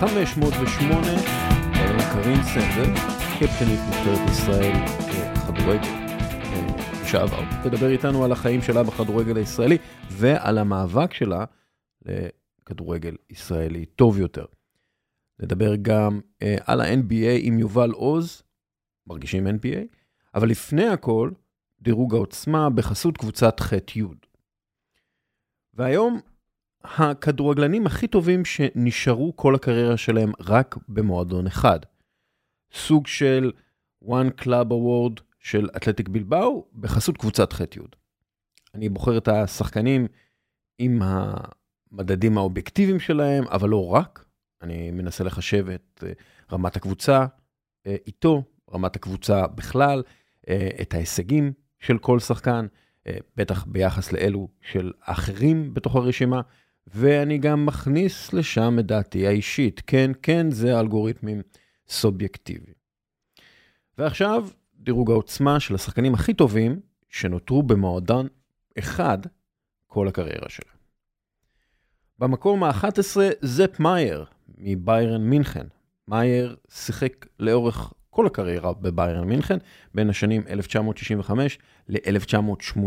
508, היום קרין סנדל, קפטנית משטרת ישראל בכדורגל לשעבר, תדבר איתנו על החיים שלה בכדורגל הישראלי ועל המאבק שלה לכדורגל ישראלי טוב יותר. נדבר גם uh, על ה-NBA עם יובל עוז, מרגישים NBA, אבל לפני הכל, דירוג העוצמה בחסות קבוצת ח'-י'. והיום, הכדורגלנים הכי טובים שנשארו כל הקריירה שלהם רק במועדון אחד. סוג של one club award של אתלטיק בלבאו בחסות קבוצת ח'-י'. אני בוחר את השחקנים עם המדדים האובייקטיביים שלהם, אבל לא רק. אני מנסה לחשב את אה, רמת הקבוצה אה, איתו, רמת הקבוצה בכלל, אה, את ההישגים של כל שחקן, בטח ביחס לאלו של אחרים בתוך הרשימה, ואני גם מכניס לשם את דעתי האישית. כן, כן, זה אלגוריתמים סובייקטיביים. ועכשיו, דירוג העוצמה של השחקנים הכי טובים שנותרו במועדון אחד כל הקריירה שלהם. במקום ה-11, זפ מאייר מביירן מינכן. מאייר שיחק לאורך כל הקריירה בביירן מינכן, בין השנים 1965 ל-1980.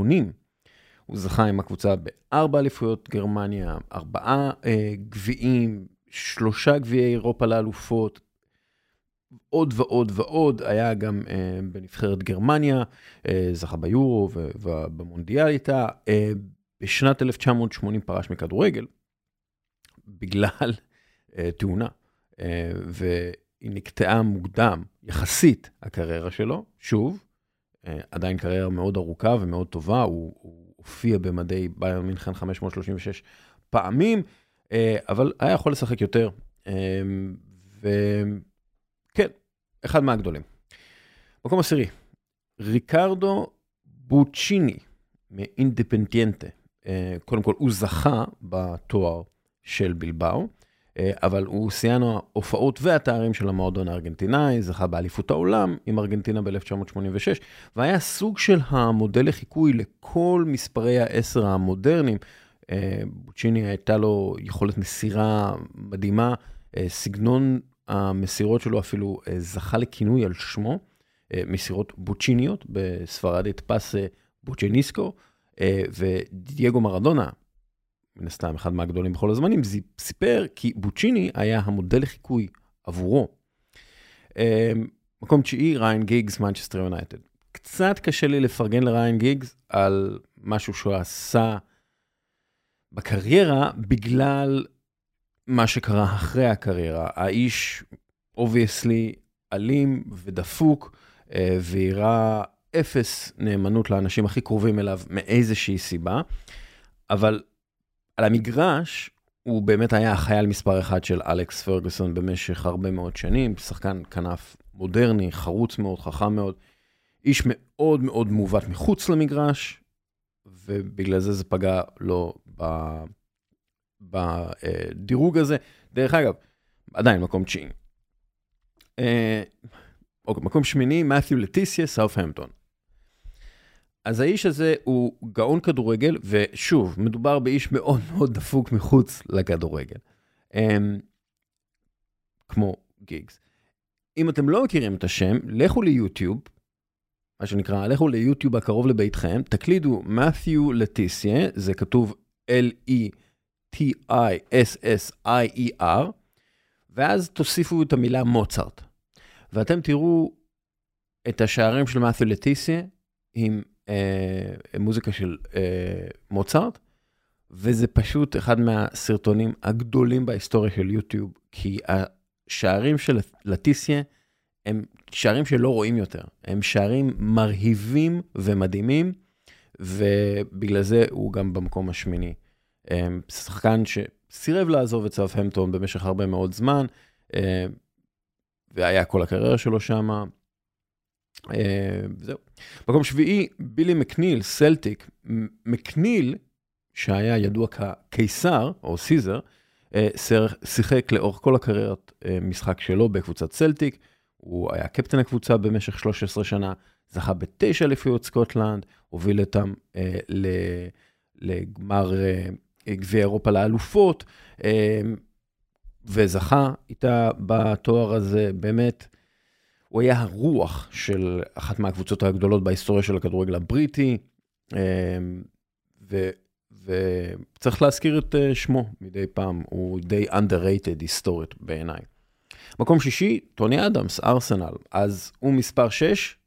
הוא זכה עם הקבוצה בארבע אליפויות גרמניה, ארבעה אה, גביעים, שלושה גביעי אירופה לאלופות, עוד ועוד ועוד, היה גם אה, בנבחרת גרמניה, אה, זכה ביורו ובמונדיאל איתה. אה, בשנת 1980 פרש מכדורגל, בגלל אה, תאונה, אה, והיא נקטעה מוקדם, יחסית, הקריירה שלו. שוב, אה, עדיין קריירה מאוד ארוכה ומאוד טובה, הוא, הוא הופיע במדי בייר מינכן 536 פעמים, אה, אבל היה יכול לשחק יותר. אה, וכן, אחד מהגדולים. מקום עשירי, ריקרדו בוצ'יני מאינדפנדיאנטה. אה, קודם כל, הוא זכה בתואר של בלבאו, אבל הוא שיאן ההופעות והתארים של המועדון הארגנטינאי, זכה באליפות העולם עם ארגנטינה ב-1986, והיה סוג של המודל לחיקוי לכל מספרי העשר המודרניים. אה, בוצ'יני הייתה לו יכולת מסירה מדהימה, סגנון המסירות שלו אפילו זכה לכינוי על שמו, מסירות בוצ'יניות, בספרדית פס בוצ'ניסקו. אה, ודייגו מרדונה, מן הסתם אחד מהגדולים בכל הזמנים, סיפר כי בוצ'יני היה המודל לחיקוי עבורו. אה, מקום תשיעי, ריין גיגס, מנצ'סטר יונייטד. קצת קשה לי לפרגן לריין גיגס על משהו שהוא עשה בקריירה, בגלל מה שקרה אחרי הקריירה. האיש, obviously, אלים ודפוק, אה, והראה אפס נאמנות לאנשים הכי קרובים אליו מאיזושהי סיבה, אבל על המגרש הוא באמת היה החייל מספר אחד של אלכס פרגוסון במשך הרבה מאוד שנים, שחקן כנף מודרני, חרוץ מאוד, חכם מאוד, איש מאוד מאוד מעוות מחוץ למגרש, ובגלל זה זה פגע לו בדירוג הזה. דרך אגב, עדיין מקום תשיעי. אה, אוקיי, מקום שמיני, מת'יו לטיסיה, סאוף-המפטון. אז האיש הזה הוא גאון כדורגל, ושוב, מדובר באיש מאוד מאוד דפוק מחוץ לכדורגל. Um, כמו גיגס. אם אתם לא מכירים את השם, לכו ליוטיוב, מה שנקרא, לכו ליוטיוב הקרוב לביתכם, תקלידו מת'יו לטיסיה, זה כתוב L-E-T-I-S-S-I-E-R, ואז תוסיפו את המילה מוצרט. ואתם תראו את השערים של מת'יו לטיסיה עם מוזיקה של אה, מוצרט, וזה פשוט אחד מהסרטונים הגדולים בהיסטוריה של יוטיוב, כי השערים של לטיסיה הם שערים שלא רואים יותר, הם שערים מרהיבים ומדהימים, ובגלל זה הוא גם במקום השמיני. אה, שחקן שסירב לעזוב את סאוף-המפטון במשך הרבה מאוד זמן, אה, והיה כל הקריירה שלו שם, אה, זהו. מקום שביעי, בילי מקניל, סלטיק. מקניל, שהיה ידוע כקיסר, או סיזר, אה, שיחק לאורך כל הקריירת אה, משחק שלו בקבוצת סלטיק. הוא היה קפטן הקבוצה במשך 13 שנה, זכה בתשע אליפויות סקוטלנד, הוביל אותם לגמר גביע אירופה לאלופות, וזכה איתה בתואר הזה, באמת, הוא היה הרוח של אחת מהקבוצות הגדולות בהיסטוריה של הכדורגל הבריטי, ו, וצריך להזכיר את שמו מדי פעם, הוא די underrated היסטורית בעיניי. מקום שישי, טוני אדמס, ארסנל, אז הוא מספר 6,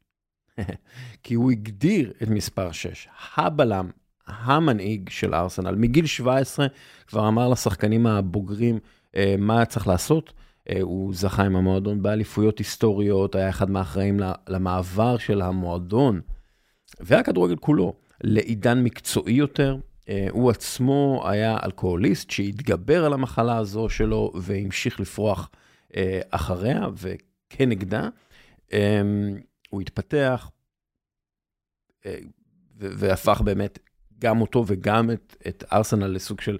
כי הוא הגדיר את מספר 6, הבלם, המנהיג של ארסנל. מגיל 17 כבר אמר לשחקנים הבוגרים אה, מה צריך לעשות. אה, הוא זכה עם המועדון באליפויות היסטוריות, היה אחד מהאחראים למעבר של המועדון והכדורגל כולו לעידן מקצועי יותר. אה, הוא עצמו היה אלכוהוליסט שהתגבר על המחלה הזו שלו והמשיך לפרוח אחריה וכנגדה. הוא התפתח והפך באמת גם אותו וגם את, את ארסנל לסוג של,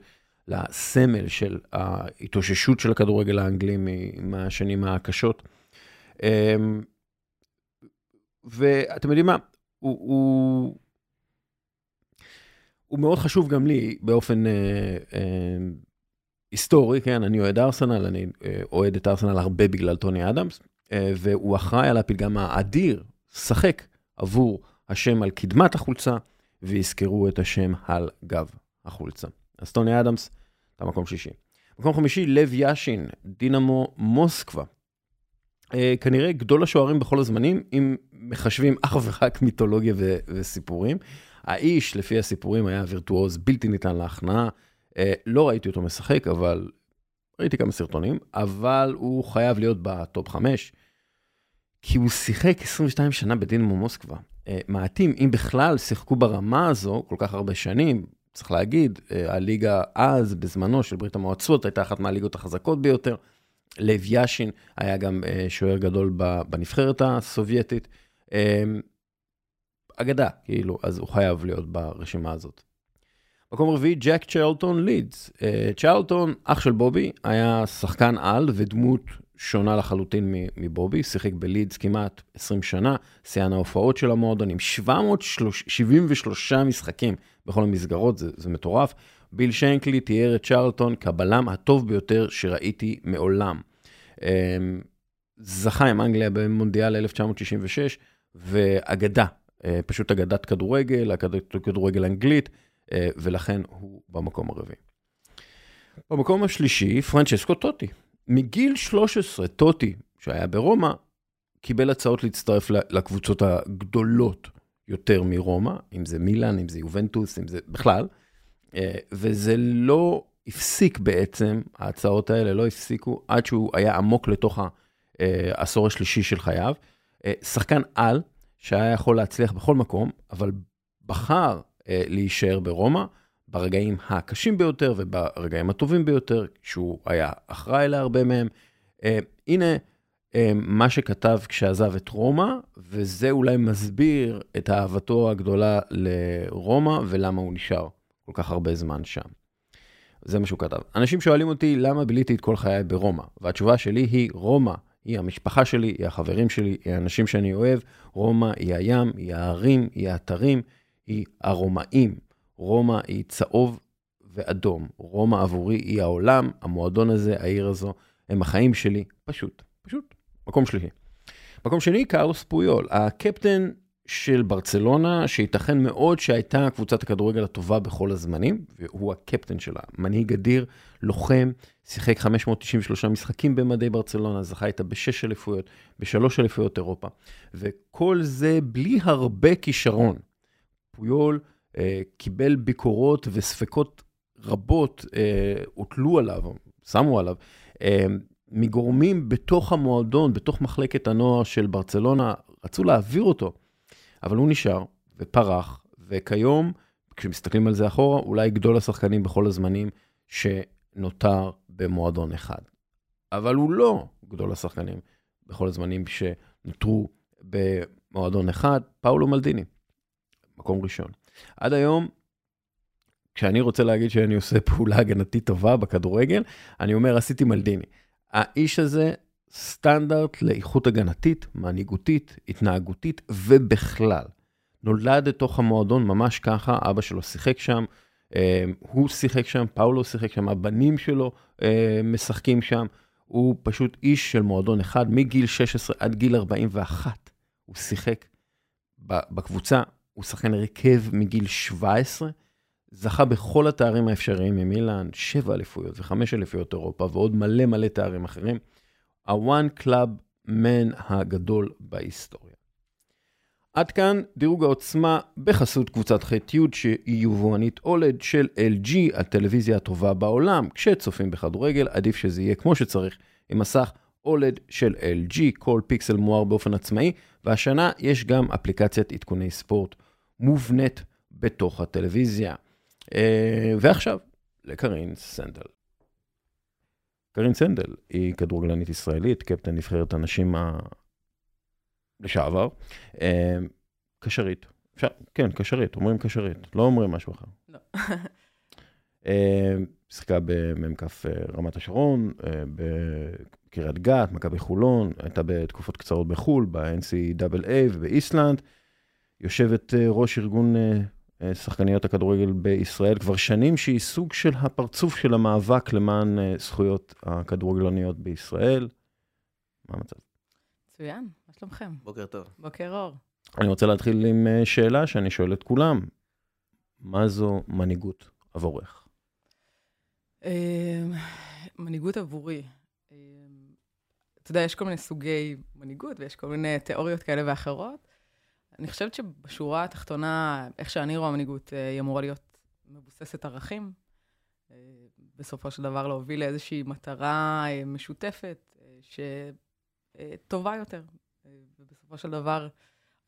לסמל של ההתאוששות של הכדורגל האנגלי מהשנים הקשות. אמ, ואתם יודעים מה, הוא, הוא, הוא מאוד חשוב גם לי באופן אה, אה, היסטורי, כן, אני אוהד ארסנל, אני אה, אוהד את ארסנל הרבה בגלל טוני אדמס, אה, והוא אחראי על הפתגם האדיר, שחק עבור השם על קדמת החולצה. ויזכרו את השם על גב החולצה. אז טוני אדמס, אתה מקום שישי. מקום חמישי, לב יאשין, דינמו מוסקבה. אה, כנראה גדול השוערים בכל הזמנים, אם מחשבים אך ורק מיתולוגיה ו- וסיפורים. האיש, לפי הסיפורים, היה וירטואוז בלתי ניתן להכנעה. אה, לא ראיתי אותו משחק, אבל ראיתי כמה סרטונים, אבל הוא חייב להיות בטופ 5, כי הוא שיחק 22 שנה בדינמו מוסקבה. אה, מעטים, אם בכלל, שיחקו ברמה הזו כל כך הרבה שנים. צריך להגיד, אה, הליגה אז, בזמנו של ברית המועצות, הייתה אחת מהליגות החזקות ביותר. לב יאשין היה גם אה, שוער גדול בנבחרת הסובייטית. אגדה, כאילו, אז הוא חייב להיות ברשימה הזאת. מקום רביעי, ג'ק צ'רלטון לידס. צ'רלטון, אח של בובי, היה שחקן על ודמות שונה לחלוטין מבובי, שיחק בלידס כמעט 20 שנה, שיאן ההופעות של המועדון עם 773 משחקים בכל המסגרות, זה, זה מטורף. ביל שיינקלי תיאר את צ'רלטון כבלם הטוב ביותר שראיתי מעולם. אמ, זכה עם אנגליה במונדיאל 1966, ואגדה, אה, פשוט אגדת כדורגל, אגדת כדורגל אנגלית, אה, ולכן הוא במקום הרביעי. במקום השלישי, פרנצ'סקו טוטי. מגיל 13, טוטי, שהיה ברומא, קיבל הצעות להצטרף לקבוצות הגדולות יותר מרומא, אם זה מילאן, אם זה יובנטוס, אם זה בכלל, אה, וזה לא הפסיק בעצם, ההצעות האלה לא הפסיקו עד שהוא היה עמוק לתוך העשור השלישי של חייו. אה, שחקן על, שהיה יכול להצליח בכל מקום, אבל בחר אה, להישאר ברומא. ברגעים הקשים ביותר וברגעים הטובים ביותר, שהוא היה אחראי להרבה מהם. Uh, הנה uh, מה שכתב כשעזב את רומא, וזה אולי מסביר את אהבתו הגדולה לרומא ולמה הוא נשאר כל כך הרבה זמן שם. זה מה שהוא כתב. אנשים שואלים אותי למה ביליתי את כל חיי ברומא, והתשובה שלי היא רומא היא המשפחה שלי, היא החברים שלי, היא האנשים שאני אוהב. רומא היא הים, היא ההרים, היא האתרים, היא הרומאים. רומא היא צהוב ואדום. רומא עבורי היא העולם, המועדון הזה, העיר הזו, הם החיים שלי, פשוט, פשוט. מקום שלישי. מקום שני, קארלוס פויול, הקפטן של ברצלונה, שייתכן מאוד שהייתה קבוצת הכדורגל הטובה בכל הזמנים, והוא הקפטן שלה, מנהיג אדיר, לוחם, שיחק 593 משחקים במדי ברצלונה, זכה איתה בשש אליפויות, בשלוש אליפויות אירופה, וכל זה בלי הרבה כישרון. פויול קיבל ביקורות וספקות רבות אה, הוטלו עליו, שמו עליו, אה, מגורמים בתוך המועדון, בתוך מחלקת הנוער של ברצלונה, רצו להעביר אותו, אבל הוא נשאר ופרח, וכיום, כשמסתכלים על זה אחורה, אולי גדול השחקנים בכל הזמנים שנותר במועדון אחד. אבל הוא לא גדול השחקנים בכל הזמנים שנותרו במועדון אחד, פאולו מלדיני, מקום ראשון. עד היום, כשאני רוצה להגיד שאני עושה פעולה הגנתית טובה בכדורגל, אני אומר, עשיתי מלדיני. האיש הזה סטנדרט לאיכות הגנתית, מנהיגותית, התנהגותית ובכלל. נולד לתוך המועדון ממש ככה, אבא שלו שיחק שם, הוא שיחק שם, פאולו שיחק שם, הבנים שלו משחקים שם. הוא פשוט איש של מועדון אחד, מגיל 16 עד גיל 41. הוא שיחק בקבוצה, הוא שחקן הרכב מגיל 17, זכה בכל התארים האפשריים ממילאן, שבע אליפויות וחמש אליפויות אירופה ועוד מלא מלא תארים אחרים. ה one club מן הגדול בהיסטוריה. עד כאן דירוג העוצמה בחסות קבוצת ח'-י' שהיא יבואנית אולד של LG, הטלוויזיה הטובה בעולם. כשצופים בכדורגל עדיף שזה יהיה כמו שצריך עם מסך אולד של LG, כל פיקסל מואר באופן עצמאי, והשנה יש גם אפליקציית עדכוני ספורט מובנית בתוך הטלוויזיה. אה, ועכשיו, לקרין סנדל. קרין סנדל היא כדורגלנית ישראלית, קפטן נבחרת הנשים ה... לשעבר. אה, קשרית. אפשר, כן, קשרית, אומרים קשרית, לא אומרים משהו אחר. לא. אה, שיחקה במ"כ רמת השרון, בקריית גת, מכבי חולון, הייתה בתקופות קצרות בחו"ל, ב-NCAA ובאיסלנד. יושבת ראש ארגון שחקניות הכדורגל בישראל כבר שנים, שהיא סוג של הפרצוף של המאבק למען אה, זכויות הכדורגלניות בישראל. מה המצב? מצוין, מה שלומכם? בוקר טוב. בוקר אור. אני רוצה להתחיל עם אה, שאלה שאני שואל את כולם. מה זו מנהיגות עבורך? אמ, מנהיגות עבורי. אמ, אתה יודע, יש כל מיני סוגי מנהיגות ויש כל מיני תיאוריות כאלה ואחרות. אני חושבת שבשורה התחתונה, איך שאני רואה מנהיגות, אה, היא אמורה להיות מבוססת ערכים. אה, בסופו של דבר להוביל לאיזושהי מטרה אה, משותפת, שטובה יותר. ובסופו של דבר,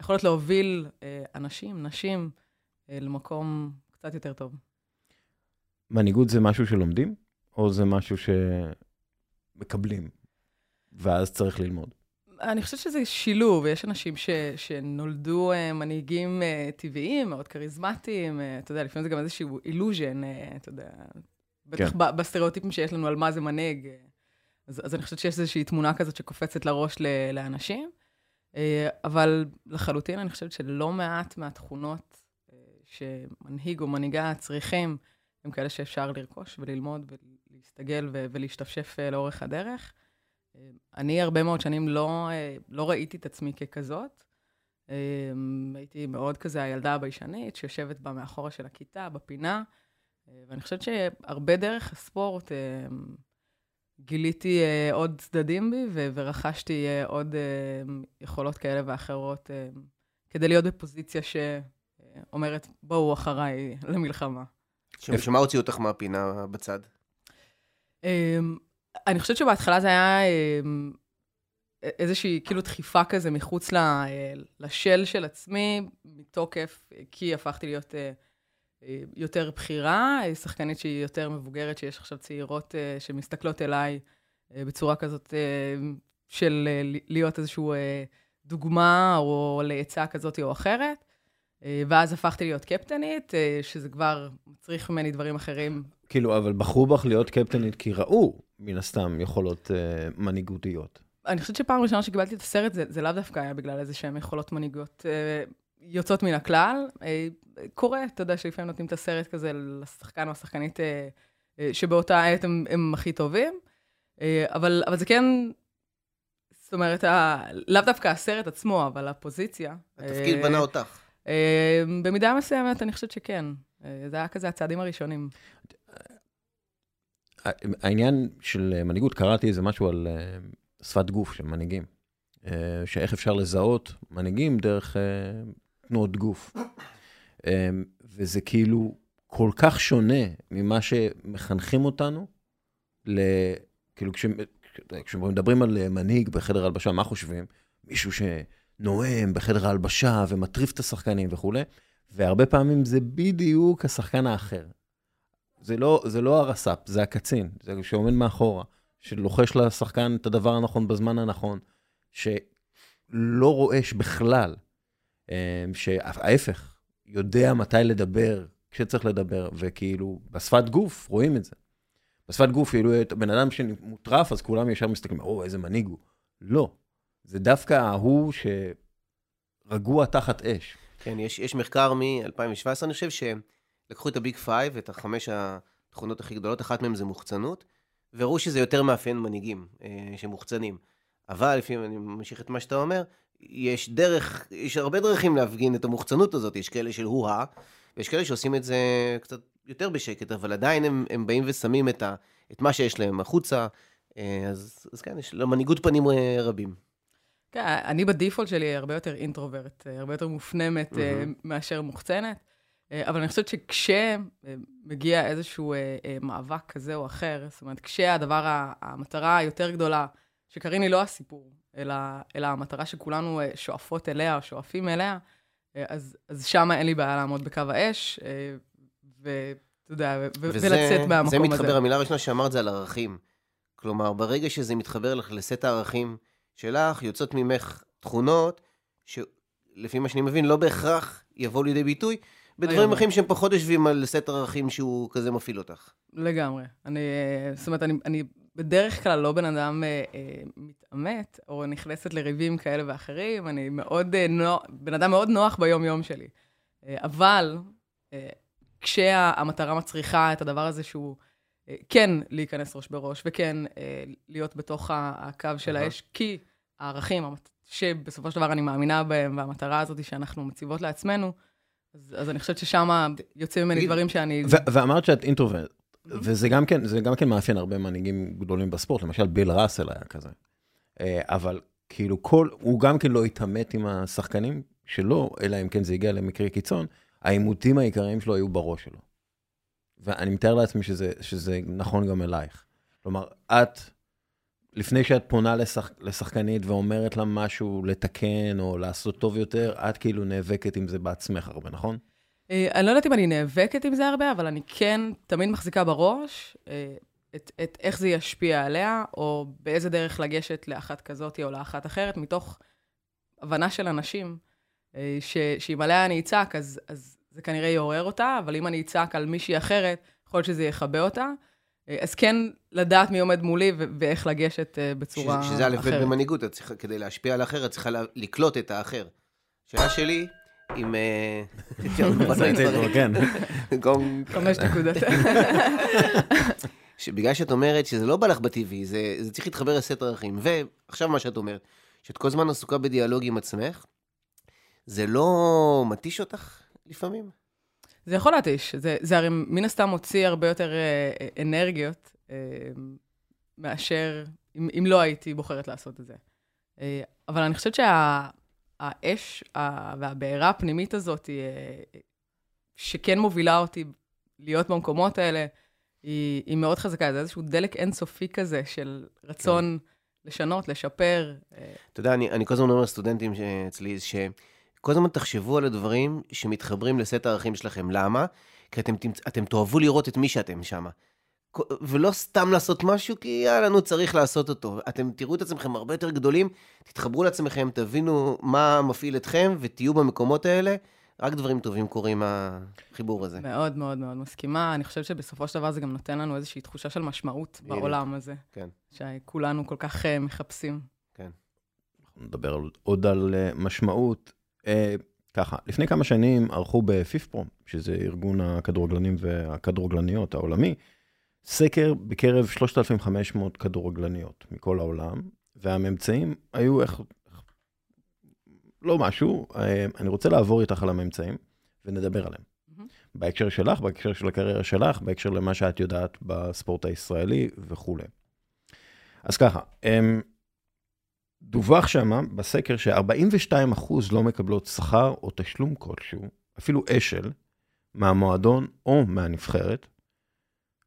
יכולת להוביל אנשים, נשים, למקום קצת יותר טוב. מנהיגות זה משהו שלומדים, או זה משהו שמקבלים, ואז צריך ללמוד? אני חושבת שזה שילוב, יש אנשים ש, שנולדו uh, מנהיגים uh, טבעיים, מאוד כריזמטיים, uh, אתה יודע, לפעמים זה גם איזשהו אילוז'ן, אתה יודע, בטח כן. בסטריאוטיפים שיש לנו על מה זה מנהיג. אז, אז אני חושבת שיש איזושהי תמונה כזאת שקופצת לראש ל, לאנשים, אבל לחלוטין אני חושבת שלא מעט מהתכונות שמנהיג או מנהיגה צריכים, הם כאלה שאפשר לרכוש וללמוד ולהסתגל ולהשתפשף לאורך הדרך. אני הרבה מאוד שנים לא, לא ראיתי את עצמי ככזאת. הייתי מאוד כזה הילדה הביישנית, שיושבת בה מאחורה של הכיתה, בפינה, ואני חושבת שהרבה דרך הספורט גיליתי עוד צדדים בי, ורכשתי עוד יכולות כאלה ואחרות כדי להיות בפוזיציה שאומרת, בואו אחריי למלחמה. שמה הוציא אותך מהפינה בצד? אני חושבת שבהתחלה זה היה אמ, איזושהי כאילו דחיפה כזה מחוץ לשל של עצמי, מתוקף, כי הפכתי להיות אה, אה, יותר בכירה, שחקנית שהיא יותר מבוגרת, שיש עכשיו צעירות אה, שמסתכלות אליי בצורה כזאת של להיות איזושהי דוגמה או לעצה כזאת או אחרת. ואז הפכתי להיות קפטנית, שזה כבר מצריך ממני דברים אחרים. כאילו, אבל בחרו בך להיות קפטנית כי ראו מן הסתם יכולות uh, מנהיגותיות. אני חושבת שפעם ראשונה שקיבלתי את הסרט, זה, זה לאו דווקא היה בגלל איזה שהן יכולות מנהיגות uh, יוצאות מן הכלל. Uh, קורה, אתה יודע, שלפעמים נותנים את הסרט כזה לשחקן או השחקנית uh, uh, שבאותה עת הם, הם הכי טובים. Uh, אבל, אבל זה כן, זאת אומרת, ה, לאו דווקא הסרט עצמו, אבל הפוזיציה. התפקיד בנה אותך. Uh, במידה מסוימת, אני חושבת שכן. Uh, זה היה כזה הצעדים הראשונים. העניין של מנהיגות, קראתי איזה משהו על אה, שפת גוף של מנהיגים, אה, שאיך אפשר לזהות מנהיגים דרך אה, תנועות גוף. וזה כאילו כל כך שונה ממה שמחנכים אותנו, ל... כאילו כש... כשמדברים על מנהיג בחדר הלבשה, מה חושבים? מישהו שנואם בחדר ההלבשה ומטריף את השחקנים וכולי, והרבה פעמים זה בדיוק השחקן האחר. זה לא, זה לא הרס"פ, זה הקצין, זה שעומד מאחורה, שלוחש לשחקן את הדבר הנכון בזמן הנכון, שלא רועש בכלל, אה, שההפך, יודע מתי לדבר, כשצריך לדבר, וכאילו, בשפת גוף רואים את זה. בשפת גוף, כאילו, בן אדם שמוטרף, אז כולם ישר מסתכלים, או, איזה מנהיג הוא. לא, זה דווקא ההוא שרגוע תחת אש. כן, יש, יש מחקר מ-2017, אני חושב, ש... לקחו את ה big five, את החמש התכונות הכי גדולות, אחת מהן זה מוחצנות, והראו שזה יותר מאפיין מנהיגים אה, שמוחצנים. אבל לפעמים אני ממשיך את מה שאתה אומר, יש דרך, יש הרבה דרכים להפגין את המוחצנות הזאת, יש כאלה של הו-הא, ויש כאלה שעושים את זה קצת יותר בשקט, אבל עדיין הם, הם באים ושמים את, ה, את מה שיש להם החוצה, אה, אז, אז כן, יש למנהיגות פנים אה, רבים. כן, אני בדיפולט שלי הרבה יותר אינטרוברט, הרבה יותר מופנמת mm-hmm. מאשר מוחצנת. אבל אני חושבת שכשמגיע איזשהו מאבק כזה או אחר, זאת אומרת, כשהדבר, המטרה היותר גדולה, שקרין היא לא הסיפור, אלא, אלא המטרה שכולנו שואפות אליה שואפים אליה, אז, אז שם אין לי בעיה לעמוד בקו האש, ואתה יודע, וזה, ולצאת מהמקום הזה. זה מתחבר, הזה. המילה הראשונה שאמרת זה על ערכים. כלומר, ברגע שזה מתחבר לך לסט הערכים שלך, יוצאות ממך תכונות, שלפי מה שאני מבין, לא בהכרח יבואו לידי ביטוי, בדברים אחרים שהם פחות יושבים על סט ערכים שהוא כזה מפעיל אותך. לגמרי. אני, זאת אומרת, אני, אני בדרך כלל לא בן אדם אה, אה, מתעמת, או נכנסת לריבים כאלה ואחרים, אני מאוד, אה, נוח, בן אדם מאוד נוח ביום-יום שלי. אה, אבל אה, כשהמטרה מצריכה את הדבר הזה שהוא אה, כן להיכנס ראש בראש, וכן אה, להיות בתוך הקו של האש, כי הערכים, שבסופו של דבר אני מאמינה בהם, והמטרה הזאת שאנחנו מציבות לעצמנו, אז, אז אני חושבת ששם יוצאים ממני דברים שאני... ואמרת שאת אינטרוברט, וזה גם כן, זה גם כן מאפיין הרבה מנהיגים גדולים בספורט, למשל ביל ראסל היה כזה. אה, אבל כאילו כל, הוא גם כן לא התעמת עם השחקנים שלו, אלא אם כן זה הגיע למקרה קיצון, העימותים העיקריים שלו היו בראש שלו. ואני מתאר לעצמי שזה, שזה נכון גם אלייך. כלומר, את, לפני שאת פונה לשח, לשחקנית ואומרת לה משהו לתקן או לעשות טוב יותר, את כאילו נאבקת עם זה בעצמך הרבה, נכון? אה, אני לא יודעת אם אני נאבקת עם זה הרבה, אבל אני כן תמיד מחזיקה בראש אה, את, את איך זה ישפיע עליה, או באיזה דרך לגשת לאחת כזאת או לאחת אחרת, מתוך הבנה של אנשים, אה, שאם עליה אני אצעק, אז, אז זה כנראה יעורר אותה, אבל אם אני אצעק על מישהי אחרת, יכול להיות שזה יכבה אותה. אז כן לדעת מי עומד מולי ואיך לגשת בצורה אחרת. שזה א' במנהיגות, כדי להשפיע על האחר, את צריכה לקלוט את האחר. השאלה שלי, עם... אה, כן. חמש נקודות. שבגלל שאת אומרת שזה לא בא לך בטבעי, זה, זה צריך להתחבר לסט ערכים. ועכשיו מה שאת אומרת, שאת כל הזמן עסוקה בדיאלוג עם עצמך, זה לא מתיש אותך לפעמים? זה יכול להתיש. זה, זה הרי מן הסתם מוציא הרבה יותר אה, אנרגיות אה, מאשר אם, אם לא הייתי בוחרת לעשות את זה. אה, אבל אני חושבת שה... האש והבעירה הפנימית הזאת, אה, שכן מובילה אותי להיות במקומות האלה, היא, היא מאוד חזקה. זה איזשהו דלק אינסופי כזה של רצון כן. לשנות, לשפר. אה. אתה יודע, אני, אני כל הזמן אומר לסטודנטים אצלי, שכל הזמן תחשבו על הדברים שמתחברים לסט הערכים שלכם. למה? כי אתם, אתם תאהבו לראות את מי שאתם שם. ולא סתם לעשות משהו, כי יאללה, נו, צריך לעשות אותו. אתם תראו את עצמכם הרבה יותר גדולים, תתחברו לעצמכם, תבינו מה מפעיל אתכם, ותהיו במקומות האלה. רק דברים טובים קורים מהחיבור הזה. מאוד מאוד מאוד מסכימה. אני חושבת שבסופו של דבר זה גם נותן לנו איזושהי תחושה של משמעות הנה. בעולם הזה. כן. שכולנו כל כך uh, מחפשים. כן. אנחנו נדבר עוד על uh, משמעות. Uh, ככה, לפני כמה שנים ערכו בפיפפרו, שזה ארגון הכדורגלנים והכדורגלניות העולמי, סקר בקרב 3,500 כדורגלניות מכל העולם, והממצאים היו איך... לא משהו, אה, אני רוצה לעבור איתך על הממצאים ונדבר עליהם. Mm-hmm. בהקשר שלך, בהקשר של הקריירה שלך, בהקשר למה שאת יודעת בספורט הישראלי וכולי. אז ככה, אמ, דווח שם בסקר ש-42% לא מקבלות שכר או תשלום כלשהו, אפילו אשל, מהמועדון או מהנבחרת,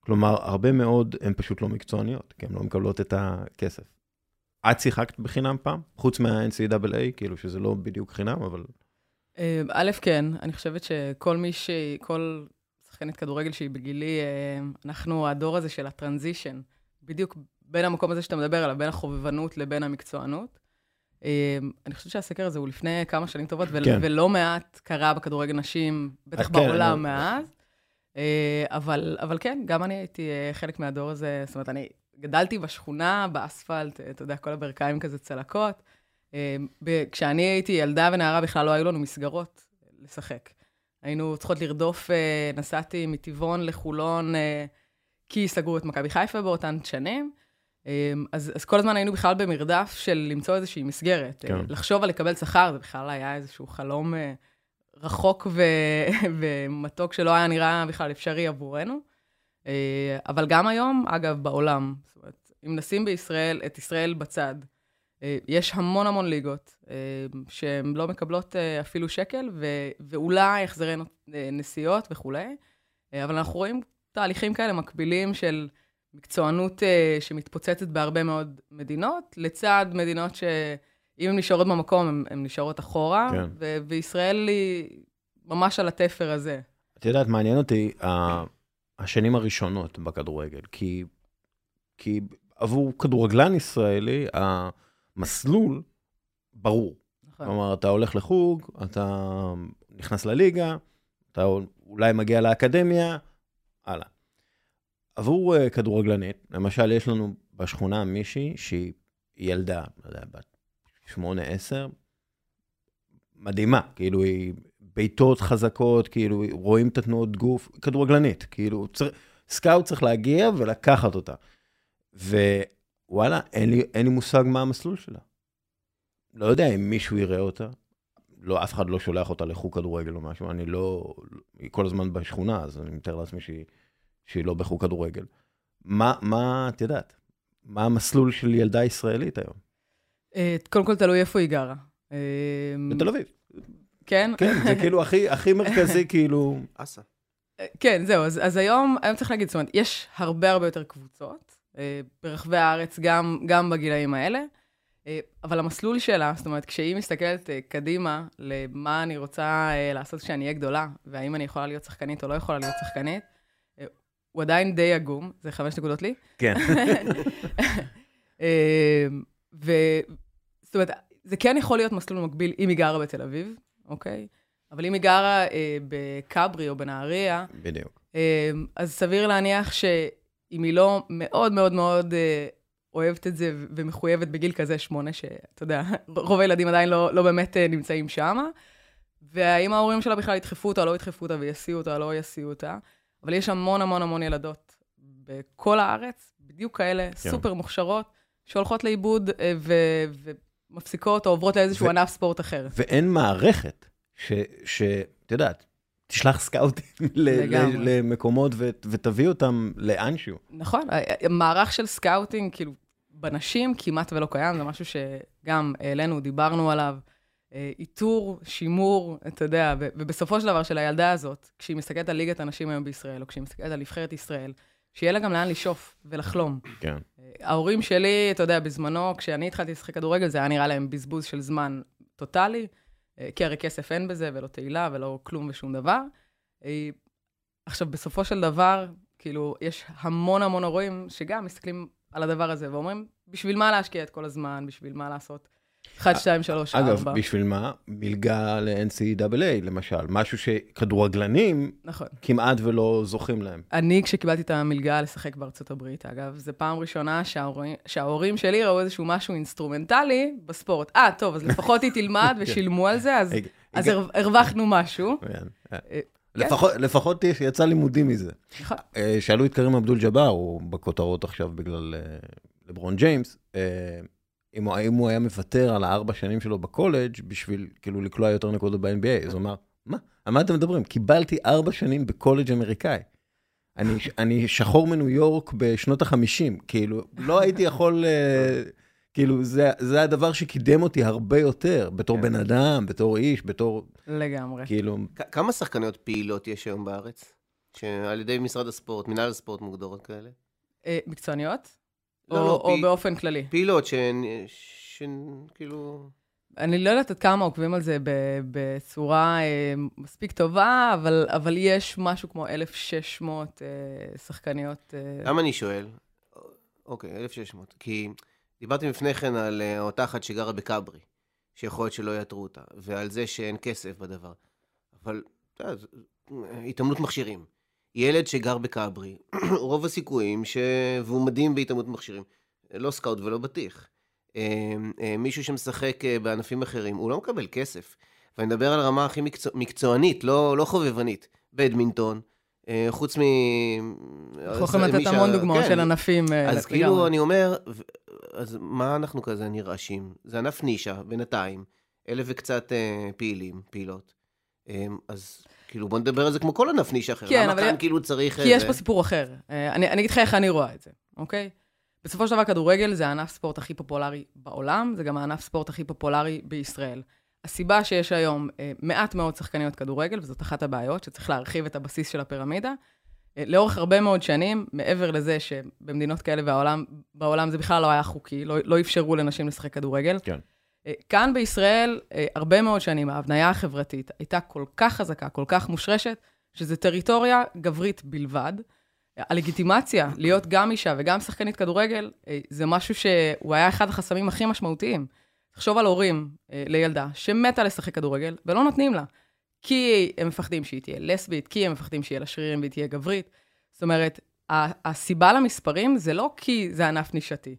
כלומר, הרבה מאוד הן פשוט לא מקצועניות, כי הן לא מקבלות את הכסף. את שיחקת בחינם פעם? חוץ מה-NCAA, כאילו שזה לא בדיוק חינם, אבל... אה, א', כן, אני חושבת שכל מי ש... כל שחקנית כדורגל שהיא בגילי, אה, אנחנו הדור הזה של הטרנזישן, בדיוק בין המקום הזה שאתה מדבר עליו, בין החובבנות לבין המקצוענות. אה, אני חושבת שהסקר הזה הוא לפני כמה שנים טובות, כן. ולא מעט קרה בכדורגל נשים, בטח כן, בעולם אני... מאז. אה, אבל, אבל כן, גם אני הייתי אה, חלק מהדור הזה, זאת אומרת, אני גדלתי בשכונה, באספלט, אתה יודע, כל הברכיים כזה צלקות. כשאני הייתי ילדה ונערה, בכלל לא היו לנו מסגרות לשחק. היינו צריכות לרדוף, נסעתי מטבעון לחולון, כי סגרו את מכבי חיפה באותן שנים. אה, אז, אז כל הזמן היינו בכלל במרדף של למצוא איזושהי מסגרת. כן. לחשוב על לקבל שכר, זה בכלל היה איזשהו חלום רחוק ו, ומתוק שלא היה נראה בכלל אפשרי עבורנו. אבל גם היום, אגב, בעולם, זאת אומרת, אם נשים בישראל, את ישראל בצד, יש המון המון ליגות שהן לא מקבלות אפילו שקל, ו, ואולי החזרי נסיעות וכולי, אבל אנחנו רואים תהליכים כאלה מקבילים של מקצוענות שמתפוצצת בהרבה מאוד מדינות, לצד מדינות שאם הן נשארות במקום, הן נשארות אחורה, כן. ו- וישראל היא ממש על התפר הזה. את יודעת, מעניין אותי השנים הראשונות בכדורגל, כי, כי עבור כדורגלן ישראלי, המסלול ברור. נכון. כלומר, אתה הולך לחוג, אתה נכנס לליגה, אתה אולי מגיע לאקדמיה, הלאה. עבור uh, כדורגלנית, למשל, יש לנו בשכונה מישהי שהיא ילדה, לא יודע, בת שמונה, עשר, מדהימה, כאילו היא בעיטות חזקות, כאילו רואים את התנועות גוף, כדורגלנית, כאילו צר... סקאוט צריך להגיע ולקחת אותה. ווואלה, אין אין לי מושג מה המסלול שלה. לא יודע אם מישהו יראה אותה. לא, אף אחד לא שולח אותה לחוג כדורגל או משהו, אני לא... היא כל הזמן בשכונה, אז אני מתאר לעצמי שהיא, שהיא לא בחוג כדורגל. מה, מה, את יודעת, מה המסלול של ילדה ישראלית היום? אה, קודם כל, תלוי איפה היא גרה. אה, בתל אביב. כן? כן, זה כאילו הכי, הכי מרכזי, כאילו... אסה. אה, כן, זהו, אז, אז היום, היום צריך להגיד, זאת אומרת, יש הרבה הרבה יותר קבוצות ברחבי הארץ, גם, גם בגילאים האלה. אה, אבל המסלול שלה, זאת אומרת, כשהיא מסתכלת אה, קדימה למה אני רוצה אה, לעשות כשאני אהיה גדולה, והאם אני יכולה להיות שחקנית או לא יכולה להיות שחקנית, הוא עדיין די עגום, זה חמש נקודות לי. כן. ו... זאת אומרת, זה כן יכול להיות מסלול מקביל אם היא גרה בתל אביב, אוקיי? אבל אם היא גרה אה, בכברי או בנהריה, בדיוק. אה, אז סביר להניח שאם היא לא מאוד מאוד מאוד אה, אוהבת את זה ומחויבת בגיל כזה שמונה, שאתה יודע, רוב הילדים עדיין לא, לא באמת אה, נמצאים שם. והאם ההורים שלה בכלל ידחפו אותה, לא ידחפו אותה ויסיעו אותה, לא יסיעו אותה. אבל יש המון המון המון ילדות בכל הארץ, בדיוק כאלה, כן. סופר מוכשרות, שהולכות לאיבוד אה, ו- ומפסיקות או עוברות לאיזשהו ו- ענף ספורט אחר. ואין מערכת שאת יודעת, תשלח סקאוטים למקומות ותביא אותם לאנשהו. נכון, מערך של scouting, כאילו, בנשים כמעט ולא קיים, זה משהו שגם העלינו, דיברנו עליו. אה, איתור, שימור, אתה יודע, ובסופו של דבר של הילדה הזאת, כשהיא מסתכלת על ליגת הנשים היום בישראל, או כשהיא מסתכלת על נבחרת ישראל, שיהיה לה גם לאן לשאוף ולחלום. כן. אה, ההורים שלי, אתה יודע, בזמנו, כשאני התחלתי לשחק כדורגל, זה היה נראה להם בזבוז של זמן טוטאלי. אה, כי הרי כסף אין בזה, ולא תהילה, ולא כלום ושום דבר. עכשיו, בסופו של דבר, כאילו, יש המון המון הורים שגם מסתכלים על הדבר הזה ואומרים, בשביל מה להשקיע את כל הזמן, בשביל מה לעשות 1, 2, 3, 4. אגב, בשביל מה? מלגה ל-NCAA, למשל, משהו שכדורגלנים נכון. כמעט ולא זוכים להם. אני, כשקיבלתי את המלגה לשחק בארצות הברית, אגב, זו פעם ראשונה שההורים, שההורים שלי ראו איזשהו משהו אינסטרומנטלי בספורט. אה, טוב, אז לפחות היא תלמד ושילמו על זה, אז, אז הרווחנו משהו. כן. אה, כן. לפחות, לפחות יצא לימודים מזה. נכון. אה, שאלו את קרים אבדול ג'באר, הוא בכותרות עכשיו בגלל אה, לברון ג'יימס, אם הוא, אם הוא היה מוותר על הארבע שנים שלו בקולג' בשביל כאילו לקלוע יותר נקודות ב-NBA, אז הוא אמר, מה? על מה אתם מדברים? קיבלתי ארבע שנים בקולג' אמריקאי. אני, אני שחור מניו יורק בשנות החמישים, כאילו, לא הייתי יכול, uh, כאילו, זה, זה הדבר שקידם אותי הרבה יותר, בתור כן. בן אדם, בתור איש, בתור... לגמרי. כאילו... כמה שחקניות פעילות יש היום בארץ? שעל ידי משרד הספורט, מנהל הספורט מוגדרות כאלה? אה, מקצועניות? לא, או, לא, או פי... באופן כללי? פעילות שהן, שהן כאילו... אני לא יודעת עד כמה עוקבים על זה בצורה אה, מספיק טובה, אבל, אבל יש משהו כמו 1,600 אה, שחקניות. אה... למה אני שואל? אוקיי, 1,600. כי דיברתי לפני כן על אה, אותה אחת שגרה בכברי, שיכול להיות שלא יאתרו אותה, ועל זה שאין כסף בדבר. אבל, אתה יודע, התעמלות מכשירים. ילד שגר בכברי, רוב הסיכויים ש... והוא מדהים בהתעמות מכשירים, לא סקאוט ולא בטיח. אה, אה, מישהו שמשחק אה, בענפים אחרים, הוא לא מקבל כסף. ואני מדבר על הרמה הכי מקצוע, מקצוענית, לא, לא חובבנית, בדמינטון, חוץ מ... אנחנו יכולים לתת המון דוגמאות כן. של ענפים. אז כאילו, אני אומר, אז מה אנחנו כזה נרעשים? זה ענף נישה, בינתיים, אלף וקצת פעילים, פעילות. אז כאילו, בוא נדבר על זה כמו כל ענף נישה אחר. כן, למה אבל... כאן כאילו צריך... כי יש פה סיפור אחר. אה, אני, אני אגיד לך איך אני רואה את זה, אוקיי? בסופו של דבר, כדורגל זה הענף ספורט הכי פופולרי בעולם, זה גם הענף ספורט הכי פופולרי בישראל. הסיבה שיש היום אה, מעט מאוד שחקניות כדורגל, וזאת אחת הבעיות, שצריך להרחיב את הבסיס של הפירמידה, אה, לאורך הרבה מאוד שנים, מעבר לזה שבמדינות כאלה בעולם, בעולם זה בכלל לא היה חוקי, לא, לא אפשרו לנשים לשחק כדורגל. כן. אה, כאן בישראל, אה, הרבה מאוד שנים, ההבניה החברתית הייתה כל כך חזקה, כל כך מושרשת, שזה טריטוריה גברית בלבד. הלגיטימציה להיות גם אישה וגם שחקנית כדורגל, אה, זה משהו שהוא היה אחד החסמים הכי משמעותיים. תחשוב על הורים לילדה שמתה לשחק כדורגל ולא נותנים לה. כי הם מפחדים שהיא תהיה לסבית, כי הם מפחדים שיהיה לה שרירים והיא תהיה גברית. זאת אומרת, הסיבה למספרים זה לא כי זה ענף נישתי.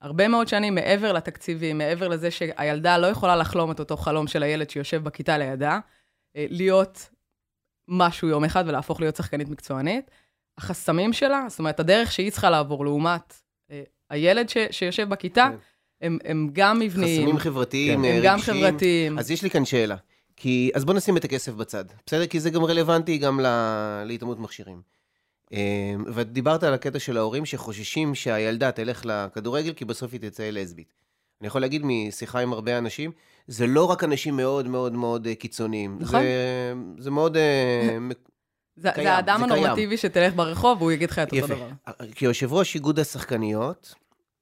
הרבה מאוד שנים מעבר לתקציבים, מעבר לזה שהילדה לא יכולה לחלום את אותו חלום של הילד שיושב בכיתה לידה, אה, להיות משהו יום אחד ולהפוך להיות שחקנית מקצוענית. החסמים שלה, זאת אומרת, הדרך שהיא צריכה לעבור לעומת אה, הילד ש, שיושב בכיתה, כן. הם, הם גם מבניים. חסמים חברתיים, כן. הם גם חברתיים. אז יש לי כאן שאלה. כי, אז בוא נשים את הכסף בצד, בסדר? כי זה גם רלוונטי גם להתעמות מכשירים. אמ, ודיברת על הקטע של ההורים שחוששים שהילדה תלך לכדורגל, כי בסוף היא תצא לסבית. אני יכול להגיד משיחה עם הרבה אנשים, זה לא רק אנשים מאוד מאוד מאוד אה, קיצוניים. נכון. זה, זה מאוד אה, זה, קיים. זה האדם הנורמטיבי שתלך ברחוב, והוא יגיד לך את אותו דבר. כיושב ראש איגוד השחקניות,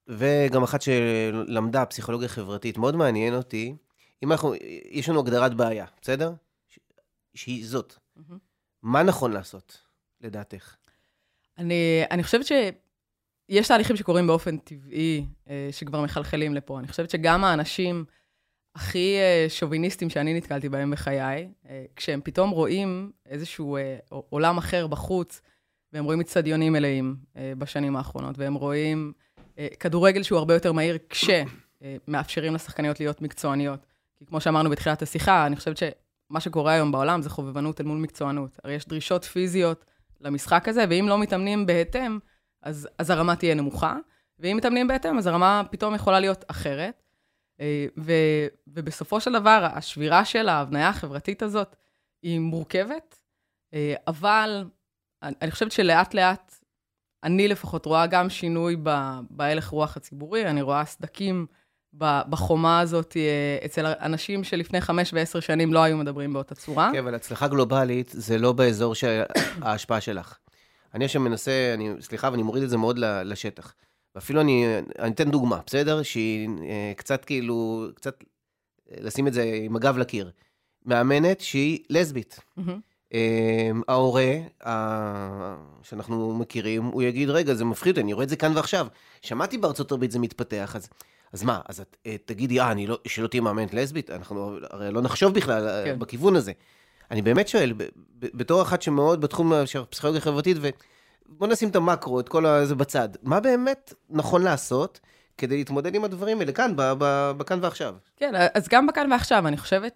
וגם אחת שלמדה פסיכולוגיה חברתית, מאוד מעניין אותי, אם אנחנו, יש לנו הגדרת בעיה, בסדר? שהיא זאת. Mm-hmm. מה נכון לעשות, לדעתך? אני, אני חושבת שיש תהליכים שקורים באופן טבעי, אה, שכבר מחלחלים לפה. אני חושבת שגם האנשים הכי אה, שוביניסטים שאני נתקלתי בהם בחיי, אה, כשהם פתאום רואים איזשהו עולם אחר בחוץ, והם רואים אצטדיונים מלאים בשנים האחרונות, והם רואים כדורגל שהוא הרבה יותר מהיר, כשמאפשרים לשחקניות להיות מקצועניות. כי כמו שאמרנו בתחילת השיחה, אני חושבת שמה שקורה היום בעולם זה חובבנות אל מול מקצוענות. הרי יש דרישות פיזיות למשחק הזה, ואם לא מתאמנים בהתאם, אז, אז הרמה תהיה נמוכה, ואם מתאמנים בהתאם, אז הרמה פתאום יכולה להיות אחרת. אה, ו, ובסופו של דבר, השבירה של ההבניה החברתית הזאת היא מורכבת, אה, אבל אני חושבת שלאט-לאט, אני לפחות רואה גם שינוי בהלך רוח הציבורי, אני רואה סדקים בחומה הזאת אה, אצל אנשים שלפני חמש ועשר שנים לא היו מדברים באותה צורה. כן, אבל הצלחה גלובלית זה לא באזור ההשפעה שלך. אני עכשיו מנסה, אני, סליחה, ואני מוריד את זה מאוד לשטח. ואפילו אני, אני אתן דוגמה, בסדר? שהיא אה, קצת כאילו, קצת אה, לשים את זה עם הגב לקיר. מאמנת שהיא לסבית. Mm-hmm. ההורה שאנחנו מכירים, הוא יגיד, רגע, זה מפחיד, אני רואה את זה כאן ועכשיו. שמעתי בארצות הברית זה מתפתח, אז אז מה, אז את אה, תגידי, אה, אני לא, שלא תהיה מאמנת לסבית? אנחנו הרי לא נחשוב בכלל אה, כן. בכיוון הזה. אני באמת שואל, בתור אחת שמאוד בתחום של הפסיכולוגיה החברתית, ובוא נשים את המקרו, את כל זה בצד, מה באמת נכון לעשות כדי להתמודד עם הדברים האלה כאן, בכאן ועכשיו? כן, אז גם בכאן ועכשיו, אני חושבת,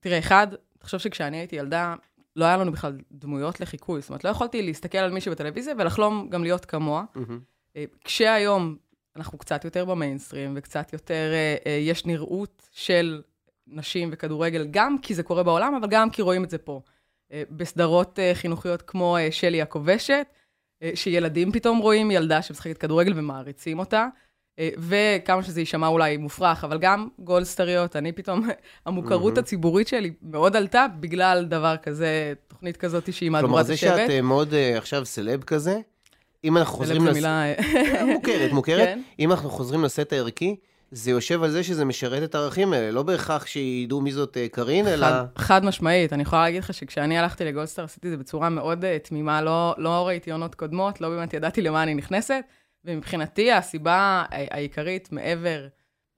תראה, אחד, תחשוב שכשאני הייתי ילדה, לא היה לנו בכלל דמויות לחיקוי, זאת אומרת, לא יכולתי להסתכל על מישהו בטלוויזיה ולחלום גם להיות כמוה. Mm-hmm. כשהיום אנחנו קצת יותר במיינסטרים, וקצת יותר, אה, אה, יש נראות של נשים וכדורגל, גם כי זה קורה בעולם, אבל גם כי רואים את זה פה. אה, בסדרות אה, חינוכיות כמו אה, שלי הכובשת, אה, שילדים פתאום רואים ילדה שמשחקת כדורגל ומעריצים אותה. אה, וכמה שזה יישמע אולי מופרך, אבל גם גולדסטריות, אני פתאום, המוכרות mm-hmm. הציבורית שלי מאוד עלתה בגלל דבר כזה, תוכנית כזאת שהיא מהדורת השבט. כלומר, זה שאת מאוד עכשיו סלב כזה, אם אנחנו חוזרים... לס... מילה... אה, מוכרת, מוכרת. כן. אם אנחנו חוזרים לסט הערכי, זה יושב על זה שזה משרת את הערכים האלה, לא בהכרח שידעו מי זאת אה, קארין, אלא... חד משמעית, אני יכולה להגיד לך שכשאני הלכתי לגולדסטאר עשיתי את זה בצורה מאוד תמימה, לא, לא ראיתי עונות קודמות, לא באמת ידעתי למה אני נכנסת, ומבחינתי הסיבה העיקרית, מעבר,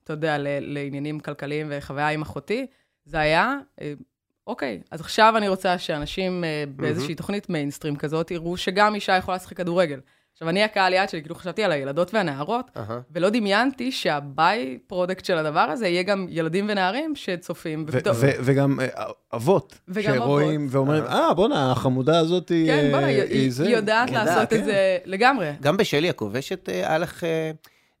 אתה יודע, לעניינים כלכליים וחוויה עם אחותי, זה היה, אוקיי, אז עכשיו אני רוצה שאנשים באיזושהי תוכנית מיינסטרים כזאת יראו שגם אישה יכולה לשחק כדורגל. עכשיו, אני הקהל יעד שלי, כאילו חשבתי על הילדות והנערות, אהה. ולא דמיינתי שה by-product של הדבר הזה יהיה גם ילדים ונערים שצופים. ו- ופתאום- ו- וגם אה, אבות, וגם שרואים ואומרים, אה, בואנה, החמודה הזאת היא... כן, אה, בוא'נה, היא- היא היא זה." היא יודעת יודעת, לעשות כן. את זה לגמרי. גם בשלי הכובשת אה, היה לך... אה,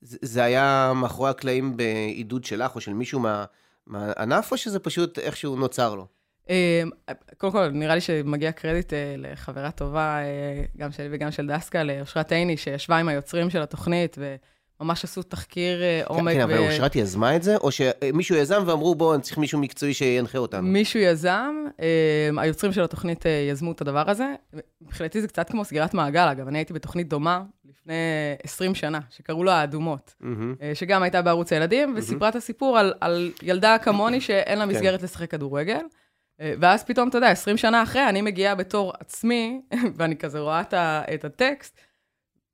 זה זה היה מאחורי הקלעים בעידוד שלך או של מישהו מה- מהענף, או שזה פשוט איכשהו נוצר לו? אה, קודם כל, נראה לי שמגיע קרדיט אה, לחברה טובה, אה, גם שלי וגם של דסקה, לאושרת עיני, שישבה עם היוצרים של התוכנית, וממש עשו תחקיר אה, עומק. כן, אבל אושרת יזמה את זה, או שמישהו יזם ואמרו, בואו, אני צריך מישהו מקצועי שינחה אותנו. מישהו יזם, אה, היוצרים של התוכנית יזמו את הדבר הזה. מבחינתי זה קצת כמו סגירת מעגל, אגב, אני הייתי בתוכנית דומה לפני 20 שנה, שקראו לה האדומות, שגם הייתה בערוץ הילדים, וסיפרה את הסיפור על, על ילדה כמוני שאין לה כן. מסגרת לשחק כדורגל. אה, ואז פתאום, אתה יודע, 20 שנה אחרי, אני מגיעה בתור עצמי, ואני כזה רואה את, ה, את הטקסט,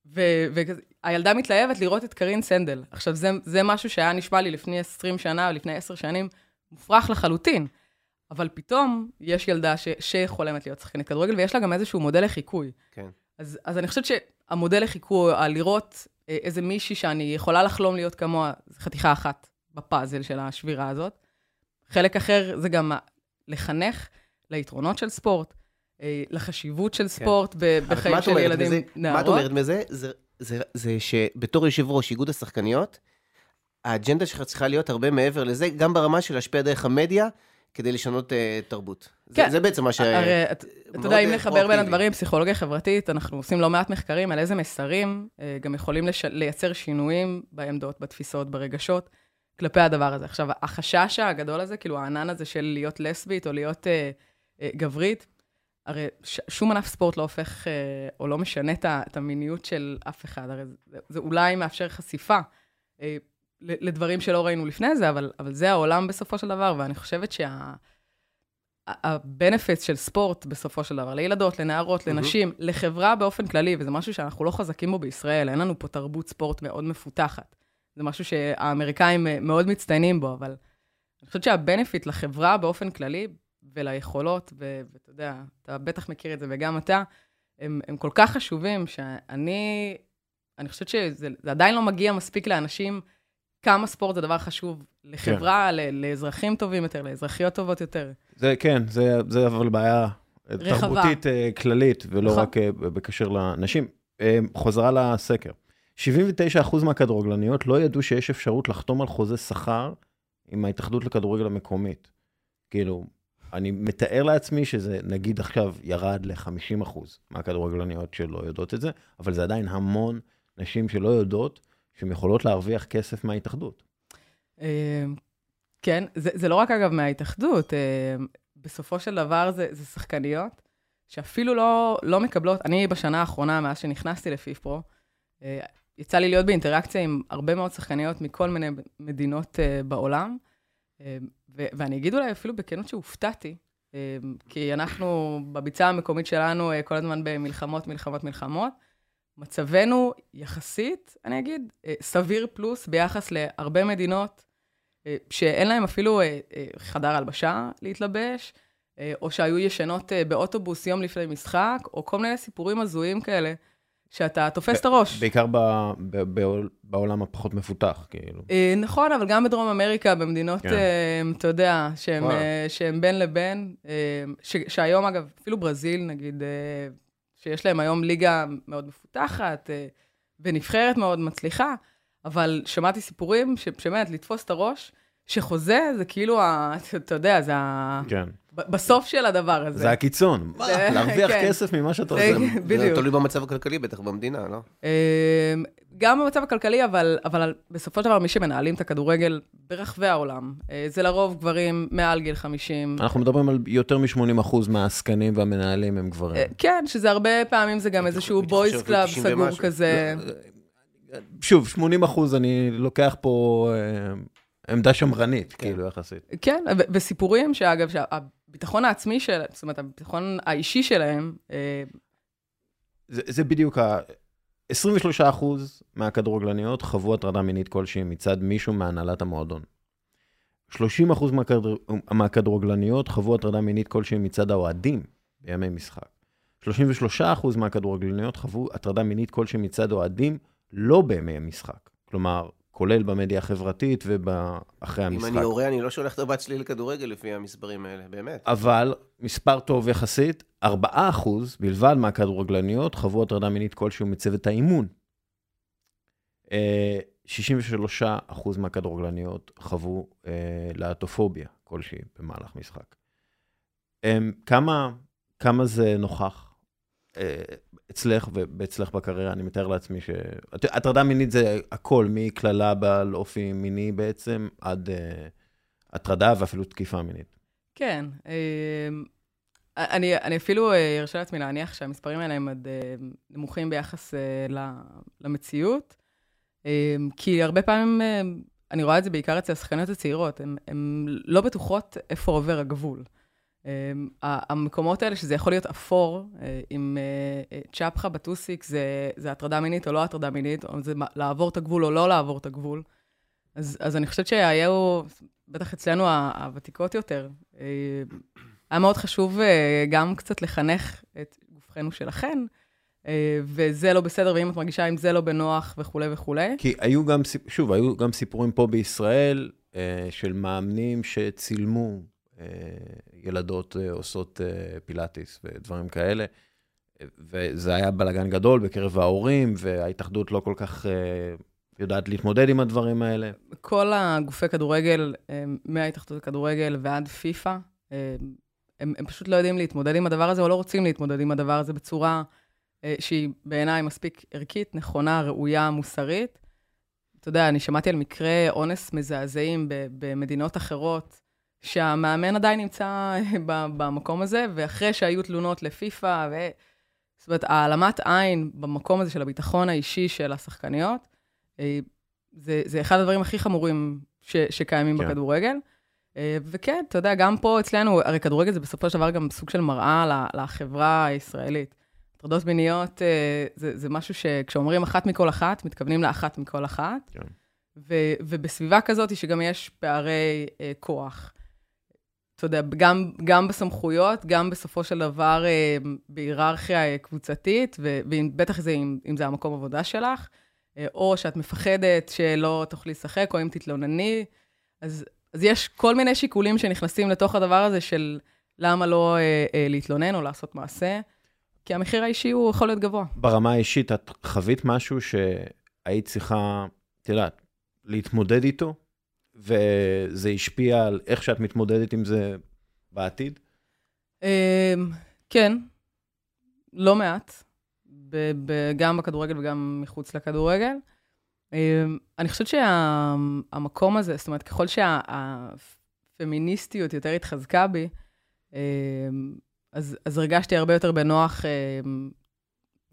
והילדה מתלהבת לראות את קרין סנדל. עכשיו, זה, זה משהו שהיה נשמע לי לפני 20 שנה או לפני 10 שנים, מופרך לחלוטין. אבל פתאום יש ילדה ש, שחולמת להיות שחקנית כדורגל, ויש לה גם איזשהו מודל לחיקוי. כן. אז, אז אני חושבת שהמודל לחיקוי, על לראות אה, איזה מישהי שאני יכולה לחלום להיות כמוה, זה חתיכה אחת בפאזל של השבירה הזאת. חלק אחר זה גם לחנך ליתרונות של ספורט, אה, לחשיבות של ספורט ב- אבל בחיים של ילדים? נערות. מה את אומרת בזה? זה- זה- זה שבתור יושב ראש איגוד השחקניות, האג'נדה שלך צריכה להיות הרבה מעבר לזה, גם ברמה של להשפיע דרך המדיה, כדי לשנות אה, תרבות. זה- כן. זה בעצם מה ש... הרי את- אתה יודע, אם אה, נחבר בין. הדברים, פסיכולוגיה חברתית, אנחנו עושים לא מעט מחקרים על איזה מסרים אה, גם יכולים לש... לייצר שינויים בעמדות, בתפיסות, ברגשות, כלפי הדבר הזה. עכשיו, החשש הגדול הזה, כאילו הענן הזה של להיות לסבית או להיות אה, אה, גברית, הרי ש... שום ענף ספורט לא הופך אה, או לא משנה את. את המיניות של אף אחד. הרי זה, זה אולי מאפשר חשיפה אה, ל- לדברים שלא ראינו לפני זה, אבל, אבל זה העולם בסופו של דבר, ואני חושבת שה... ה-benefits של ספורט בסופו של דבר, לילדות, לנערות. לנשים, לחברה באופן כללי, וזה משהו שאנחנו לא חזקים בו בישראל, אין לנו פה תרבות ספורט מאוד מפותחת. זה משהו שהאמריקאים אה, מאוד מצטיינים בו, אבל אני חושבת שה-benefit לחברה באופן כללי, וליכולות, ואתה יודע, אתה בטח מכיר את זה, וגם אתה, הם, הם כל כך חשובים, שאני אני חושבת שזה זה עדיין לא מגיע מספיק לאנשים כמה ספורט זה דבר חשוב לחברה, ל- לאזרחים טובים יותר, לאזרחיות טובות יותר. זה כן, זה, זה אבל בעיה רחבה. תרבותית אה, כללית, ולא נכון. רק אה, בקשר לנשים. אה, חוזרה לסקר. 79% מהכדורגלניות לא ידעו שיש אפשרות לחתום על חוזה שכר עם ההתאחדות לכדורגל המקומית. כאילו, אני מתאר לעצמי שזה נגיד עכשיו ירד ל-50% מהכדורגלניות שלא יודעות את זה, אבל זה עדיין המון נשים שלא יודעות שהן יכולות להרוויח כסף מההתאחדות. אה, כן, זה, זה לא רק אגב מההתאחדות, אה, בסופו של דבר זה, זה שחקניות שאפילו לא, לא מקבלות, אני בשנה האחרונה, מאז שנכנסתי לפיפפרו, אה, יצא לי להיות באינטראקציה עם הרבה מאוד שחקניות מכל מיני מדינות אה, בעולם, אה, ואני אגיד אולי אפילו בכנות שהופתעתי, אה, כי אנחנו בביצה המקומית שלנו כל הזמן במלחמות, מלחמות, מלחמות. מצבנו יחסית, אני אגיד, סביר פלוס ביחס להרבה מדינות שאין להם אפילו חדר הלבשה להתלבש, או שהיו ישנות באוטובוס יום לפני משחק, או כל מיני סיפורים הזויים כאלה, שאתה תופס את הראש. בעיקר ב, ב, ב, בעולם הפחות מפותח, כאילו. אה, נכון, אבל גם בדרום אמריקה, במדינות, כן. אה, אתה יודע, שהן. אה, בין לבין, ש- שהיום, אגב, אפילו ברזיל, נגיד, שיש להם היום ליגה מאוד מפותחת, ונבחרת מאוד מצליחה, אבל שמעתי סיפורים שבאמת, לתפוס את הראש, שחוזה זה כאילו, ה- אתה יודע, זה ה... כן. בסוף של הדבר הזה. זה הקיצון. מה, זה- להרוויח כן. כסף ממה שאתה זה- עושה. זה בדיוק. תלוי במצב הכלכלי בטח במדינה, לא? אה, גם במצב הכלכלי, אבל, אבל בסופו של דבר, מי שמנהלים את הכדורגל ברחבי העולם, אה, זה לרוב גברים מעל גיל 50. אנחנו מדברים על יותר מ-80% מהעסקנים והמנהלים הם אה, גברים. כן, שזה הרבה פעמים זה גם איזשהו שזה club 90 סגור ומשהו. כזה. שוב, 80% אני לוקח פה אה, עמדה שמרנית, כאילו, יחסית. כן, ו- וסיפורים שאגב, שהביטחון העצמי של, זאת אומרת, הביטחון האישי שלהם, אה, זה, זה בדיוק ה... 23% מהכדורגלניות חוו הטרדה מינית כלשהי מצד מישהו מהנהלת המועדון. 30% מהכדור... מהכדורגלניות חוו הטרדה מינית כלשהי מצד האוהדים בימי משחק. 35% 33% מהכדורגלניות חוו הטרדה מינית כלשהי מצד אוהדים, לא בימי המשחק. כלומר, כולל במדיה החברתית ואחרי המשחק. אם אני הורה, אני לא שולח את הבת שלי לכדורגל לפי המספרים האלה, באמת. אבל, מספר טוב יחסית, 4% בלבד מהכדורגלניות חוו הטרדה מינית כלשהו מצוות האימון. 63% מהכדורגלניות חוו להטופוביה כלשהי במהלך משחק. כמה, כמה זה נוכח אצלך ואצלך בקריירה? אני מתאר לעצמי ש... הטרדה מינית זה הכל, מקללה בעל אופי מיני בעצם, עד הטרדה ואפילו תקיפה מינית. כן. אני, אני אפילו ארשה לעצמי להניח שהמספרים האלה הם עד נמוכים ביחס למציאות, כי הרבה פעמים, אני רואה את זה בעיקר אצל השחקניות הצעירות, הן לא בטוחות איפה עובר הגבול. המקומות האלה, שזה יכול להיות אפור, עם צ'פחה בטוסיק, זה, זה הטרדה מינית או לא הטרדה מינית, או זה לעבור את הגבול או לא לעבור את הגבול. אז, אז אני חושבת שהיו, בטח אצלנו הוותיקות יותר, היה מאוד חשוב גם קצת לחנך את גופכנו שלכן, וזה לא בסדר, ואם את מרגישה עם זה לא בנוח וכולי וכולי. כי היו גם, שוב, היו גם סיפורים פה בישראל של מאמנים שצילמו ילדות עושות פילאטיס ודברים כאלה, וזה היה בלאגן גדול בקרב ההורים, וההתאחדות לא כל כך יודעת להתמודד עם הדברים האלה. כל הגופי כדורגל, מההתאחדות לכדורגל ועד פיפ"א, הם, הם פשוט לא יודעים להתמודד עם הדבר הזה, או לא רוצים להתמודד עם הדבר הזה בצורה שהיא בעיניי מספיק ערכית, נכונה, ראויה, מוסרית. אתה יודע, אני שמעתי על מקרי אונס מזעזעים במדינות אחרות, שהמאמן עדיין נמצא במקום הזה, ואחרי שהיו תלונות לפיפ"א, ו... זאת אומרת, העלמת עין במקום הזה של הביטחון האישי של השחקניות, זה, זה אחד הדברים הכי חמורים ש, שקיימים כן. בכדורגל. וכן, אתה יודע, גם פה אצלנו, הרי כדורגל זה בסופו של דבר גם סוג של מראה לחברה הישראלית. הטרדות מיניות זה, זה משהו שכשאומרים אחת מכל אחת, מתכוונים לאחת מכל אחת. כן. ו, ובסביבה כזאת שגם יש פערי כוח. אתה יודע, גם, גם בסמכויות, גם בסופו של דבר אה, בהיררכיה קבוצתית, ובטח זה, אם, אם זה המקום עבודה שלך, אה, או שאת מפחדת שלא תוכלי לשחק, או אם תתלונני. אז, אז יש כל מיני שיקולים שנכנסים לתוך הדבר הזה של למה לא אה, אה, להתלונן או לעשות מעשה, כי המחיר האישי הוא יכול להיות גבוה. ברמה האישית, את חווית משהו שהיית צריכה, את יודעת, להתמודד איתו? וזה השפיע על איך שאת מתמודדת עם זה בעתיד? כן, לא מעט, גם בכדורגל וגם מחוץ לכדורגל. אני חושבת שהמקום הזה, זאת אומרת, ככל שהפמיניסטיות יותר התחזקה בי, אז, אז הרגשתי הרבה יותר בנוח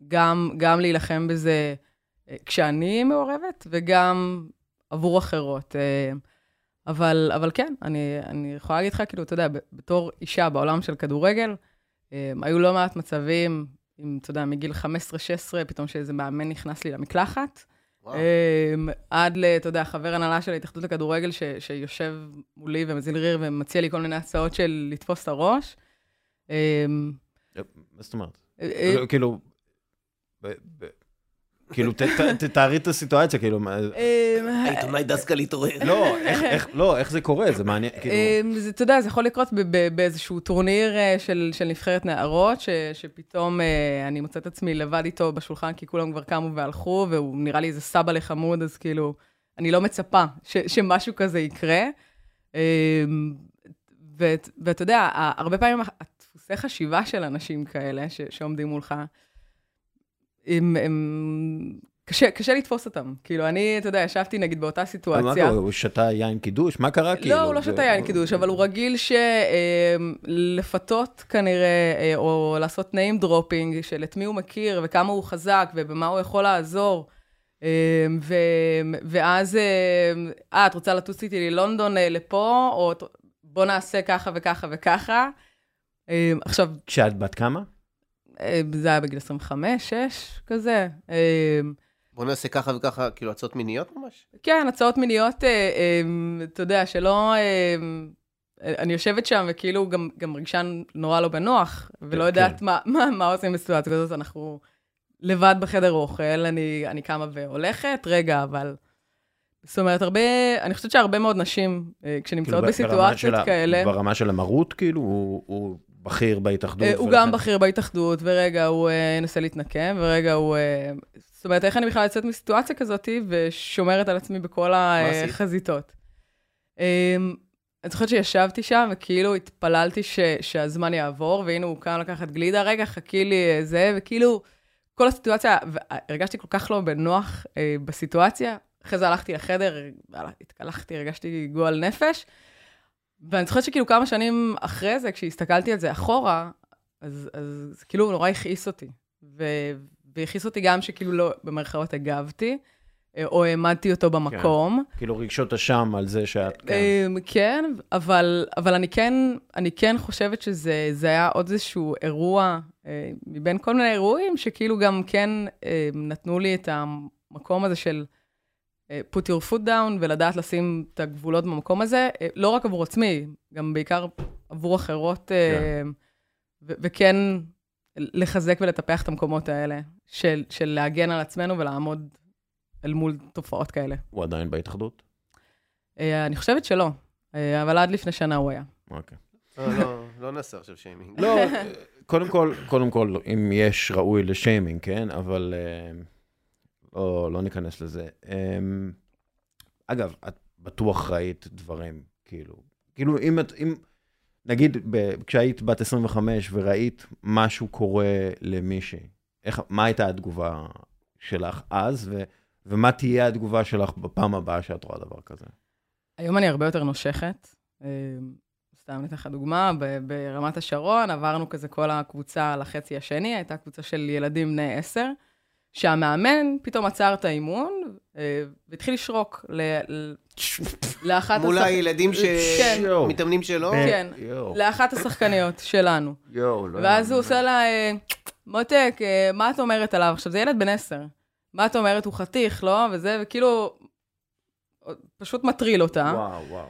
גם, גם להילחם בזה כשאני מעורבת, וגם עבור אחרות. אבל, אבל כן, אני, אני יכולה להגיד לך, כאילו, אתה יודע, בתור אישה בעולם של כדורגל, הם, היו לא מעט מצבים, אם, אתה יודע, מגיל 15-16, פתאום שאיזה מאמן נכנס לי למקלחת. הם, עד ל, אתה יודע, חבר הנהלה של ההתאחדות לכדורגל, ש, שיושב מולי ומזיל ריר ומציע לי כל מיני הצעות של לתפוס את הראש. מה זאת אומרת? כאילו, כאילו, תתארי את הסיטואציה, כאילו... העיתונאי דסקה להתעורר. לא, לא, איך זה קורה? זה מעניין, כאילו... אתה יודע, זה יכול לקרות באיזשהו טורניר של נבחרת נערות, שפתאום אני מוצאת עצמי לבד איתו בשולחן, כי כולם כבר קמו והלכו, והוא נראה לי איזה סבא לחמוד, אז כאילו, אני לא מצפה שמשהו כזה יקרה. ואתה יודע, הרבה פעמים הדפוסי חשיבה של אנשים כאלה, שעומדים מולך, הם, הם... קשה, קשה לתפוס אותם. כאילו, אני, אתה יודע, ישבתי נגיד באותה סיטואציה. מה קורה? הוא שתה יין קידוש? מה קרה? לא, כאילו? הוא לא שתה יין קידוש, אבל הוא רגיל שלפתות אה, כנראה, אה, או לעשות name dropping של את מי הוא מכיר, וכמה הוא חזק, ובמה הוא יכול לעזור. אה, ו... ואז, אה, את רוצה לטוס איתי ללונדון לפה, או בוא נעשה ככה וככה וככה. עכשיו... כשאת בת כמה? אה, זה היה בגיל 25, 6, כזה. אה, בוא נעשה ככה וככה, כאילו הצעות מיניות ממש? כן, הצעות מיניות, אה, אתה יודע, שלא... אני יושבת שם וכאילו גם, גם רגשה נורא לא בנוח, ולא כן. יודעת מה, מה, מה עושים בסיטואציה כזאת, אנחנו לבד בחדר אוכל, אני, אני קמה והולכת, רגע, אבל... זאת אומרת, הרבה, אני חושבת שהרבה מאוד נשים, כשנמצאות כאילו, בסיטואציות ברמה של כאלה, ברמה של המרות, כאילו, הוא, הוא בכיר בהתאחדות. אה, הוא ולכן- גם בכיר בהתאחדות, ורגע הוא אה, ינסה להתנקם, ורגע הוא... אה, זאת אומרת, איך אני בכלל יוצאת מסיטואציה כזאת ושומרת על עצמי בכל? החזיתות. אה, אני זוכרת שישבתי שם, וכאילו התפללתי ש, שהזמן יעבור, והנה הוא קם לקחת גלידה, רגע, חכי לי זה, וכאילו, כל הסיטואציה, והרגשתי כל כך לא בנוח אה, בסיטואציה. אחרי זה הלכתי לחדר, התקלחתי, הרגשתי גועל נפש. ואני זוכרת שכאילו כמה שנים אחרי זה, כשהסתכלתי על זה אחורה, אז, אז זה כאילו נורא הכעיס אותי. ו, והכעיס אותי גם שכאילו לא, במרכאות הגבתי, אה, או העמדתי אותו במקום. כאילו רגשות אשם על זה שאת... כן. כן, כן אבל, אבל אני, כן, אני כן חושבת שזה זה היה עוד איזשהו אירוע, אה, מבין כל מיני אירועים, שכאילו גם כן אה, נתנו לי את המקום הזה של אה, put your foot down ולדעת לשים את הגבולות במקום הזה, אה, לא רק עבור עצמי, גם בעיקר עבור אחרות, אה, כן. ו- וכן לחזק ולטפח את המקומות האלה, של, של להגן על עצמנו ולעמוד אל מול תופעות כאלה. הוא עדיין בהתאחדות? אה, אני חושבת שלא, אה, אבל עד לפני שנה הוא היה. אוקיי. לא, לא, לא נעשה עכשיו שיימינג. לא, קודם כל, קודם כל, אם יש ראוי לשיימינג, כן? אבל אה, לא, לא ניכנס לזה. אה, אגב, את בטוח ראית דברים, כאילו, כאילו, אם את, אם, נגיד, ב, כשהיית בת 25 וראית משהו קורה למישהי, איך, מה הייתה התגובה שלך אז, ו, ומה תהיה התגובה שלך בפעם הבאה שאת רואה דבר כזה? היום אני הרבה יותר נושכת. אה, סתם ניתן לך דוגמה, ברמת השרון עברנו כזה כל הקבוצה לחצי השני, הייתה קבוצה של ילדים בני עשר, שהמאמן פתאום עצר את האימון אה, והתחיל לשרוק לאחת מול השח- הילדים כן. שמתאמנים שלו? כן, יואו, לאחת השחקניות שלנו. לא ואז הוא. עושה לה, אה, מותק, אה, מה את אומרת עליו? עכשיו, זה ילד בן עשר. מה את אומרת? הוא חתיך, לא? וזה, וכאילו, פשוט מטריל אותה. וואו, וואו.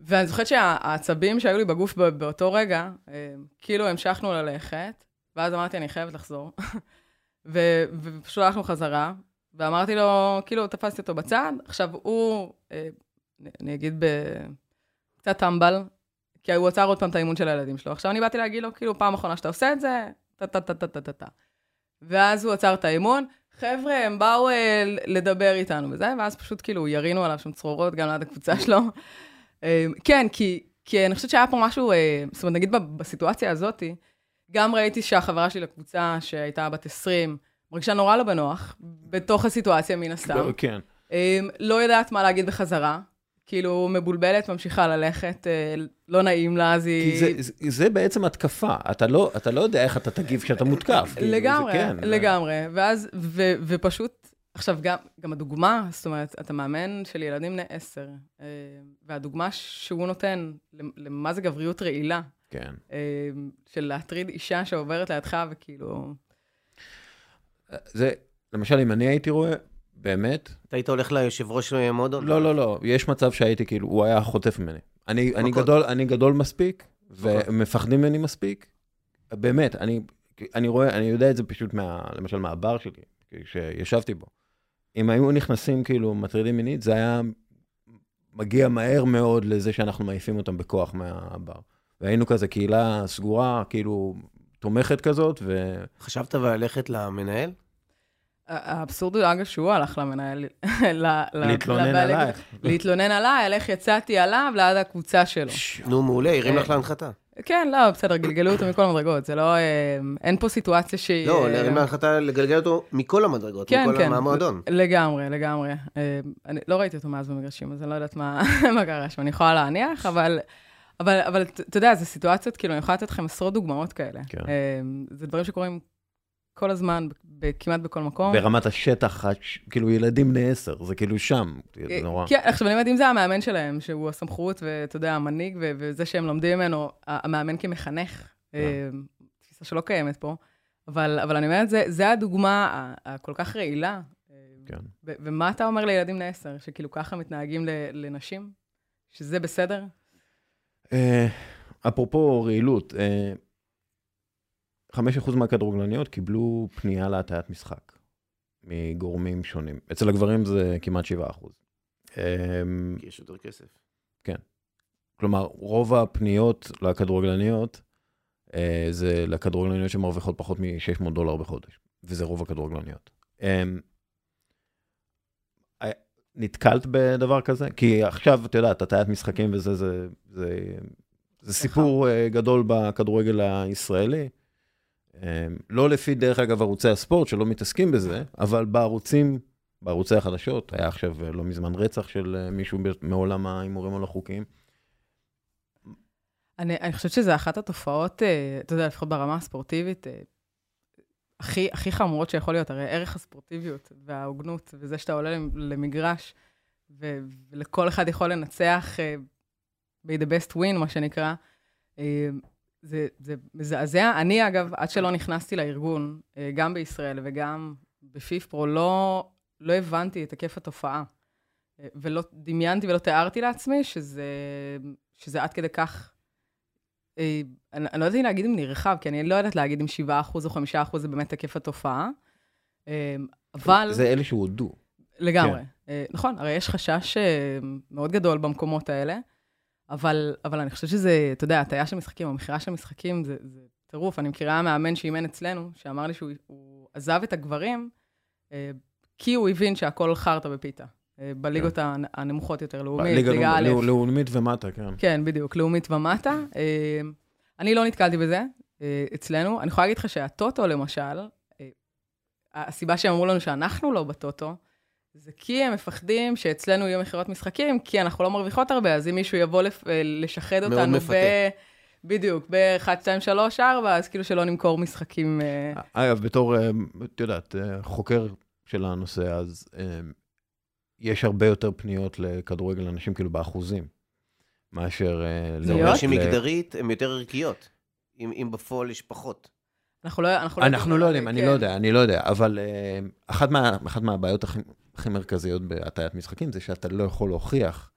ואני זוכרת שהעצבים שהיו לי בגוף בא- באותו רגע, אה, כאילו המשכנו ללכת, ואז אמרתי, אני חייבת לחזור. ו- ופשוט הלכנו חזרה, ואמרתי לו, כאילו, תפסתי אותו בצד, עכשיו הוא, אה, אני אגיד ב- קצת טמבל, כי הוא עצר עוד פעם את האימון של הילדים שלו. עכשיו אני באתי להגיד לו, כאילו, פעם אחרונה שאתה עושה את זה, טה-טה-טה-טה-טה. ואז הוא עצר את האימון, חבר'ה, הם באו אה, לדבר איתנו וזה, ואז פשוט כאילו ירינו עליו שם צרורות גם ליד הקבוצה שלו. אה, כן, כי, כי אני חושבת שהיה פה משהו, אה, זאת אומרת, נגיד בסיטואציה הזאת, גם ראיתי שהחברה שלי לקבוצה, שהייתה בת 20, מרגישה נורא לא בנוח, בתוך הסיטואציה מן הסתם. כן. אה, לא יודעת מה להגיד בחזרה. כאילו, מבולבלת, ממשיכה ללכת, אה, לא נעים לה, אז היא... כי זה, זה, בעצם התקפה, אתה לא, אתה לא יודע איך אתה תגיב כשאתה מותקף. כאילו, לגמרי, כן, לגמרי. ואז, ו, ופשוט, עכשיו, גם, גם הדוגמה, זאת אומרת, אתה מאמן של ילדים בני עשר, אה, והדוגמה שהוא נותן למה זה גבריות רעילה, כן. אה, של להטריד אישה שעוברת לידך, וכאילו... זה, למשל, אם אני הייתי רואה, באמת, אתה היית הולך ליושב ראש מועדון? לא, לא, לא, יש מצב שהייתי כאילו, הוא היה חוטף ממני. אני, אני, מכות. גדול, אני גדול מספיק, מכות. ומפחדים ממני מספיק. באמת, אני, אני רואה, אני יודע את זה פשוט, מה, למשל, מהבר שלי, כשישבתי בו. אם היו נכנסים כאילו מטרידים מינית, זה היה מגיע מהר מאוד לזה שאנחנו מעיפים אותם בכוח מהבר. והיינו כזה קהילה סגורה, כאילו, תומכת כזאת, ו... חשבת ללכת למנהל? האבסורד הוא, אגב, שהוא הלך למנהל, להתלונן עלייך. להתלונן עליי, על איך יצאתי עליו ליד הקבוצה שלו. נו, מעולה, הרים אה, לך להנחתה. כן, לא, בסדר, גלגלו אותו מכל המדרגות, זה לא... אה, אין פה סיטואציה שהיא... לא, להרים להנחתה, לגלגל אותו מכל המדרגות, כן, מכל כן. מהמועדון. לגמרי, לגמרי. אה, אני לא ראיתי אותו מאז במגרשים, אז אני לא יודעת מה מה קרה שם, אני יכולה להניח, אבל... אבל, אבל אתה יודע, זה סיטואציות, כאילו, אני יכולה לתת לכם עשרות דוגמאות כאלה. כן. אה, זה דברים שקורים כל הזמן, כמעט בכל מקום. ברמת השטח, הש- כאילו ילדים בני עשר, זה כאילו שם, זה נורא. כן, עכשיו אני אומרת, אם זה המאמן שלהם, שהוא הסמכות, ואתה יודע, המנהיג, וזה שהם לומדים ממנו, המאמן כמחנך, אה, תפיסה שלא קיימת פה, אבל, אבל אני אומרת, זה, זה הדוגמה הכל כך רעילה. אה, כן. ומה אתה אומר לילדים בני עשר, שכאילו ככה מתנהגים לנשים? שזה בסדר? אה, אפרופו רעילות, 5% מהכדורגלניות קיבלו פנייה להטיית משחק מגורמים שונים. אצל הגברים זה כמעט 7%. כי יש יותר כסף. כן. כלומר, רוב הפניות לכדורגלניות זה לכדורגלניות שמרוויחות פחות מ-600 דולר בחודש, וזה רוב הכדורגלניות. נתקלת בדבר כזה? כי עכשיו, את יודעת, הטיית משחקים וזה, זה, זה, זה סיפור uh, גדול בכדורגל הישראלי. Um, לא לפי, דרך אגב, ערוצי הספורט, שלא מתעסקים בזה, אבל בערוצים, בערוצי החדשות, היה עכשיו uh, לא מזמן רצח של מישהו מעולם ההימורים הלא חוקיים. אני, אני חושבת שזו אחת התופעות, אתה יודע, לפחות ברמה הספורטיבית, הכי, הכי חמורות שיכול להיות, הרי ערך הספורטיביות וההוגנות, וזה שאתה עולה למגרש, ו, ולכל אחד יכול לנצח uh, by the best win, מה שנקרא, uh, זה, זה מזעזע. אני, אגב, עד שלא נכנסתי לארגון, uh, גם בישראל וגם בפיפפרו, לא, לא הבנתי את היקף התופעה. ולא דמיינתי ולא תיארתי לעצמי שזה, שזה עד כדי כך אה, אני, אני לא יודעת להגיד אם נרחב, כי אני לא יודעת להגיד אם 7% או 5% זה באמת היקף התופעה, אה, אבל... זה אלה שהודו. לגמרי. כן. נכון, הרי יש חשש מאוד גדול במקומות האלה, אבל, אבל אני חושבת שזה, אתה יודע, הטעיה של משחקים, המכירה של משחקים, זה, זה טירוף. אני מכירה מאמן שאימן אצלנו, שאמר לי שהוא עזב את הגברים, כי הוא הבין שהכל חרטא בפיתה. בליגות כן. הנמוכות יותר, לאומית, ליגה א'. לאומית ומטה, כן. כן, בדיוק, לאומית ומטה. אה, אני לא נתקלתי בזה אה, אצלנו. אני יכולה להגיד לך שהטוטו, למשל, אה, הסיבה שהם אמרו לנו שאנחנו לא בטוטו, זה כי הם מפחדים שאצלנו יהיו מכירות משחקים, כי אנחנו לא מרוויחות הרבה, אז אם מישהו יבוא לשחד אותנו ב... מפתה. בדיוק, ב-1, 2, 3, 4, אז כאילו שלא נמכור משחקים... אגב, בתור, את יודעת, חוקר של הנושא, אז יש הרבה יותר פניות לכדורגל אנשים, כאילו באחוזים, מאשר... אה, זה אומר שמגדרית הן יותר ערכיות, אם, אם בפועל יש פחות. אנחנו לא, אנחנו לא, אנחנו לא יודעים, אני לא כן. יודע, אני לא יודע, אבל uh, אחת, מה, אחת מהבעיות הכי, הכי מרכזיות בהטיית משחקים זה שאתה לא יכול להוכיח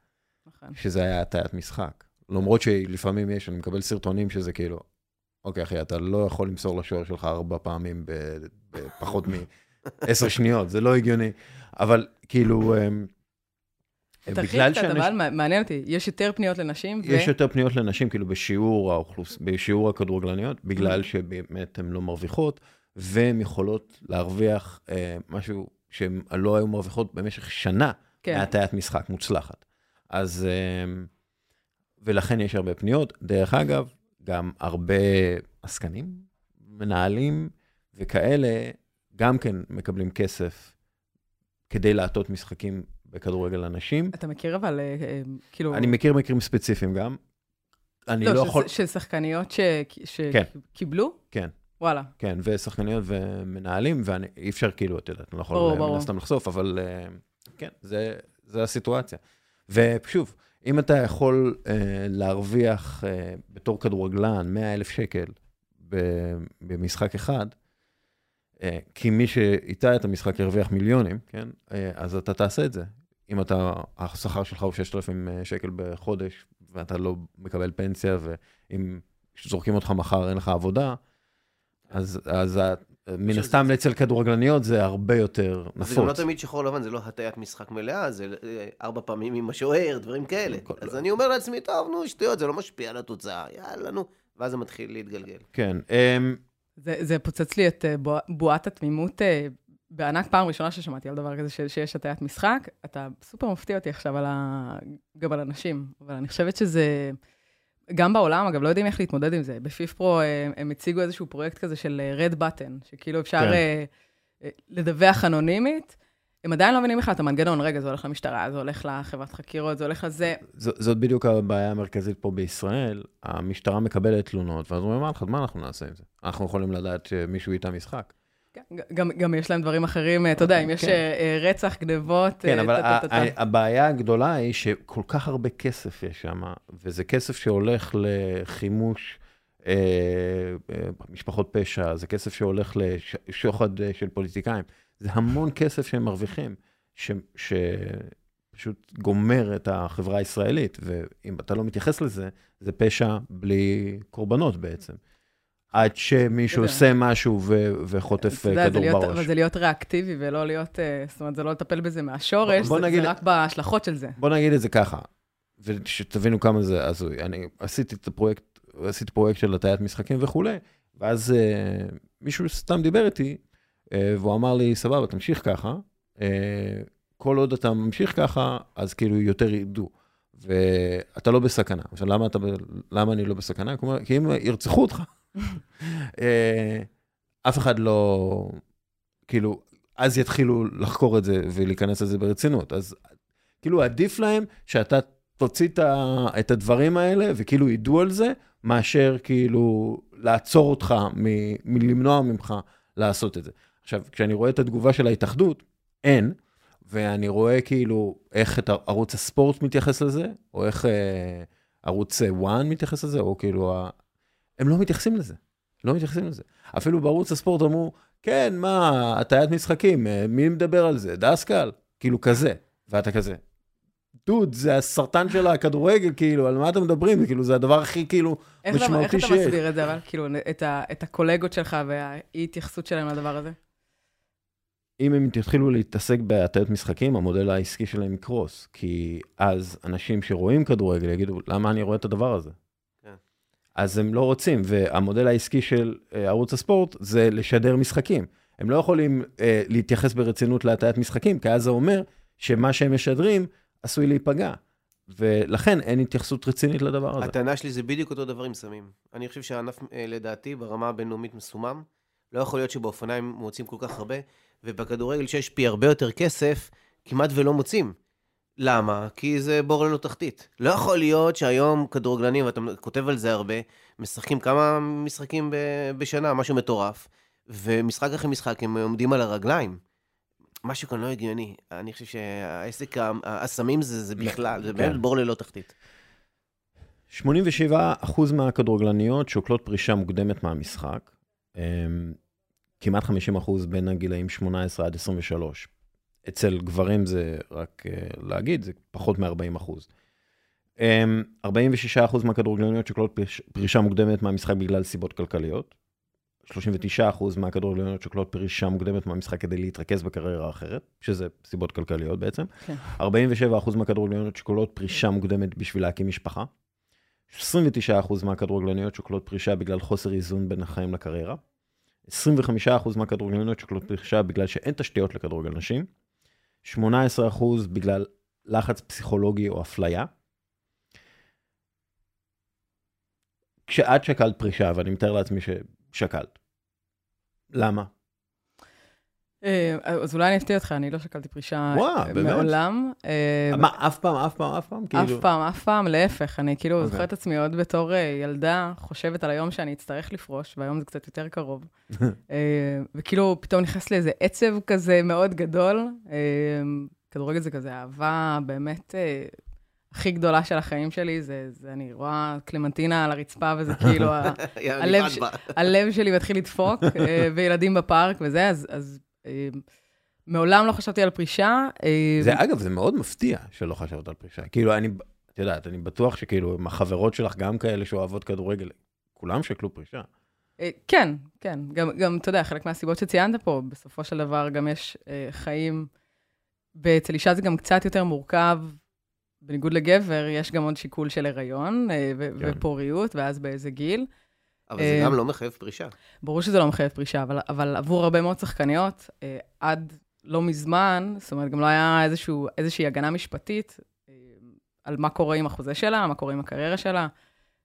נכון. שזה היה הטיית משחק. למרות שלפעמים יש, אני מקבל סרטונים שזה כאילו, אוקיי אחי, אתה לא יכול למסור לשוער שלך ארבע פעמים בפחות מעשר שניות, זה לא הגיוני. אבל כאילו, אמ, בגלל שאנשים... אבל מעניין אותי, יש יותר פניות לנשים? יש ו... יותר פניות לנשים, כאילו בשיעור האוכלוס... בשיעור הכדורגלניות, בגלל mm-hmm. שבאמת הן לא מרוויחות, והן יכולות להרוויח אה, משהו שהן לא היו מרוויחות במשך שנה כן. מהטיית משחק מוצלחת. אז, אה, ולכן יש הרבה פניות. דרך אגב, גם הרבה עסקנים, מנהלים וכאלה, גם כן מקבלים כסף כדי להטות משחקים בכדורגל אנשים. אתה מכיר אבל, אה, אה, כאילו... אני מכיר מקרים ספציפיים גם. אני לא, לא יכול... של שחקניות שקיבלו? כן. כן. וואלה. כן, ושחקניות ומנהלים, ואי אפשר כאילו, את יודעת, אני לא יכול מן הסתם לחשוף, אבל אה, כן, זה, זה הסיטואציה. ושוב, אם אתה יכול uh, להרוויח uh, בתור כדורגלן 100 אלף שקל במשחק אחד, אה, כי מי שאיתה את המשחק ירוויח מיליונים, כן? אה, אז אתה תעשה את זה. אם אתה, השכר שלך הוא 6,000 אה, שקל בחודש, ואתה לא מקבל פנסיה, ואם זורקים אותך מחר, אין לך עבודה, אז, אז מן הסתם אצל כדורגלניות זה הרבה יותר נפוץ. זה גם לא תמיד שחור לבן, זה לא הטיית משחק מלאה, זה ארבע פעמים עם השוער, דברים כאלה. אז אני אומר לעצמי, טוב, נו, שטויות, זה לא משפיע על התוצאה, יאללה, נו. ואז זה מתחיל להתגלגל. כן. זה, זה פוצץ לי את אה, בועת התמימות אה, בענק, פעם ראשונה ששמעתי על דבר כזה ש, שיש הטיית משחק. אתה סופר מפתיע אותי עכשיו על ה... גם על אנשים, אבל אני חושבת שזה... גם בעולם, אגב, לא יודעים איך להתמודד עם זה. בפיפפרו אה, הם הציגו איזשהו פרויקט כזה של רד בטן, שכאילו אפשר כן. לדווח אנונימית. הם עדיין לא מבינים בכלל את המנגנון, רגע, זה הולך למשטרה, זה הולך לחברת חקירות, זה הולך לזה. זאת בדיוק הבעיה המרכזית פה בישראל. המשטרה מקבלת תלונות, ואז אומרים, מה אנחנו נעשה עם זה? אנחנו יכולים לדעת שמישהו איתה משחק. כן, גם, גם יש להם דברים אחרים, אתה יודע, אם יש כן. אה, רצח, גנבות... כן, אבל הבעיה הגדולה היא שכל כך הרבה כסף יש שם, וזה כסף שהולך לחימוש אה, אה, משפחות פשע, זה כסף שהולך לשוחד של פוליטיקאים. זה המון כסף שהם מרוויחים, ש, ש, פשוט גומר את החברה הישראלית, ואם אתה לא מתייחס לזה, זה פשע בלי קורבנות בעצם. עד שמישהו עושה משהו ו- וחוטף אה, כדור להיות, בראש. אבל זה להיות ריאקטיבי ולא להיות, אה, זאת אומרת, זה לא לטפל בזה מהשורש, בוא, בוא זה, נגיד, זה רק בהשלכות של זה. בוא נגיד את זה ככה, ושתבינו כמה זה הזוי. אני עשיתי את הפרויקט, עשיתי פרויקט של הטיית משחקים וכולי, ואז uh, מישהו סתם דיבר איתי, והוא אמר לי, סבבה, תמשיך ככה, uh, כל עוד אתה ממשיך ככה, אז כאילו יותר ידעו. ואתה לא בסכנה. עכשיו, למה, אתה, למה אני לא בסכנה? כי אם ירצחו אותך, אף אחד לא, כאילו, אז יתחילו לחקור את זה ולהיכנס לזה ברצינות. אז כאילו עדיף להם שאתה תוציא את הדברים האלה וכאילו ידעו על זה, מאשר כאילו לעצור אותך מ- מלמנוע ממך לעשות את זה. עכשיו, כשאני רואה את התגובה של ההתאחדות, אין, ואני רואה כאילו איך את ערוץ הספורט מתייחס לזה, או איך אה, ערוץ 1 מתייחס לזה, או כאילו, הם לא מתייחסים לזה. לא מתייחסים לזה. אפילו בערוץ הספורט אמרו, כן, מה, הטיית משחקים, אה, מי מדבר על זה? דסקל? כאילו כזה. ואתה כזה, דוד, זה הסרטן של הכדורגל, כאילו, על מה אתם מדברים? כאילו, זה הדבר הכי, כאילו, משמעותי שיש. איך אתה מסביר את זה, אבל, כאילו, את, ה, את הקולגות שלך והאי-התייחסות שלהם לדבר הזה? אם הם יתחילו להתעסק בהטיות משחקים, המודל העסקי שלהם יקרוס. כי אז אנשים שרואים כדורגל יגידו, למה אני רואה את הדבר הזה? כן. אז הם לא רוצים, והמודל העסקי של אה, ערוץ הספורט זה לשדר משחקים. הם לא יכולים אה, להתייחס ברצינות להטיית משחקים, כי אז זה אומר שמה שהם משדרים עשוי להיפגע. ולכן אין התייחסות רצינית לדבר הזה. הטענה שלי זה בדיוק אותו דבר עם סמים. אני חושב שהענף, אה, לדעתי, ברמה הבינלאומית מסומם. לא יכול להיות שבאופניים מוצאים כל כך הרבה, ובכדורגל שיש פי הרבה יותר כסף, כמעט ולא מוצאים. למה? כי זה בור ללא תחתית. לא יכול להיות שהיום כדורגלנים, ואתה כותב על זה הרבה, משחקים כמה משחקים בשנה, משהו מטורף, ומשחק אחרי משחק הם עומדים על הרגליים. משהו כאן לא הגיוני. אני חושב שהעסק, הסמים זה, זה בכלל, זה באמת כן. בור ללא תחתית. 87% מהכדורגלניות שוקלות פרישה מוקדמת מהמשחק. אמ, כמעט 50% בין הגילאים 18 עד 23. אצל גברים זה רק uh, להגיד, זה פחות מ-40%. Um, 46% מהכדורגלניות שוקלות פרישה מוקדמת מהמשחק בגלל סיבות כלכליות. 39% מהכדורגלניות שוקלות פרישה מוקדמת מהמשחק כדי להתרכז בקריירה אחרת, שזה סיבות כלכליות בעצם. כן. 47% מהכדורגלניות שוקלות פרישה מוקדמת בשביל להקים משפחה. 29% מהכדורגלניות שוקלות פרישה בגלל חוסר איזון בין החיים לקריירה. 25% מהכדורגלניות שוקלות פרישה בגלל שאין תשתיות לכדורגל נשים. 18% בגלל לחץ פסיכולוגי או אפליה. כשאת שקלת פרישה, ואני מתאר לעצמי ששקלת, למה? אה, אז אולי אני אפתיע אותך, אני לא שקלתי פרישה מעולם. אה, מה, אף פעם, אף פעם, אף פעם? אף כאילו- פעם, אף פעם, להפך. אני כאילו אוקיי. זוכרת את עצמי עוד בתור אה, ילדה, חושבת על היום שאני אצטרך לפרוש, והיום זה קצת יותר קרוב. וכאילו, פתאום נכנס לי איזה עצב כזה מאוד גדול. כדורגל זה כזה אהבה באמת הכי גדולה של החיים שלי, זה, זה אני רואה קלמנטינה על הרצפה, וזה כאילו, הלב, הלב שלי מתחיל לדפוק, וילדים בפארק וזה, אז, אז מעולם לא חשבתי על פרישה. אמ, זה, אגב, זה מאוד מפתיע שלא חשבת על פרישה. כאילו, אני, את יודעת, אני בטוח שכאילו, עם החברות שלך, גם כאלה שאוהבות כדורגל, כולם שקלו פרישה. אה, כן, כן. גם, גם, אתה יודע, חלק מהסיבות שציינת פה, בסופו של דבר גם יש אה, חיים, ואצל אישה זה גם קצת יותר מורכב. בניגוד לגבר, יש גם עוד שיקול של הריון אה, ו- כן. ופוריות, ואז באיזה גיל. אבל זה גם לא מחייב פרישה. ברור שזה לא מחייב פרישה, אבל, אבל עבור הרבה מאוד שחקניות, אה, עד לא מזמן, זאת אומרת, גם לא היה איזשהו, איזושהי הגנה משפטית אה, על מה קורה עם החוזה שלה, מה קורה עם הקריירה שלה.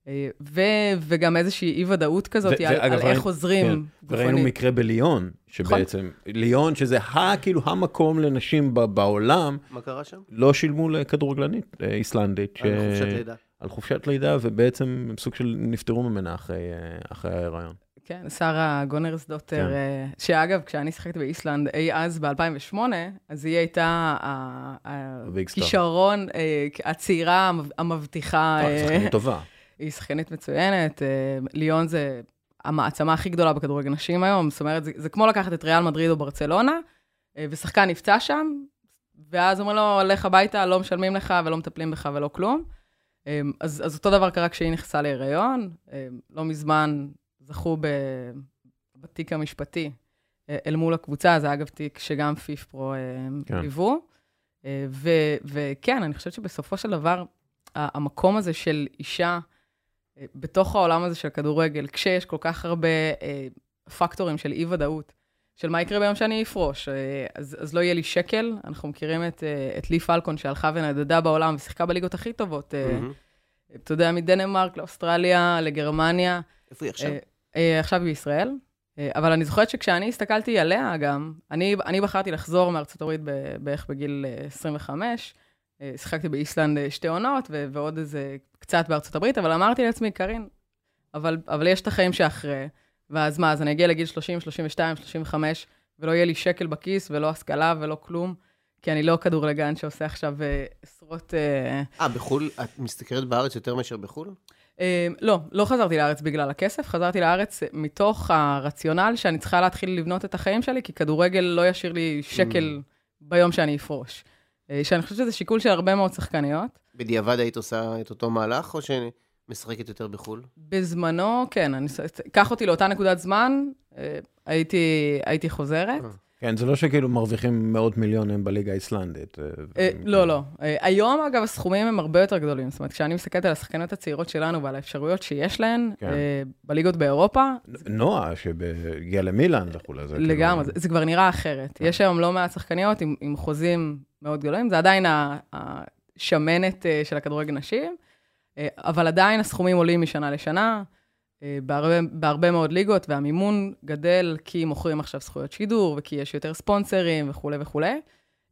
אה, ו, וגם איזושהי אי-ודאות כזאת ו- על, ואגב, על איך חוזרים כן, גופנית. וראינו מקרה בליון, שבעצם, נכון. ליון, שזה ה, כאילו המקום לנשים ב- בעולם, מה קרה שם? לא שילמו לכדורגלנית איסלנדית. על ש... חופשת לידה. על חופשת לידה, ובעצם סוג של נפטרו ממנה אחרי, אחרי ההיריון. כן, שרה גונרס דוטר, כן. אה, שאגב, כשאני שיחקתי באיסלנד אי אז ב-2008, אז היא הייתה הכישרון, אה, הצעירה המבטיחה. היא אה, שחקנית טובה. היא שחקנית מצוינת. ליאון זה המעצמה הכי גדולה בכדורגל נשים היום, זאת אומרת, זה, זה כמו לקחת את ריאל מדריד או ברצלונה, ושחקן נפצע שם, ואז אומרים לו, לך הביתה, לא משלמים לך ולא מטפלים בך ולא כלום. אמ, אז, אז אותו דבר קרה כשהיא נכנסה להיריון. אמ, לא מזמן זכו ב, בתיק המשפטי אה, אל מול הקבוצה, זה אגב תיק שגם פיף פרו כן. ליוו. אה, וכן, אני חושבת שבסופו של דבר, המקום הזה של אישה אה, בתוך העולם הזה של כדורגל, כשיש כל כך הרבה פקטורים של אי-ודאות, של מה יקרה ביום שאני אפרוש. אז, אז לא יהיה לי שקל. אנחנו מכירים את, את לי פלקון שהלכה ונדדה בעולם ושיחקה בליגות הכי טובות. Mm-hmm. אתה יודע, מדנמרק לאוסטרליה, לגרמניה. איפה היא עכשיו? עכשיו בישראל. אבל אני זוכרת שכשאני הסתכלתי עליה גם, אני, אני בחרתי לחזור מארצות הברית בערך בגיל 25. שיחקתי באיסלנד שתי עונות, ועוד איזה קצת בארצות הברית, אבל אמרתי לעצמי, קארין, אבל, אבל יש את החיים שאחרי. ואז מה, אז אני אגיע לגיל 30, 32, 35, ולא יהיה לי שקל בכיס, ולא השכלה ולא כלום, כי אני לא כדורגלן שעושה עכשיו אה, עשרות... אה, אה, בחו"ל? את מסתכלת בארץ יותר מאשר בחו"ל? אה, לא, לא חזרתי לארץ בגלל הכסף, חזרתי לארץ מתוך הרציונל שאני צריכה להתחיל לבנות את החיים שלי, כי כדורגל לא ישאיר לי שקל mm. ביום שאני אפרוש. שאני חושבת שזה שיקול של הרבה מאוד שחקניות. בדיעבד היית עושה את אותו מהלך, או ש... משחקת יותר בחו"ל? בזמנו, כן. אני... קח אותי לאותה נקודת זמן, אה, הייתי, הייתי חוזרת. אה. כן, זה לא שכאילו מרוויחים מאות מיליונים בליגה האיסלנדית. אה, לא, לא. היום, אגב, הסכומים הם הרבה יותר גדולים. זאת אומרת, כשאני מסתכלת על השחקניות הצעירות שלנו ועל האפשרויות שיש להן כן. בליגות באירופה... נועה, שהגיעה למילאן וכולי. כאילו- לגמרי, זה כבר נראה אחרת. כן. יש היום לא מעט שחקניות עם חוזים מאוד גדולים. זה עדיין השמנת של הכדורגל נשים. אה, אבל עדיין הסכומים עולים משנה לשנה, אה, בהרבה, בהרבה מאוד ליגות, והמימון גדל כי מוכרים עכשיו זכויות שידור, וכי יש יותר ספונסרים וכולי וכולי.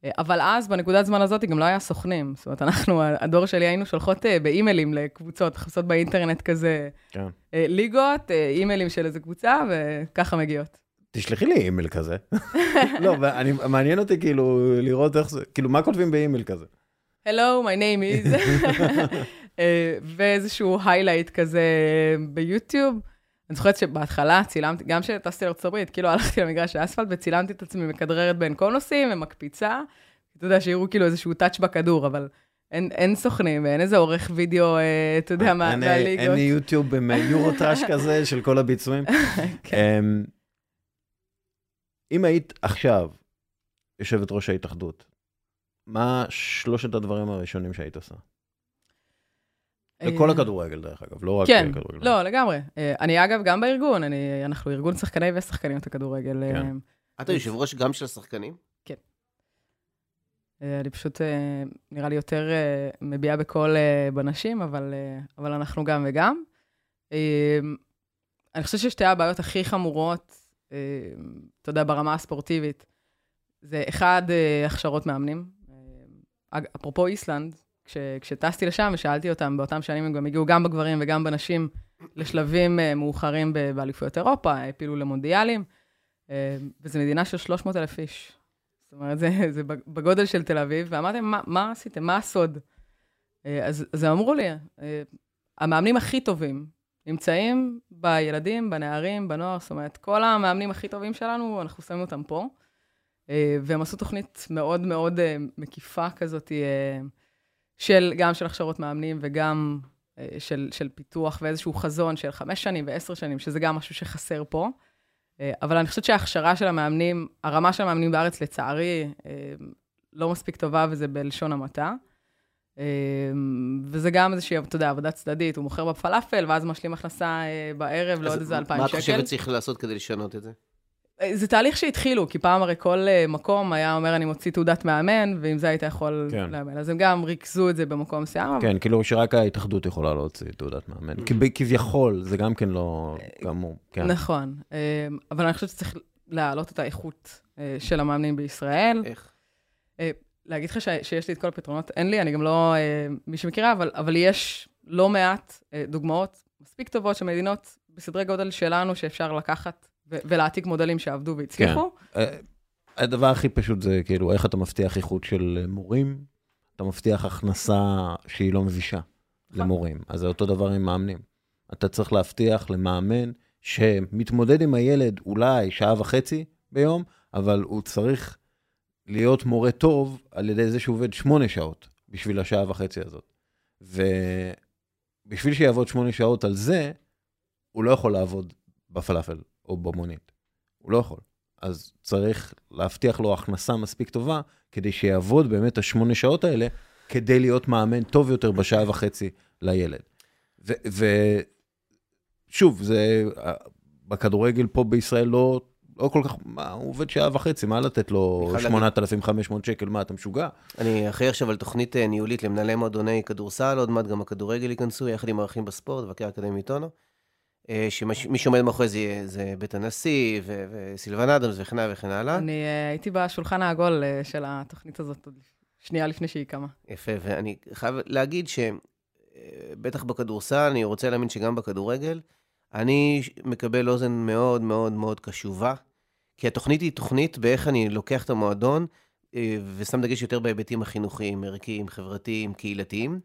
אה, אבל אז, בנקודת זמן הזאת, גם לא היה סוכנים. זאת אומרת, אנחנו, הדור שלי, היינו שולחות באימיילים לקבוצות, חפשות באינטרנט כזה, כן. ליגות, אימיילים של איזה קבוצה, וככה מגיעות. תשלחי לי אימייל כזה. לא, ואני, מעניין אותי כאילו לראות איך זה, כאילו, מה כותבים באימייל כזה? Hello, my name is... אה, ואיזשהו highlight כזה ביוטיוב. אני זוכרת שבהתחלה צילמתי, גם כשטסתי לארצות הברית, כאילו הלכתי למגרש האספלט וצילמתי את עצמי מכדררת בין קונוסים ומקפיצה. אתה יודע, שיראו כאילו איזשהו touch בכדור, אבל אין, אין סוכנים, אין איזה עורך וידאו, אה, אתה יודע, מה, מהליגות. אין יוטיוב עם יורו-טראש כזה של כל הביצועים. כן. אמ, אם היית עכשיו יושבת ראש ההתאחדות, מה שלושת הדברים הראשונים שהיית עושה? לכל אה, הכדורגל, דרך אגב, לא רק כן, כדורגל. לא, לגמרי. אה, אני, אגב, גם בארגון, אני, אנחנו ארגון שחקני ושחקניות הכדורגל. כן. אה, אתה יושב ראש גם של השחקנים? כן. אני פשוט, נראה לי יותר מביעה בקול בנשים, אבל, אבל אנחנו גם וגם. אני חושבת ששתי הבעיות הכי חמורות, אתה יודע, ברמה הספורטיבית, זה אחד, הכשרות מאמנים. אפרופו איסלנד, כש, כשטסתי לשם ושאלתי אותם, באותם שנים הם גם הגיעו גם בגברים וגם בנשים לשלבים uh, מאוחרים באליפויות אירופה, העפילו למונדיאלים, uh, וזו מדינה של 300 אלף איש. זאת אומרת, זה, זה בגודל של תל אביב, ואמרתי, מה, מה עשיתם? מה הסוד? Uh, אז, אז הם אמרו לי, המאמנים הכי טובים נמצאים בילדים, בנערים, בנוער, זאת אומרת, כל המאמנים הכי טובים שלנו, אנחנו שמים אותם פה. והם עשו תוכנית מאוד מאוד מקיפה כזאת, של, גם של הכשרות מאמנים וגם אה, של, של פיתוח ואיזשהו חזון של חמש שנים ועשר שנים, שזה גם משהו שחסר פה. אה, אבל אני חושבת שההכשרה של המאמנים, הרמה של המאמנים בארץ, לצערי, אה, לא מספיק טובה, וזה בלשון המעטה. וזה גם איזושהי, אתה יודע, עבודה צדדית, הוא מוכר בפלאפל, ואז משלים הכנסה בערב לעוד איזה אלפיים שקל. מה את חושבת צריך לעשות כדי לשנות את זה? זה תהליך שהתחילו, כי פעם הרי כל אה, מקום היה אומר, אני מוציא תעודת מאמן, ועם זה היית יכול כן. לאמן. אז הם גם ריכזו את זה במקום מסוים. כן, כאילו שרק ההתאחדות יכולה להוציא תעודת מאמן. כביכול, זה גם כן לא גמור. כן. נכון, אה, אבל אני חושבת שצריך להעלות את האיכות אה, של המאמנים בישראל. איך? להגיד לך שיש לי את כל הפתרונות, אין לי, אני גם לא מי שמכירה, אבל, אבל יש לא מעט דוגמאות מספיק טובות של מדינות בסדרי גודל שלנו שאפשר לקחת ולהעתיק מודלים שעבדו והצליחו. כן. אה, הדבר הכי פשוט זה כאילו, איך אתה מבטיח איכות של מורים? אתה מבטיח הכנסה שהיא לא מבישה נכון. למורים. אז זה אותו דבר עם מאמנים. אתה צריך להבטיח למאמן שמתמודד עם הילד אולי שעה וחצי ביום, אבל הוא צריך להיות מורה טוב על ידי זה שהוא עובד שמונה שעות בשביל השעה וחצי הזאת. ובשביל שיעבוד שמונה שעות על זה, הוא לא יכול לעבוד בפלאפל או במונית. הוא לא יכול. אז צריך להבטיח לו הכנסה מספיק טובה, כדי שיעבוד באמת השמונה שעות האלה, כדי להיות מאמן טוב יותר בשעה וחצי לילד. ושוב, זה, בכדורגל פה בישראל לא, לא כל כך, מה, הוא עובד שעה וחצי, מה לתת לו 8,500 שקל, מה, אתה משוגע? אני אחראי עכשיו על תוכנית אה, ניהולית למנהלי מועדוני כדורסל, עוד מעט גם הכדורגל ייכנסו, יחד עם ערכים בספורט, מבקר אקדמי טונו. אה, שמי שעומד מאחורי זה, זה בית הנשיא וסילבן אדמס וכן הלאה וכן הלאה. אני uh, הייתי בשולחן העגול uh, של התוכנית הזאת, שנייה לפני שהיא קמה. יפה, ואני חייב להגיד שבטח בכדורסל, אני רוצה להאמין שגם בכדורגל, אני מקבל אוזן מאוד מאוד מאוד קשובה, כי התוכנית היא תוכנית באיך אני לוקח את המועדון, ושם דגש יותר בהיבטים החינוכיים, ערכיים, חברתיים, קהילתיים.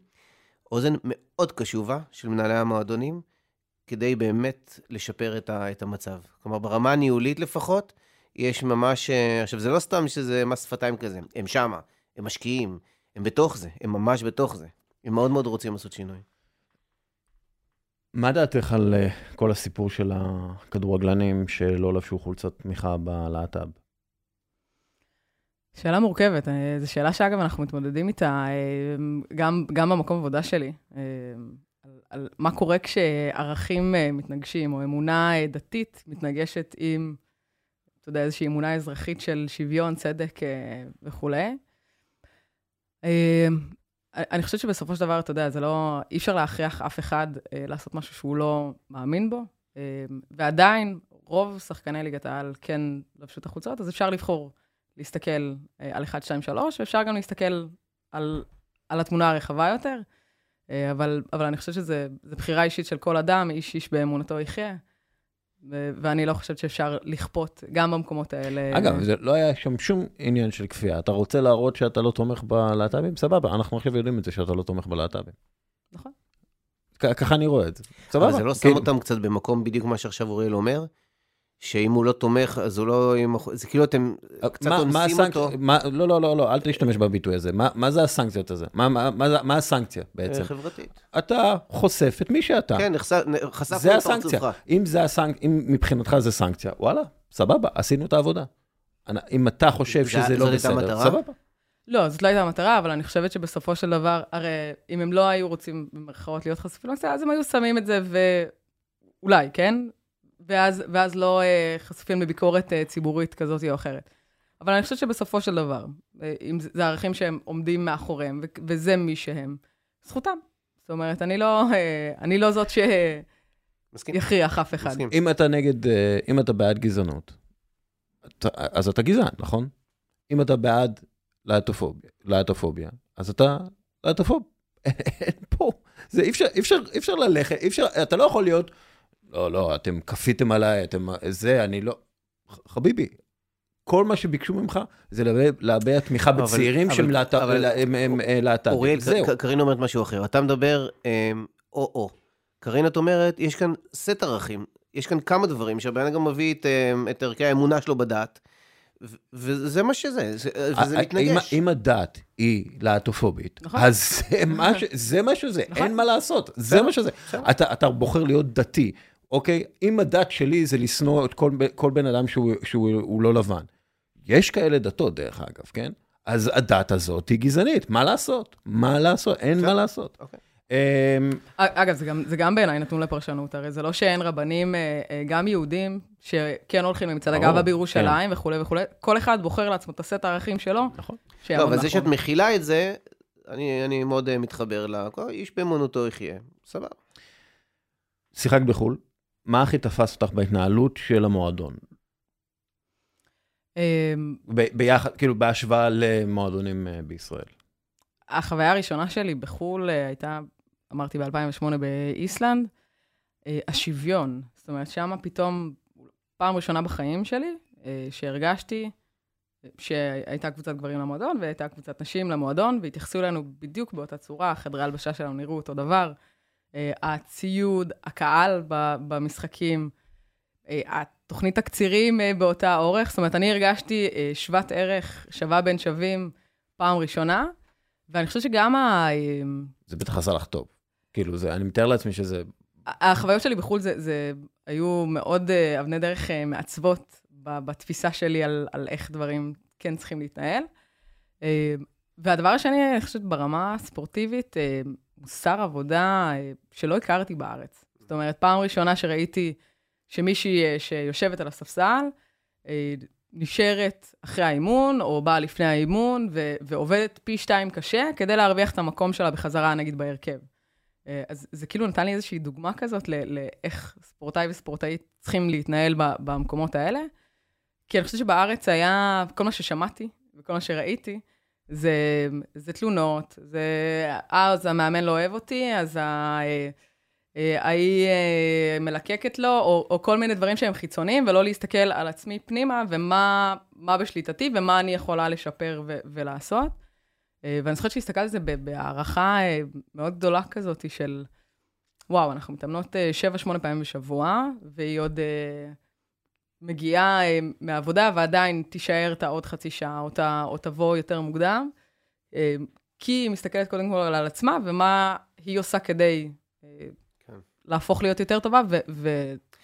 אוזן מאוד קשובה של מנהלי המועדונים. כדי באמת לשפר את, ה, את המצב. כלומר, ברמה הניהולית לפחות, יש ממש... אה, עכשיו, זה לא סתם שזה מס שפתיים כזה, הם שמה, הם משקיעים, הם בתוך זה, הם ממש בתוך זה. הם מאוד מאוד רוצים לעשות שינוי. מה דעתך על uh, כל הסיפור של הכדורגלנים שלא לבשו חולצת תמיכה בלהט"ב? שאלה מורכבת, אה, זו שאלה שאגב אנחנו מתמודדים איתה גם, גם במקום עבודה שלי. על מה קורה כשערכים אה, מתנגשים, או אמונה אה, דתית מתנגשת עם, אתה יודע, איזושהי אמונה אזרחית של שוויון, צדק אה, וכולי. אני חושבת שבסופו של דבר, אתה יודע, זה לא, אי אפשר להכריח אף אחד לעשות משהו שהוא לא מאמין בו, ועדיין, רוב שחקני ליגת העל כן לבשו את החולצות, אז אפשר לבחור להסתכל על 1, 2, 3, ואפשר גם להסתכל על, על התמונה הרחבה יותר. אה, אבל, אבל אני חושבת שזו בחירה אישית של כל אדם, איש איש באמונתו יחיה. ואני לא חושבת שאפשר לכפות, גם במקומות האלה. אגב, זה לא היה שם שום עניין של כפייה. אתה רוצה להראות שאתה לא תומך בלהט"בים? סבבה, אנחנו עכשיו יודעים את זה שאתה לא תומך בלהט"בים. נכון. ככה אני רואה את זה. סבבה. אבל זה לא שם כן. אותם קצת במקום בדיוק מה שעכשיו אוריאל אומר? שאם הוא לא תומך, אז הוא לא... זה כאילו אתם אה, קצת אונסים אותו. מה, לא, לא, לא, לא, אל תשתמש בביטוי הזה. מה, מה זה הסנקציות הזה? מה, מה, מה, מה הסנקציה בעצם? אה, חברתית. אתה חושף את מי שאתה. כן, חשפנו את פרצופך. אם, זה הסנק... אם מבחינתך זה סנקציה, וואלה, סבבה, עשינו את העבודה. אם אתה חושב שזה לא בסדר, סבבה. לא, זאת לא הייתה המטרה, אבל אני חושבת שבסופו של דבר, הרי אם הם לא היו רוצים במרכאות להיות חשופים אז הם היו שמים את זה, ואולי, כן? ואז, ואז לא uh, חשופים לביקורת uh, ציבורית כזאת או אחרת. אבל אני חושבת שבסופו של דבר, uh, אם זה, זה ערכים שהם עומדים מאחוריהם, ו- וזה מי שהם, זכותם. זאת אומרת, אני לא, uh, אני לא זאת שיכריח אף אחד. מסכים. אם אתה נגד, uh, אם אתה בעד גזענות, אתה, אז אתה גזען, נכון? אם אתה בעד להטופוביה, להטופוביה אז אתה להטופוב. אין פה, זה אי אפשר, אי אפשר, אי אפשר ללכת, אי אפשר, אתה לא יכול להיות... לא, לא, אתם כפיתם עליי, אתם... זה, אני לא... חביבי, כל מה שביקשו ממך זה להביע תמיכה בצעירים שהם להט"בים. אוריאל, קרין אומרת משהו אחר. אתה מדבר או-או. אמ, קרין, את אומרת, יש כאן סט ערכים, יש כאן כמה דברים שהבן אדם מביא אמ, את ערכי האמונה שלו בדת, וזה מה שזה, וזה מתנגש. אם הדת היא להטופובית, נכון. אז זה מה שזה, נכון. אין מה לעשות, זה מה שזה. אתה בוחר להיות דתי, אוקיי? אם הדת שלי זה לשנוא את כל, כל בן אדם שהוא, שהוא לא לבן. יש כאלה דתות, דרך אגב, כן? אז הדת הזאת היא גזענית, מה לעשות? מה לעשות? אין מה לעשות. אוקיי. אמ, אגב, זה גם, זה גם בעיניי נתון לפרשנות, הרי זה לא שאין רבנים, אה, אה, גם יהודים, שכן הולכים למצעד הגאווה בירושלים כן. וכולי וכולי, כל אחד בוחר לעצמו את הסט הערכים שלו. נכון. לא, אבל זה שאת מכילה את זה, אני, אני מאוד אה, מתחבר ל... איש באמונותו יחיה, סבבה. שיחקת בחו"ל, מה הכי תפס אותך בהתנהלות של המועדון? אמ, ביחד, כאילו, בהשוואה למועדונים אה, בישראל. החוויה הראשונה שלי בחו"ל אה, הייתה, אמרתי, ב-2008 באיסלנד, אה, השוויון. זאת אומרת, שם פתאום, פעם ראשונה בחיים שלי, שהרגשתי שהייתה קבוצת גברים למועדון והייתה קבוצת נשים למועדון, והתייחסו אלינו בדיוק באותה צורה, חדרי הלבשה שלנו נראו אותו דבר. הציוד, הקהל במשחקים, תוכנית תקצירים באותה אורך. זאת אומרת, אני הרגשתי שוות ערך, שווה בין שווים, פעם ראשונה, ואני חושבת שגם ה... זה בטח עשה לך טוב. כאילו, זה, אני מתאר לעצמי שזה... החוויות שלי בחו"ל זה, זה היו מאוד אבני דרך מעצבות בתפיסה שלי על, על איך דברים כן צריכים להתנהל. והדבר השני, אני חושבת, ברמה הספורטיבית, מוסר עבודה שלא הכרתי בארץ. זאת אומרת, פעם ראשונה שראיתי שמישהי שיושבת על הספסל, נשארת אחרי האימון, או באה לפני האימון, ו- ועובדת פי שתיים קשה, כדי להרוויח את המקום שלה בחזרה, נגיד, בהרכב. אז זה כאילו נתן לי איזושהי דוגמה כזאת לאיך ספורטאי וספורטאית צריכים להתנהל במקומות האלה. כי אני חושבת שבארץ היה, כל מה ששמעתי וכל מה שראיתי, זה, זה תלונות, זה, אה, אז המאמן לא אוהב אותי, אז ההיא מלקקת לו, או, או כל מיני דברים שהם חיצוניים, ולא להסתכל על עצמי פנימה, ומה בשליטתי, ומה אני יכולה לשפר ו, ולעשות. ואני זוכרת שהסתכלתי על זה בהערכה מאוד גדולה כזאת של, וואו, אנחנו מתאמנות 7-8 פעמים בשבוע, והיא עוד מגיעה מהעבודה, ועדיין תישאר את העוד חצי שעה, או, ת, או תבוא יותר מוקדם, כי היא מסתכלת קודם כל על עצמה, ומה היא עושה כדי כן. להפוך להיות יותר טובה, ו...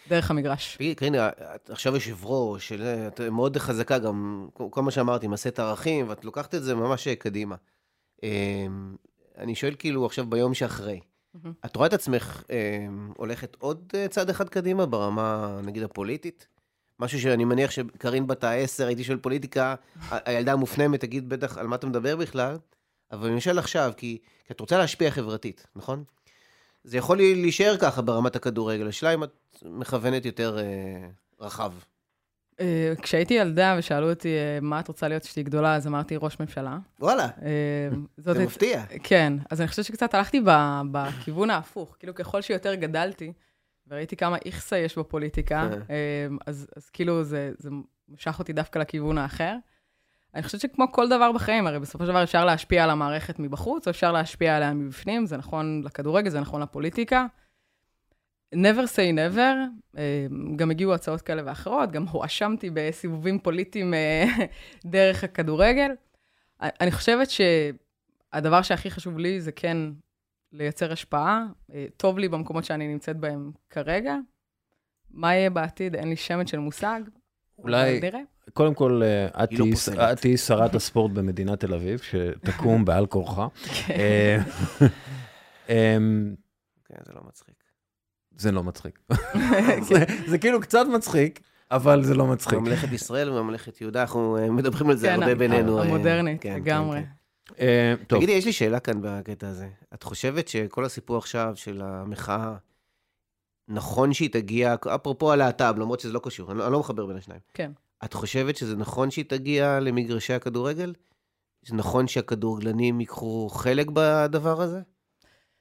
ודרך המגרש. תגידי, קרינה, את עכשיו יושב ראש, את מאוד חזקה גם, כל מה שאמרתי, מסט ערכים, ואת לוקחת את זה ממש קדימה. אני שואל כאילו עכשיו ביום שאחרי, את רואה את עצמך הולכת עוד צעד אחד קדימה ברמה, נגיד, הפוליטית? משהו שאני מניח שקרין בת העשר, הייתי שואל פוליטיקה, הילדה המופנמת תגיד בטח על מה אתה מדבר בכלל, אבל אני שואל עכשיו, כי, כי את רוצה להשפיע חברתית, נכון? זה יכול להישאר ככה ברמת הכדורגל, השאלה אם את מכוונת יותר אה, רחב. אה, כשהייתי ילדה ושאלו אותי אה, מה את רוצה להיות כשתהיי גדולה, אז אמרתי ראש ממשלה. וואלה, זה מפתיע. כן, אז אני חושבת שקצת הלכתי בכיוון ההפוך. כאילו, ככל שיותר גדלתי, וראיתי כמה איכסה יש בפוליטיקה, אז, אז כאילו זה, זה משך אותי דווקא לכיוון האחר. אני חושבת שכמו כל דבר בחיים, הרי בסופו של דבר אפשר להשפיע על המערכת מבחוץ, או אפשר להשפיע עליה מבפנים, זה נכון לכדורגל, זה נכון לפוליטיקה. never say never, אה, גם הגיעו הצעות כאלה ואחרות, גם הואשמתי בסיבובים פוליטיים אה, דרך הכדורגל. אני חושבת שהדבר שהכי חשוב לי זה כן לייצר השפעה. אה, טוב לי במקומות שאני נמצאת בהם כרגע. מה יהיה בעתיד? אין לי שמץ של מושג. אולי, קודם כל, את לא תהיי שרת הספורט במדינת תל אביב, שתקום בעל כורחה. כן. כן, זה לא מצחיק. זה לא מצחיק. זה כאילו קצת מצחיק, אבל זה לא מצחיק. ממלכת ישראל וממלכת יהודה, אנחנו אה, מדברים על זה הרבה בינינו. אה, המודרנית, כן, לגמרי. אה, תגידי, יש לי שאלה כאן בקטע הזה. את חושבת שכל הסיפור עכשיו של המחאה, נכון שהיא תגיע, אפרופו הלהט"ב, למרות שזה לא קשור, אני לא מחבר בין השניים. כן. את חושבת שזה נכון שהיא תגיע למגרשי הכדורגל? זה נכון שהכדורגלנים ייקחו חלק בדבר הזה?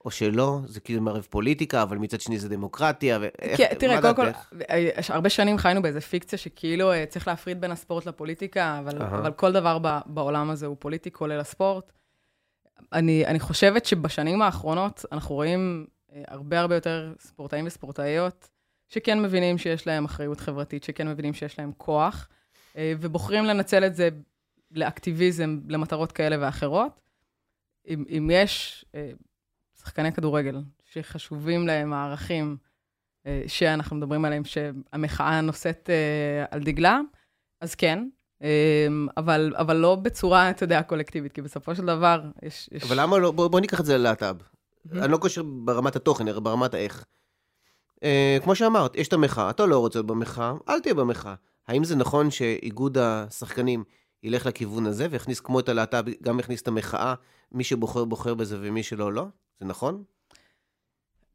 או שלא, זה כאילו מערב פוליטיקה, אבל מצד שני זה דמוקרטיה, ואיך, כן, תראה, קודם כל, אה, הרבה שנים חיינו באיזה פיקציה שכאילו אה, צריך להפריד בין הספורט לפוליטיקה, אבל, אבל כל דבר בעולם הזה הוא פוליטי, כולל הספורט. אני, אני חושבת שבשנים האחרונות אנחנו רואים אה, הרבה הרבה יותר ספורטאים וספורטאיות שכן מבינים שיש להם אחריות חברתית, שכן מבינים שיש להם כוח, ובוחרים לנצל את זה לאקטיביזם, למטרות כאלה ואחרות. אם, אם יש שחקני כדורגל, שחשובים להם הערכים אה, שאנחנו מדברים עליהם, שהמחאה נושאת אה, על דגלה, אז כן, אה, אבל, אבל לא בצורה, אתה יודע, קולקטיבית, כי בסופו של דבר יש... יש... אבל למה לא, בוא, בוא ניקח את זה ללהט"ב. Mm-hmm. אני לא קושר ברמת התוכן, אלא ברמת האיך. אה, כמו שאמרת, יש את המחאה, אתה לא רוצה להיות במחאה, אל תהיה במחאה. האם זה נכון שאיגוד השחקנים ילך לכיוון הזה ויכניס כמו את הלהט"ב, גם יכניס את המחאה, מי שבוחר בוחר בזה ומי שלא לא? זה נכון?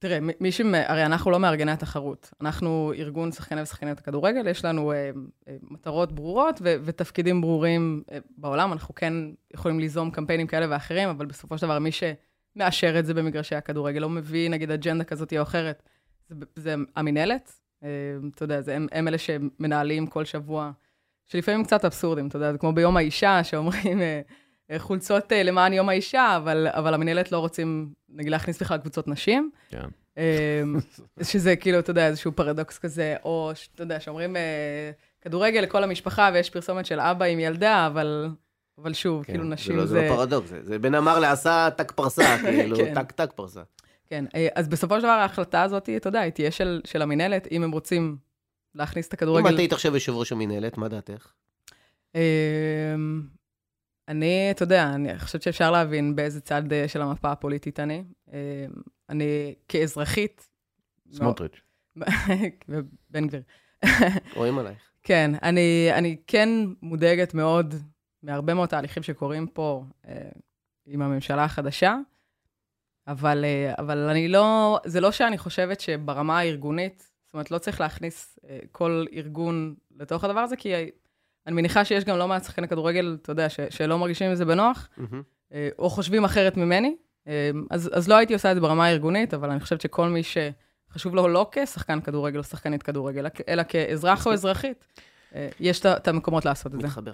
תראה, מי ש... הרי אנחנו לא מארגני התחרות. אנחנו ארגון שחקני ושחקניות הכדורגל, יש לנו אה, אה, מטרות ברורות ו- ותפקידים ברורים אה, בעולם. אנחנו כן יכולים ליזום קמפיינים כאלה ואחרים, אבל בסופו של דבר, מי שמאשר את זה במגרשי הכדורגל, לא מביא, נגיד, אג'נדה כזאת או אחרת, זה, זה המינהלת. אה, אתה יודע, זה, הם, הם אלה שמנהלים כל שבוע, שלפעמים קצת אבסורדים, אתה יודע, זה כמו ביום האישה, שאומרים... אה, חולצות אה, למען יום האישה, אבל, אבל המנהלת לא רוצים, נגיד, להכניס בכלל קבוצות נשים. כן. אה, שזה כאילו, אתה יודע, איזשהו פרדוקס כזה, או, אתה יודע, שאומרים אה, כדורגל לכל המשפחה ויש פרסומת של אבא עם ילדה, אבל, אבל שוב, כן, כאילו זה נשים לא, זה... זה לא פרדוקס, זה, זה בין אמר לעשה טק פרסה, כאילו, כן. טק טק פרסה. כן, אה, אז בסופו של דבר ההחלטה הזאת, אתה יודע, היא תהיה של, של המינהלת, אם הם רוצים להכניס את אם הכדורגל. את היית עכשיו יושב ראש המינהלת, מה דעתך? אני, אתה יודע, אני חושבת שאפשר להבין באיזה צד אה, של המפה הפוליטית אני. אמ, אני כאזרחית... סמוטריץ'. בן גביר. רואים עלייך. כן, אני, אני כן מודאגת מאוד מהרבה מאוד תהליכים שקורים פה אה, עם הממשלה החדשה, אבל, אה, אבל אני לא, זה לא שאני חושבת שברמה הארגונית, זאת אומרת, לא צריך להכניס אה, כל ארגון לתוך הדבר הזה, כי אני מניחה שיש גם לא מעט שחקני כדורגל, אתה יודע, ש, שלא מרגישים עם זה בנוח. אה, או חושבים אחרת ממני. אה, אז, אז לא הייתי עושה את זה ברמה הארגונית, אבל אני חושבת שכל מי שחשוב לו לא כשחקן כדורגל או שחקנית כדורגל, אלא כאזרח או אזרחית, אה, יש את המקומות לעשות את זה. מתחבר.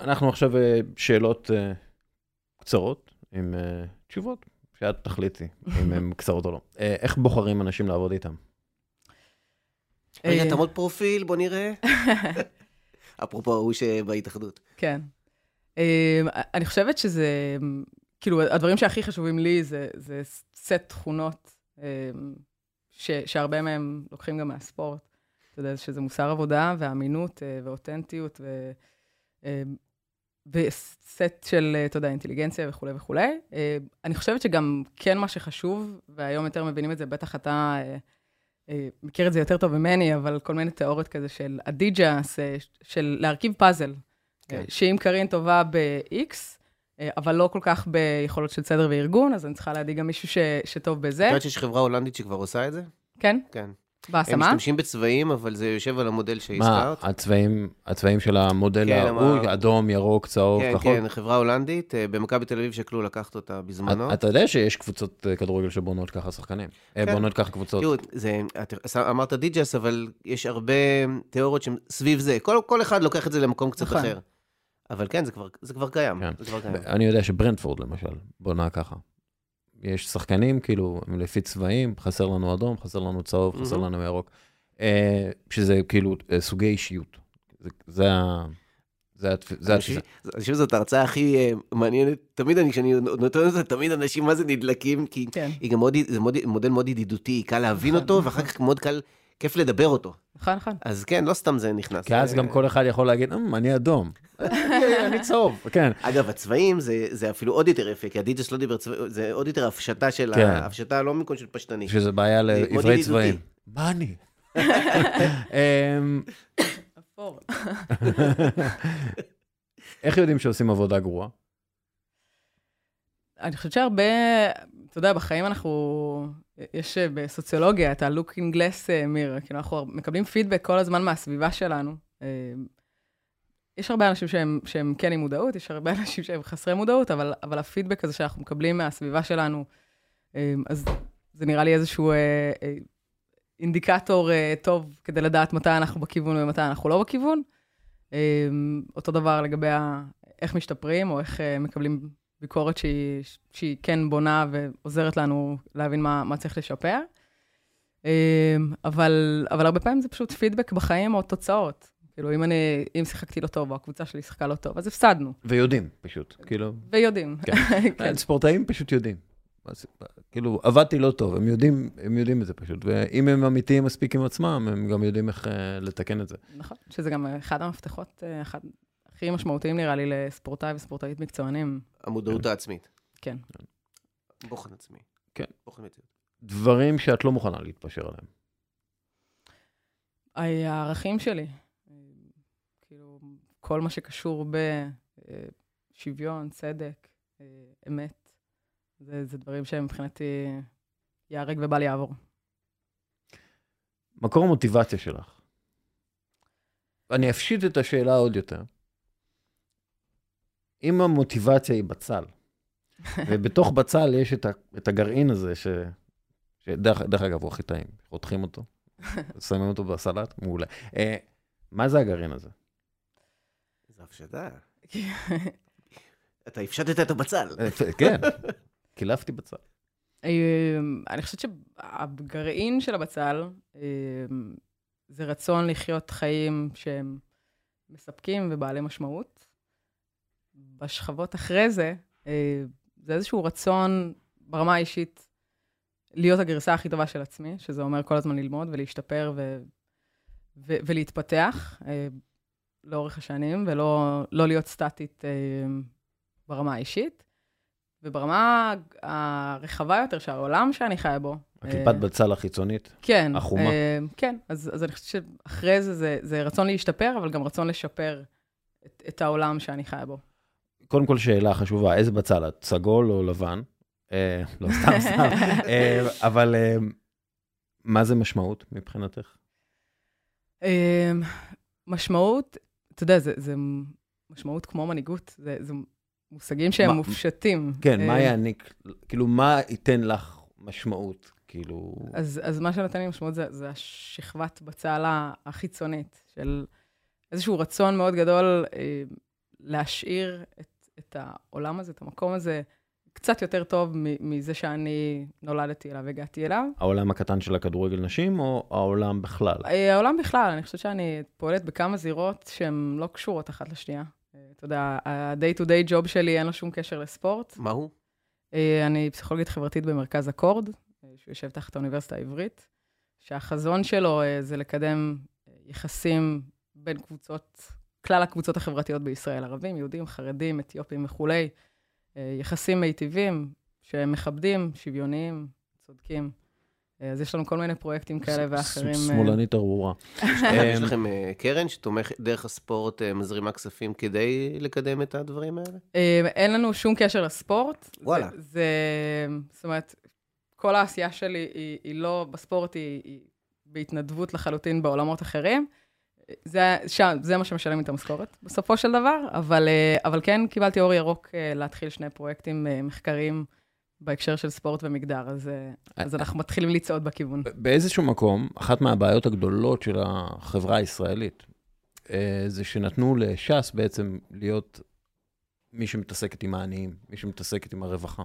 אנחנו עכשיו שאלות קצרות עם תשובות, שאת תחליטי אם הן קצרות או לא. איך בוחרים אנשים לעבוד איתם? רגע, תעמוד פרופיל, בוא נראה. אפרופו ההוא שבהתאחדות. כן. אה, אני חושבת שזה, כאילו, הדברים שהכי חשובים לי זה, זה סט תכונות, אה, ש, שהרבה מהם לוקחים גם מהספורט. אתה יודע, שזה מוסר עבודה ואמינות אה, ואותנטיות ו... אה, וסט של, אה, אתה יודע, אינטליגנציה וכולי וכולי. אה, אני חושבת שגם כן מה שחשוב, והיום יותר מבינים את זה, בטח אתה מכיר את זה יותר טוב ממני, אבל כל מיני תיאוריות כזה של אדיג'ס, אה, של להרכיב פאזל. כן. אה, שאם קארין טובה ב-X, אה, אבל לא כל כך ביכולות של סדר וארגון, אז אני צריכה להדאיג גם מישהו ש, שטוב בזה. את יודעת שיש חברה הולנדית שכבר עושה את זה? כן? כן. הם בהשמה? משתמשים בצבעים, אבל זה יושב על המודל מה, שהזכרת. הצבעים, הצבעים של המודל כן, ההוא, אמר- אדום, ירוק, צהוב, כן, כחול? כן, חברה הולנדית, אה, במכבי תל אביב שקלו לקחת אותה בזמנו. אתה- אתה יודע שיש קבוצות אה, כדורגל שבונות ככה שחקנים. אה, כן. בונות ככה קבוצות. תראו, זה, את אמרת דיג'ס, אבל יש הרבה תיאוריות סביב זה. כל, כל אחד לוקח את זה למקום קצת נכון. אחר. אבל כן, זה כבר, זה כבר קיים. כן. זה כבר קיים. אני יודע שברנדפורד למשל, בונה ככה. יש שחקנים, כאילו, הם לפי צבעים, חסר לנו אדום, חסר לנו צהוב, חסר מהמם. לנו ירוק. אה, שזה כאילו אה, סוגי אישיות. זה- זה ה... זה התפ- זה אני התפיסה. אני חושב שזאת ההרצאה הכי אה, מעניינת. תמיד אני, כשאני נותן את זה, תמיד אנשים מה זה נדלקים, כי כן. היא גם מאוד, זה מאוד, מודל מאוד ידידותי, קל להבין נכון, אותו. ואחר כך מאוד קל, כיף לדבר אותו. נכון, נכון. אז כן, לא סתם זה נכנס. כי אז אה, גם כל אחד יכול להגיד, "אמ, אני אדום. אני צהוב, כן. אגב, הצבעים זה, זה אפילו עוד יותר יפה, כי הדיג'ס לא דיבר צבעים, זה עוד יותר הפשטה של כן. ה... הפשטה לא מקום של פשטני. שזה בעיה לעברי. צבעים. מה אני? אפור. איך יודעים שעושים עבודה גרועה? אני חושבת שהרבה, אתה יודע, בחיים אנחנו, יש אה, בסוציולוגיה את ה-looking glass mirror, כאילו אנחנו מקבלים פידבק כל הזמן מהסביבה שלנו. יש הרבה אנשים שהם, שהם כן עם מודעות, יש הרבה אנשים שהם חסרי מודעות, אבל, אבל הפידבק הזה שאנחנו מקבלים מהסביבה שלנו, אה, אז זה נראה לי איזשהו אה, אה, אינדיקטור אה, טוב כדי לדעת מתי אנחנו בכיוון ומתי אנחנו לא בכיוון. אה, אותו דבר לגבי ה- איך משתפרים, או איך אה, מקבלים ביקורת שהיא, שהיא כן בונה ועוזרת לנו להבין מה, מה צריך לשפר. אה, אבל, אבל הרבה פעמים זה פשוט פידבק בחיים או תוצאות. כאילו, אם אני, אם שיחקתי לא טוב, או הקבוצה שלי שיחקה לא טוב, אז הפסדנו, ויודעים, פשוט. כאילו, ויודעים. כן. כן. ספורטאים פשוט יודעים. אז, כאילו, עבדתי לא טוב, הם יודעים, הם יודעים את זה פשוט. ואם הם אמיתיים מספיק עם עצמם, הם גם יודעים איך אה, לתקן את זה. נכון, שזה גם אחד המפתחות, אה, אחד הכי משמעותיים נראה לי לספורטאי וספורטאית מקצוענים. המודעות העצמית. כן. בוחן עצמי. כן. בוחן מציאות. דברים שאת לא מוכנה להתפשר עליהם. הערכים שלי, כל מה שקשור בשוויון, צדק, אה, אמת, זה, זה דברים שהם מבחינתי ייהרג ובל יעבור. מקור המוטיבציה שלך. אני אפשיט את השאלה עוד יותר. אם המוטיבציה היא בצל, ובתוך בצל יש את, ה, את הגרעין הזה, ש... שדרך דרך אגב, הוא הכי טעים, חותכים אותו, שמים אותו בסלט, מעולה. אה, מה זה הגרעין הזה? הפשטה. אתה הפשטת את הבצל. כן, קילפתי בצל. אמ, אני חושבת שהגרעין של הבצל אמ, זה רצון לחיות חיים שהם מספקים ובעלי משמעות. בשכבות אחרי זה, אה, זה איזשהו רצון ברמה האישית להיות הגרסה הכי טובה של עצמי, שזה אומר כל הזמן ללמוד ולהשתפר ו- ו- ולהתפתח אה, לאורך השנים, ולא לא להיות סטטית אה, ברמה האישית. וברמה הרחבה יותר, שהעולם שאני חיה בו... הקליפת בצל החיצונית? כן. החומה? כן, אז, אז אני חושבת שאחרי זה, זה, זה רצון להשתפר, אבל גם רצון לשפר את, את העולם שאני חיה בו. קודם כל שאלה חשובה, איזה בצל את? סגול או לבן? אה, לא, סתם, סתם. אה, אבל אה, מה זה משמעות מבחינתך? אה, משמעות, אתה יודע, זה, זה משמעות כמו מנהיגות, זה, זה מושגים שהם מה- מופשטים. כן, מה אה, יעניק, כאילו, מה ייתן לך משמעות? כאילו... אז, אז מה שנותן לי משמעות זה, זה השכבת בצל החיצונית, של איזשהו רצון מאוד גדול אה, להשאיר את, את העולם הזה, את המקום הזה, קצת יותר טוב מ- מזה שאני נולדתי אליו, הגעתי אליו. העולם הקטן של הכדורגל נשים, או העולם בכלל? אה, העולם בכלל, אני חושבת שאני פועלת בכמה זירות שהן לא קשורות אחת לשנייה. אה, אתה יודע, ה-day to day job שלי אין לו שום קשר לספורט. מה הוא? אה, אני פסיכולוגית חברתית במרכז אקורד, אה, שהוא יושב תחת האוניברסיטה העברית, שהחזון שלו זה לקדם יחסים בין קבוצות, כלל הקבוצות החברתיות בישראל, ערבים, יהודים, חרדים, אתיופים וכולי, יחסים מיטיבים שמכבדים, שוויוניים, צודקים. אה, אז יש לנו כל מיני פרויקטים כאלה ואחרים. אה, שמאלנית ארורה. יש לכם אה, קרן שתומכת דרך הספורט, אה, מזרימה כספים כדי לקדם את הדברים האלה? אה, אין לנו שום קשר לספורט. וואלה. זה, זאת אומרת, כל העשייה שלי היא, לא בספורט, היא בהתנדבות לחלוטין בעולמות אחרים. זה, שם, זה מה שמשלם את המשכורת, בסופו של דבר, אבל, אה, אבל כן קיבלתי אור ירוק אה, להתחיל שני פרויקטים אה, מחקריים בהקשר של ספורט ומגדר, אז, אז אנחנו מתחילים לצעוד בכיוון. באיזשהו מקום, אחת מהבעיות הגדולות של החברה הישראלית, זה שנתנו לש"ס בעצם להיות מי שמתעסקת עם העניים, מי שמתעסקת עם הרווחה.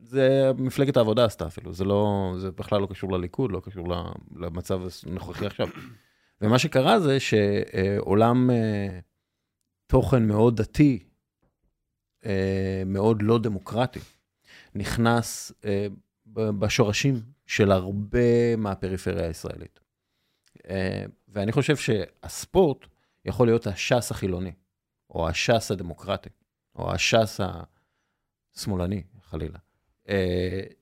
זה מפלגת העבודה עשתה אפילו, זה לא, זה בכלל לא קשור לליכוד, לא קשור למצב הנוכחי עכשיו. ומה שקרה זה שעולם אה, תוכן מאוד דתי, אה, מאוד לא דמוקרטי, נכנס אה, בשורשים של הרבה מהפריפריה הישראלית. ואני חושב שהספורט יכול להיות הש"ס החילוני, או הש"ס הדמוקרטי, או הש"ס השמאלני, חלילה.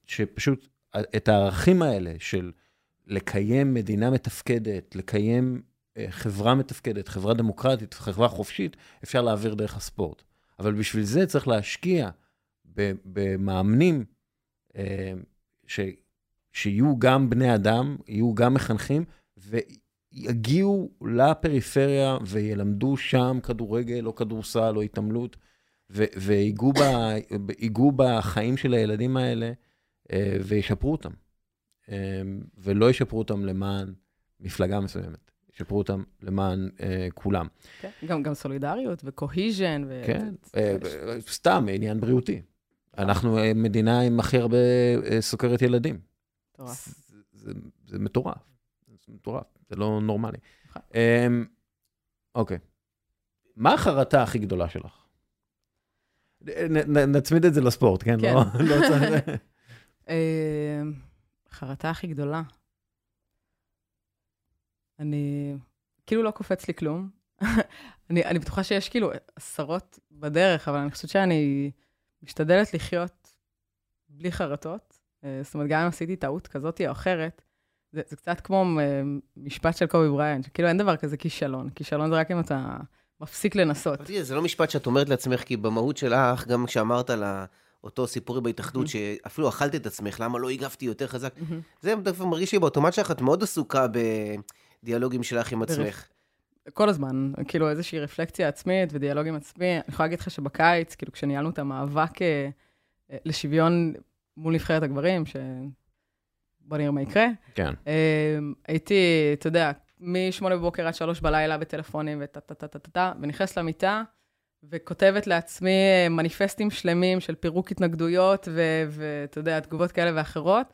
שפשוט את הערכים האלה של לקיים מדינה מתפקדת, לקיים אה, חברה מתפקדת, חברה דמוקרטית, חברה חופשית, אפשר להעביר דרך הספורט. אבל בשביל זה צריך להשקיע במאמנים אה, ש, שיהיו גם בני אדם, יהיו גם מחנכים, ויגיעו לפריפריה וילמדו שם כדורגל או כדורסל או התעמלות, ו- ויגעו בחיים של הילדים האלה אה, וישפרו אותם. אה, ולא ישפרו אותם למען מפלגה מסוימת, ישפרו אותם למען אה, כולם. כן, גם, גם סולידריות וקוהיז'ן. ו... כן, אה, אה, סתם עניין בריאותי. אנחנו מדינה עם הכי הרבה סוכרת ילדים. מטורף. זה, זה, זה מטורף, זה מטורף, זה לא נורמלי. נכון. אמ, אוקיי, מה החרטה הכי גדולה שלך? נצמיד את זה לספורט, כן? כן. לא, לא צריך... אה, חרטה הכי גדולה. אני, כאילו לא קופץ לי כלום. אני, אני בטוחה שיש כאילו עשרות בדרך, אבל אני חושבת שאני משתדלת לחיות בלי חרטות. אה, זאת אומרת, גם אם עשיתי טעות כזאת או אחרת, זה, זה קצת כמו אה, משפט של קובי בריינט, שכאילו אין דבר כזה כישלון. כישלון זה רק אם אתה מפסיק לנסות. זה לא משפט שאת אומרת לעצמך, כי במהות שלך, גם כשאמרת על אותו סיפור בהתאחדות, שאפילו אכלת את עצמך, למה לא הגבתי יותר חזק? מהמם. זה דווקא מרגיש לי באוטומט שלך, את מאוד עסוקה בדיאלוגים שלך עם עצמך. כל הזמן, כאילו איזושהי רפלקציה עצמית ודיאלוג עם עצמי. אני יכולה להגיד לך שבקיץ, כאילו כשניהלנו את המאבק אה, אה, לשוויון מול נבחרת הגברים, ש... בוא נראה מה יקרה, כן, אה, הייתי, אתה יודע, מ-8 בבוקר עד 3 בלילה בטלפונים ונכנס למיטה, וכותבת לעצמי אה, מניפסטים שלמים של פירוק התנגדויות, ואתה יודע, תגובות כאלה ואחרות.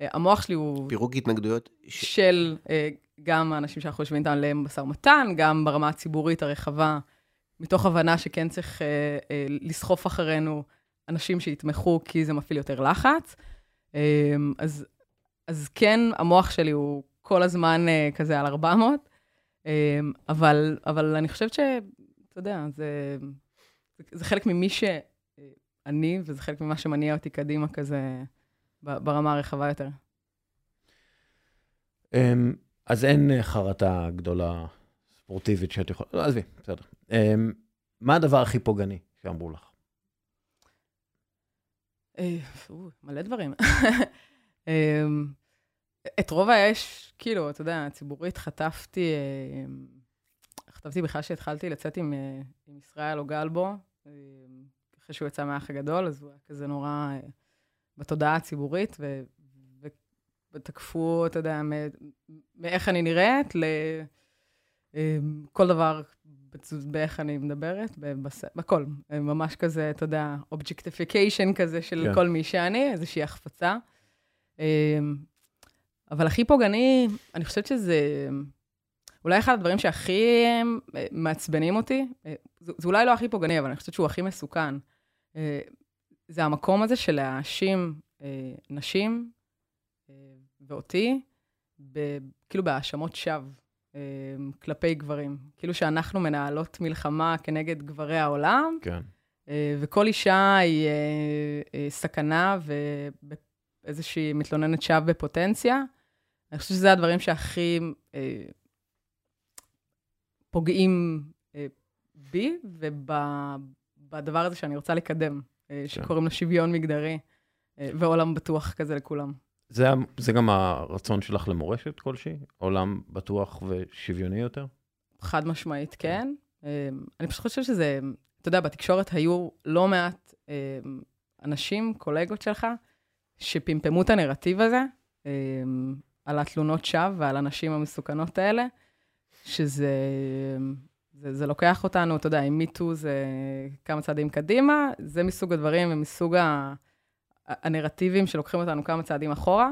אה, המוח שלי הוא... פירוק התנגדויות? ש... של אה, גם האנשים שאנחנו יושבים איתם למשא ומתן, גם ברמה הציבורית הרחבה, מתוך הבנה שכן צריך אה, אה, לסחוף אחרינו אנשים שיתמכו, כי זה מפעיל יותר לחץ. אה, אז, אז כן, המוח שלי הוא כל הזמן אה, כזה על 400, אה, אבל, אבל אני חושבת ש... אתה יודע, זה, זה, זה חלק ממי שאני, וזה חלק ממה שמניע אותי קדימה כזה ברמה הרחבה יותר. אמ, אז אין אה, חרטה גדולה ספורטיבית שאת יכולה... לא, עזבי, בסדר. אמ, מה הדבר הכי פוגעני שאמרו לך? אה, מלא דברים. אמ, את רוב האש, כאילו, אתה יודע, ציבורית חטפתי, חטפתי בכלל שהתחלתי לצאת עם, עם ישראל או גלבו, אחרי שהוא יצא מהאח הגדול, אז הוא היה כזה נורא בתודעה הציבורית, ו, ותקפו, אתה יודע, מאיך אני נראית, לכל דבר באיך אני מדברת, בכל. ממש כזה, אתה יודע, objectification כזה של כן. כל מי שאני, איזושהי החפצה. אבל הכי פוגעני, אני חושבת שזה אולי אחד הדברים שהכי מעצבנים אותי, זה, זה אולי לא הכי פוגעני, אבל אני חושבת שהוא הכי מסוכן. זה המקום הזה של להאשים אה, נשים אה, ואותי, ב, כאילו בהאשמות שווא אה, כלפי גברים. כאילו שאנחנו מנהלות מלחמה כנגד גברי העולם, כן. אה, וכל אישה היא אה, אה, סכנה ואיזושהי מתלוננת שווא בפוטנציה. אני חושבת שזה הדברים שהכי אה, פוגעים אה, בי ובדבר הזה שאני רוצה לקדם. אה, כן. שקוראים לו שוויון מגדרי, אה, ועולם בטוח כזה לכולם. זה, זה גם הרצון שלך למורשת כלשהי? עולם בטוח ושוויוני יותר? חד משמעית, כן. אה, אני פשוט חושבת שזה, אתה יודע, בתקשורת היו לא מעט אנשים, קולגות שלך, שפמפמו את הנרטיב הזה על התלונות שווא ועל הנשים המסוכנות האלה, שזה זה, זה לוקח אותנו, אתה יודע, עם מיטו זה כמה צעדים קדימה, זה מסוג הדברים ומסוג ה... הנרטיבים שלוקחים אותנו כמה צעדים אחורה.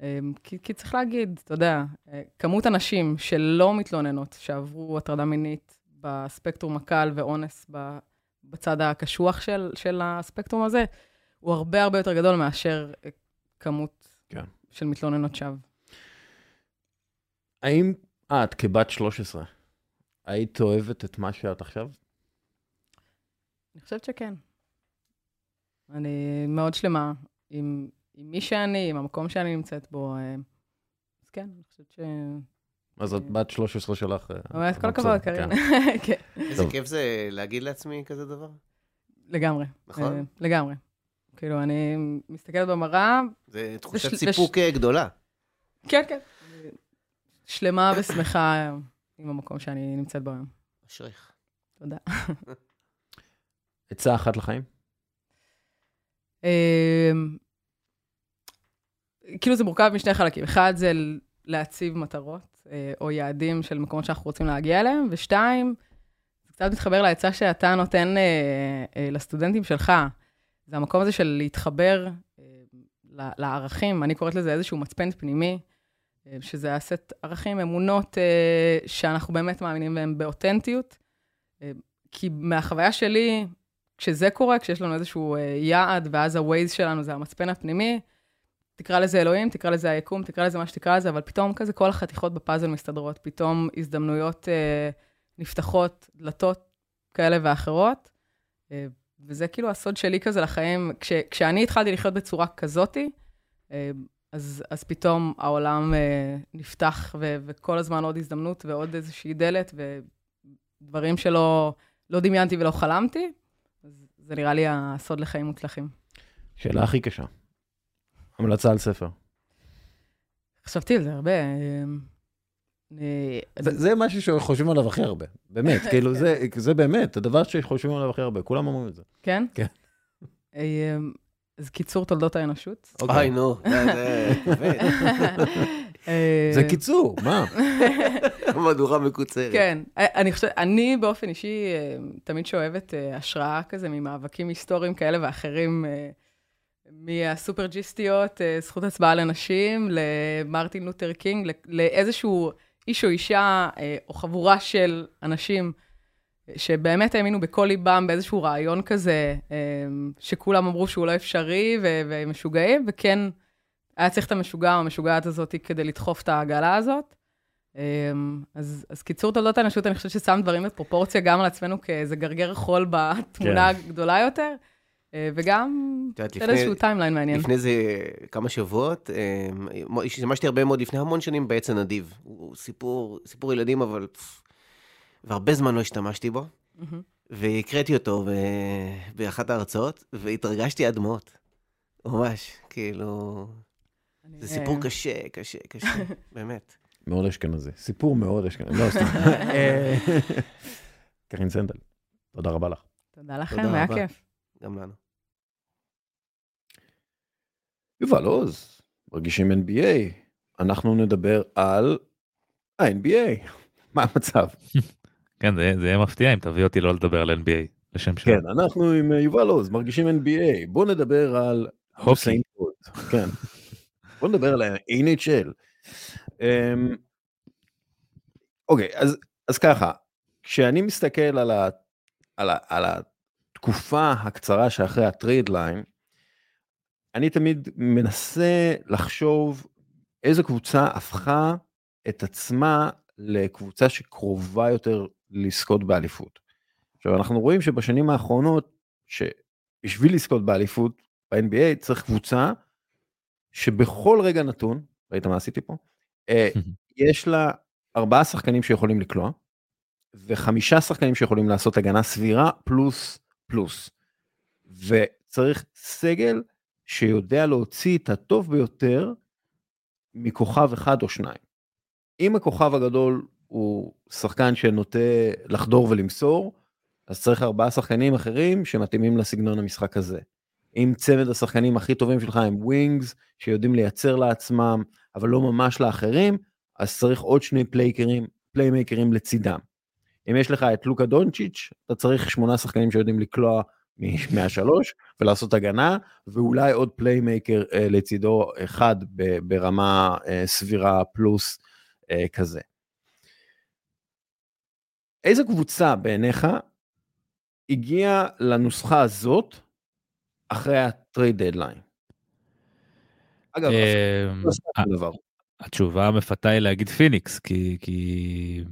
אמ, כי, כי צריך להגיד, אתה יודע, כמות הנשים שלא מתלוננות, שעברו הטרדה מינית בספקטרום הקל ואונס בצד הקשוח של, של הספקטרום הזה, הוא הרבה הרבה יותר גדול מאשר כמות כן. של מתלוננות שווא. האם את, כבת 13, היית אוהבת את מה שאת עכשיו? אני חושבת שכן. אני מאוד שלמה עם, עם מי שאני, עם המקום שאני נמצאת בו. אה, אז כן, אני חושבת ש... אז את בת 13 שלך. אה, אומרת, כל הכבוד, קרין. כן. כן. איזה כיף זה להגיד לעצמי כזה דבר. לגמרי. נכון? אה, לגמרי. כאילו, אני מסתכלת במראה... זה תחושת סיפוק גדולה. כן, כן. שלמה ושמחה עם המקום שאני נמצאת בו היום. אשריך. תודה. עצה אחת לחיים? אמ, כאילו זה מורכב משני חלקים. אחד זה להציב מטרות אה, או יעדים של מקומות שאנחנו רוצים להגיע אליהם, ושתיים, זה קצת מתחבר לעצה שאתה נותן אה, אה, לסטודנטים שלך. זה המקום הזה של להתחבר לערכים, אני קוראת לזה איזשהו מצפן פנימי. אה, שזה הסט ערכים, אמונות אה, שאנחנו באמת מאמינים בהם באותנטיות. אה, כי מהחוויה שלי, כשזה קורה, כשיש לנו איזשהו יעד, ואז ה-Waze שלנו זה המצפן הפנימי, תקרא לזה אלוהים, תקרא לזה היקום, תקרא לזה מה שתקרא לזה, אבל פתאום כזה כל החתיכות בפאזל מסתדרות, פתאום הזדמנויות נפתחות, דלתות כאלה ואחרות. וזה כאילו הסוד שלי כזה לחיים. כש, כשאני התחלתי לחיות בצורה כזאתי, אז, אז פתאום העולם אה, נפתח, ו, וכל הזמן עוד הזדמנות ועוד איזושהי דלת, ודברים שלא לא דמיינתי ולא חלמתי, אז זה נראה לי הסוד לחיים מוצלחים. שאלה הכי קשה. המלצה על ספר. חשבתי על זה הרבה. אה, זה, זה משהו שחושבים עליו הכי הרבה, באמת, כאילו זה, זה באמת, הדבר שחושבים עליו הכי הרבה, כולם אומרים את זה. כן? כן. אה, אז קיצור תולדות האנושות. אוקיי, נו, זה. זה קיצור, מה? מהדורה מקוצרת. כן, אני חושבת, אני באופן אישי תמיד שואבת השראה כזה ממאבקים היסטוריים כאלה ואחרים, מהסופרג'יסטיות, זכות הצבעה לנשים, למרטין לותר קינג, לאיזשהו איש או אישה או חבורה של אנשים. שבאמת האמינו בכל ליבם באיזשהו רעיון כזה, שכולם אמרו שהוא לא אפשרי והם משוגעים, וכן היה צריך את המשוגע או המשוגעת הזאת כדי לדחוף את העגלה הזאת. אז, אז קיצור תולדות האנושות, אני חושבת ששם דברים בפרופורציה גם על עצמנו כאיזה גרגר חול בתמונה כן. גדולה יותר, וגם תן איזשהו timeline מעניין. לפני זה כמה שבועות, השתמשתי הרבה מאוד לפני המון שנים בעץ הנדיב. הוא סיפור, סיפור ילדים, אבל... והרבה זמן לא השתמשתי בו, mm-hmm. והקראתי אותו ב... באחת ההרצאות, והתרגשתי עד דמעות. ממש, כאילו... זה סיפור קשה, קשה, קשה, באמת. מאוד אשכנזי. סיפור מאוד אשכנזי. לא, סתם. קרין סנדל, תודה רבה לך. תודה לכם, היה כיף. גם לנו. יובל עוז, מרגישים NBA. אנחנו נדבר על ה-NBA. מה המצב? כן, זה, זה יהיה מפתיע אם תביא אותי לא לדבר על NBA, לשם שם. כן, אנחנו עם אה, יובל עוז, מרגישים NBA. בוא נדבר על... הוקי. כן. בוא נדבר על ה-NHL. אמ, אוקיי, אז, אז ככה, כשאני מסתכל על, ה, על, ה, על התקופה הקצרה שאחרי ה trade deadline, אני תמיד מנסה לחשוב איזה קבוצה הפכה את עצמה לקבוצה שקרובה יותר לזכות באליפות. עכשיו אנחנו רואים שבשנים האחרונות שבשביל לזכות באליפות ב-NBA צריך קבוצה שבכל רגע נתון, ראית מה עשיתי פה? אה, יש לה ארבעה שחקנים שיכולים לקלוע וחמישה שחקנים שיכולים לעשות הגנה סבירה פלוס פלוס. וצריך סגל שיודע להוציא את הטוב ביותר מכוכב אחד או שניים. אם הכוכב הגדול הוא שחקן שנוטה לחדור ולמסור, אז צריך ארבעה שחקנים אחרים שמתאימים לסגנון המשחק הזה. אם צמד השחקנים הכי טובים שלך הם wings, שיודעים לייצר לעצמם, אבל לא ממש לאחרים, אז צריך עוד שני פליי- playmakerים, playmakerים לצידם. אם יש לך את לוקה דונצ'יץ', אתה צריך שמונה שחקנים שיודעים לקלוע מהשלוש ולעשות הגנה, ואולי עוד playmaker אה, לצידו אחד ברמה אה, סבירה פלוס אה, כזה. איזה קבוצה בעיניך הגיעה לנוסחה הזאת אחרי ה trade deadline? אגב, לא התשובה המפתה היא להגיד פיניקס, כי,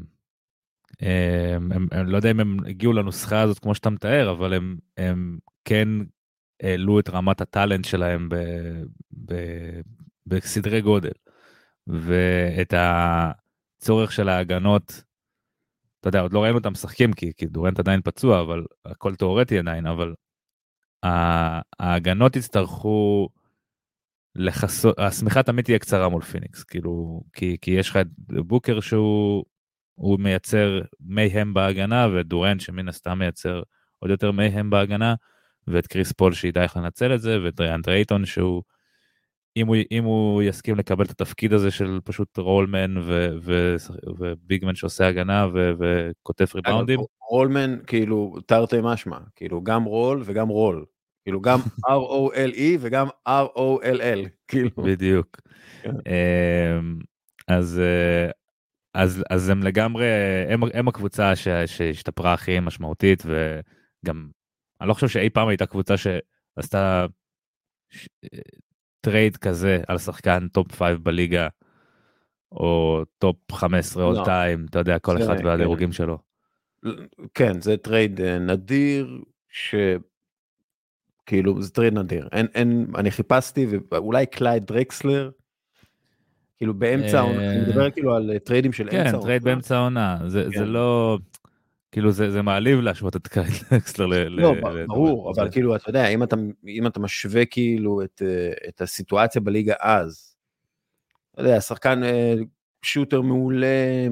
הם, הם, לא יודע אם הם הגיעו לנוסחה הזאת כמו שאתה מתאר, אבל הם, הם כן העלו את רמת ה talent שלהם ב, ב, בסדרי גודל. ואת הצורך של ההגנות אתה יודע, עוד לא ראינו אותם משחקים כי, כי דורנט עדיין פצוע, אבל הכל תיאורטי עדיין, אבל ההגנות יצטרכו לכסות, השמיכה תמיד תהיה קצרה מול פיניקס, כאילו, כי, כי יש לך את בוקר שהוא הוא מייצר מייהם בהגנה, ודורנט שמן הסתם מייצר עוד יותר מייהם בהגנה, ואת קריס פול שידע איך לנצל את זה, ואת דיאנדרה אייטון שהוא אם הוא, אם הוא יסכים לקבל את התפקיד הזה של פשוט roll man ו big man שעושה הגנה וקוטף ריבאונדים. roll man כאילו תרתי משמע, כאילו גם רול וגם רול. כאילו גם R-O-L-E וגם R-O-L-L, כאילו. בדיוק. כן. אמ, אז, אה, אז, אז הם לגמרי, הם, הם הקבוצה שהשתפרה הכי משמעותית וגם, אני לא חושב שאי פעם הייתה קבוצה שעשתה trade כזה על שחקן top 5 בליגה, או top 15 all time, אתה יודע, כל אחד והדירוגים כן. שלו. כן, זה trade אה, נדיר, ש... כאילו זה trade נדיר אין אין אני חיפשתי ואולי קלייד דרקסלר. כאילו באמצע העונה, אני מדבר כאילו על tradeים של אמצע העונה. כן, trade באמצע העונה, זה כן. לא, כאילו זה, זה מעליב להשוות את קלייד דרקסלר ל... לא, ל, ברור, אבל זה... כאילו, אתה יודע, אם אתה, אם אתה משווה כאילו את, אה, את הסיטואציה בליגה אז, אתה יודע, שחקן אה, shooter מעולה,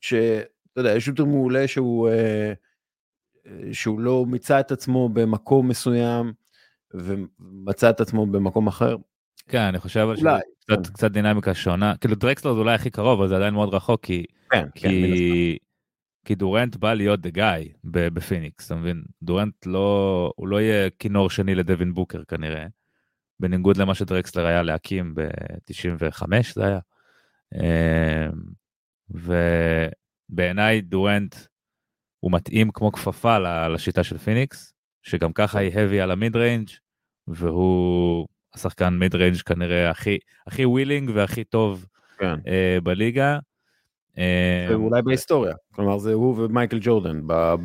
שאתה יודע, shooter מעולה שהוא, אה, שהוא לא מיצה את עצמו במקום מסוים, ומצא את עצמו במקום אחר, כן, אני חושב אולי, קצת, כן. קצת דינמיקה שונה, כאילו דרקסלר זה אולי הכי קרוב, אבל זה עדיין מאוד רחוק, כי, כן, כי, כן, כי דורנט בא להיות the guy בפיניקס, אתה מבין? דורנט לא, הוא לא יהיה כינור שני לדווין בוקר כנראה, בניגוד למה שדרקסלר היה להאקים ב-95 זה היה. אמ, ובעיניי דורנט הוא מתאים כמו כפפה לשיטה של פיניקס, שגם ככה היא heavy על ה mid range והוא השחקן mid range כנראה הכי הכי willing והכי טוב כן. uh, בליגה. אה, ואולי בהיסטוריה, כלומר זה הוא ומייקל ג'ורדן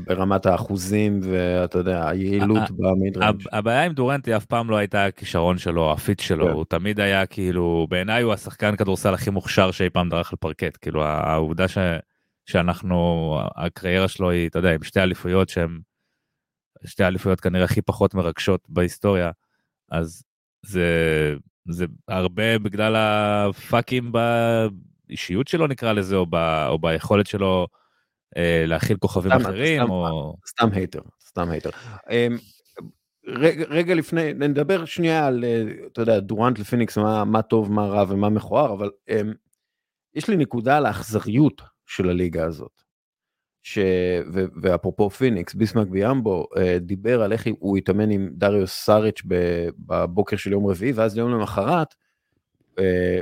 ברמת האחוזים ואתה יודע היעילות ב mid range. הבעיה עם דורנט אף פעם לא הייתה הכישרון שלו, ה fit שלו, כן. הוא תמיד היה כאילו, בעיניי הוא השחקן כדורסל הכי מוכשר שאי פעם דרך על פרקט, כאילו העובדה ש... שאנחנו, הקריירה שלו היא, אתה יודע, עם שתי אליפויות שהן שתי אליפויות כנראה הכי פחות מרגשות בהיסטוריה, אז זה, זה הרבה בגלל הפאקים באישיות שלו נקרא לזה, או, ב, או ביכולת שלו אה, להכיל כוכבים סתם, אחרים, סתם, או... סתם hater, סתם hater. אמ, רגע, רגע לפני, נדבר שנייה על, אה, אתה יודע, דורנט לפיניקס, מה, מה טוב, מה רע ומה מכוער, אבל um, יש לי נקודה על האכזריות של הליגה הזאת. ש... ו... ואפרופו פיניקס, ביסמק ביאמבו אה, דיבר על איך הוא התאמן עם דריוס סאריץ' בבוקר של יום רביעי, ואז יום למחרת, אה,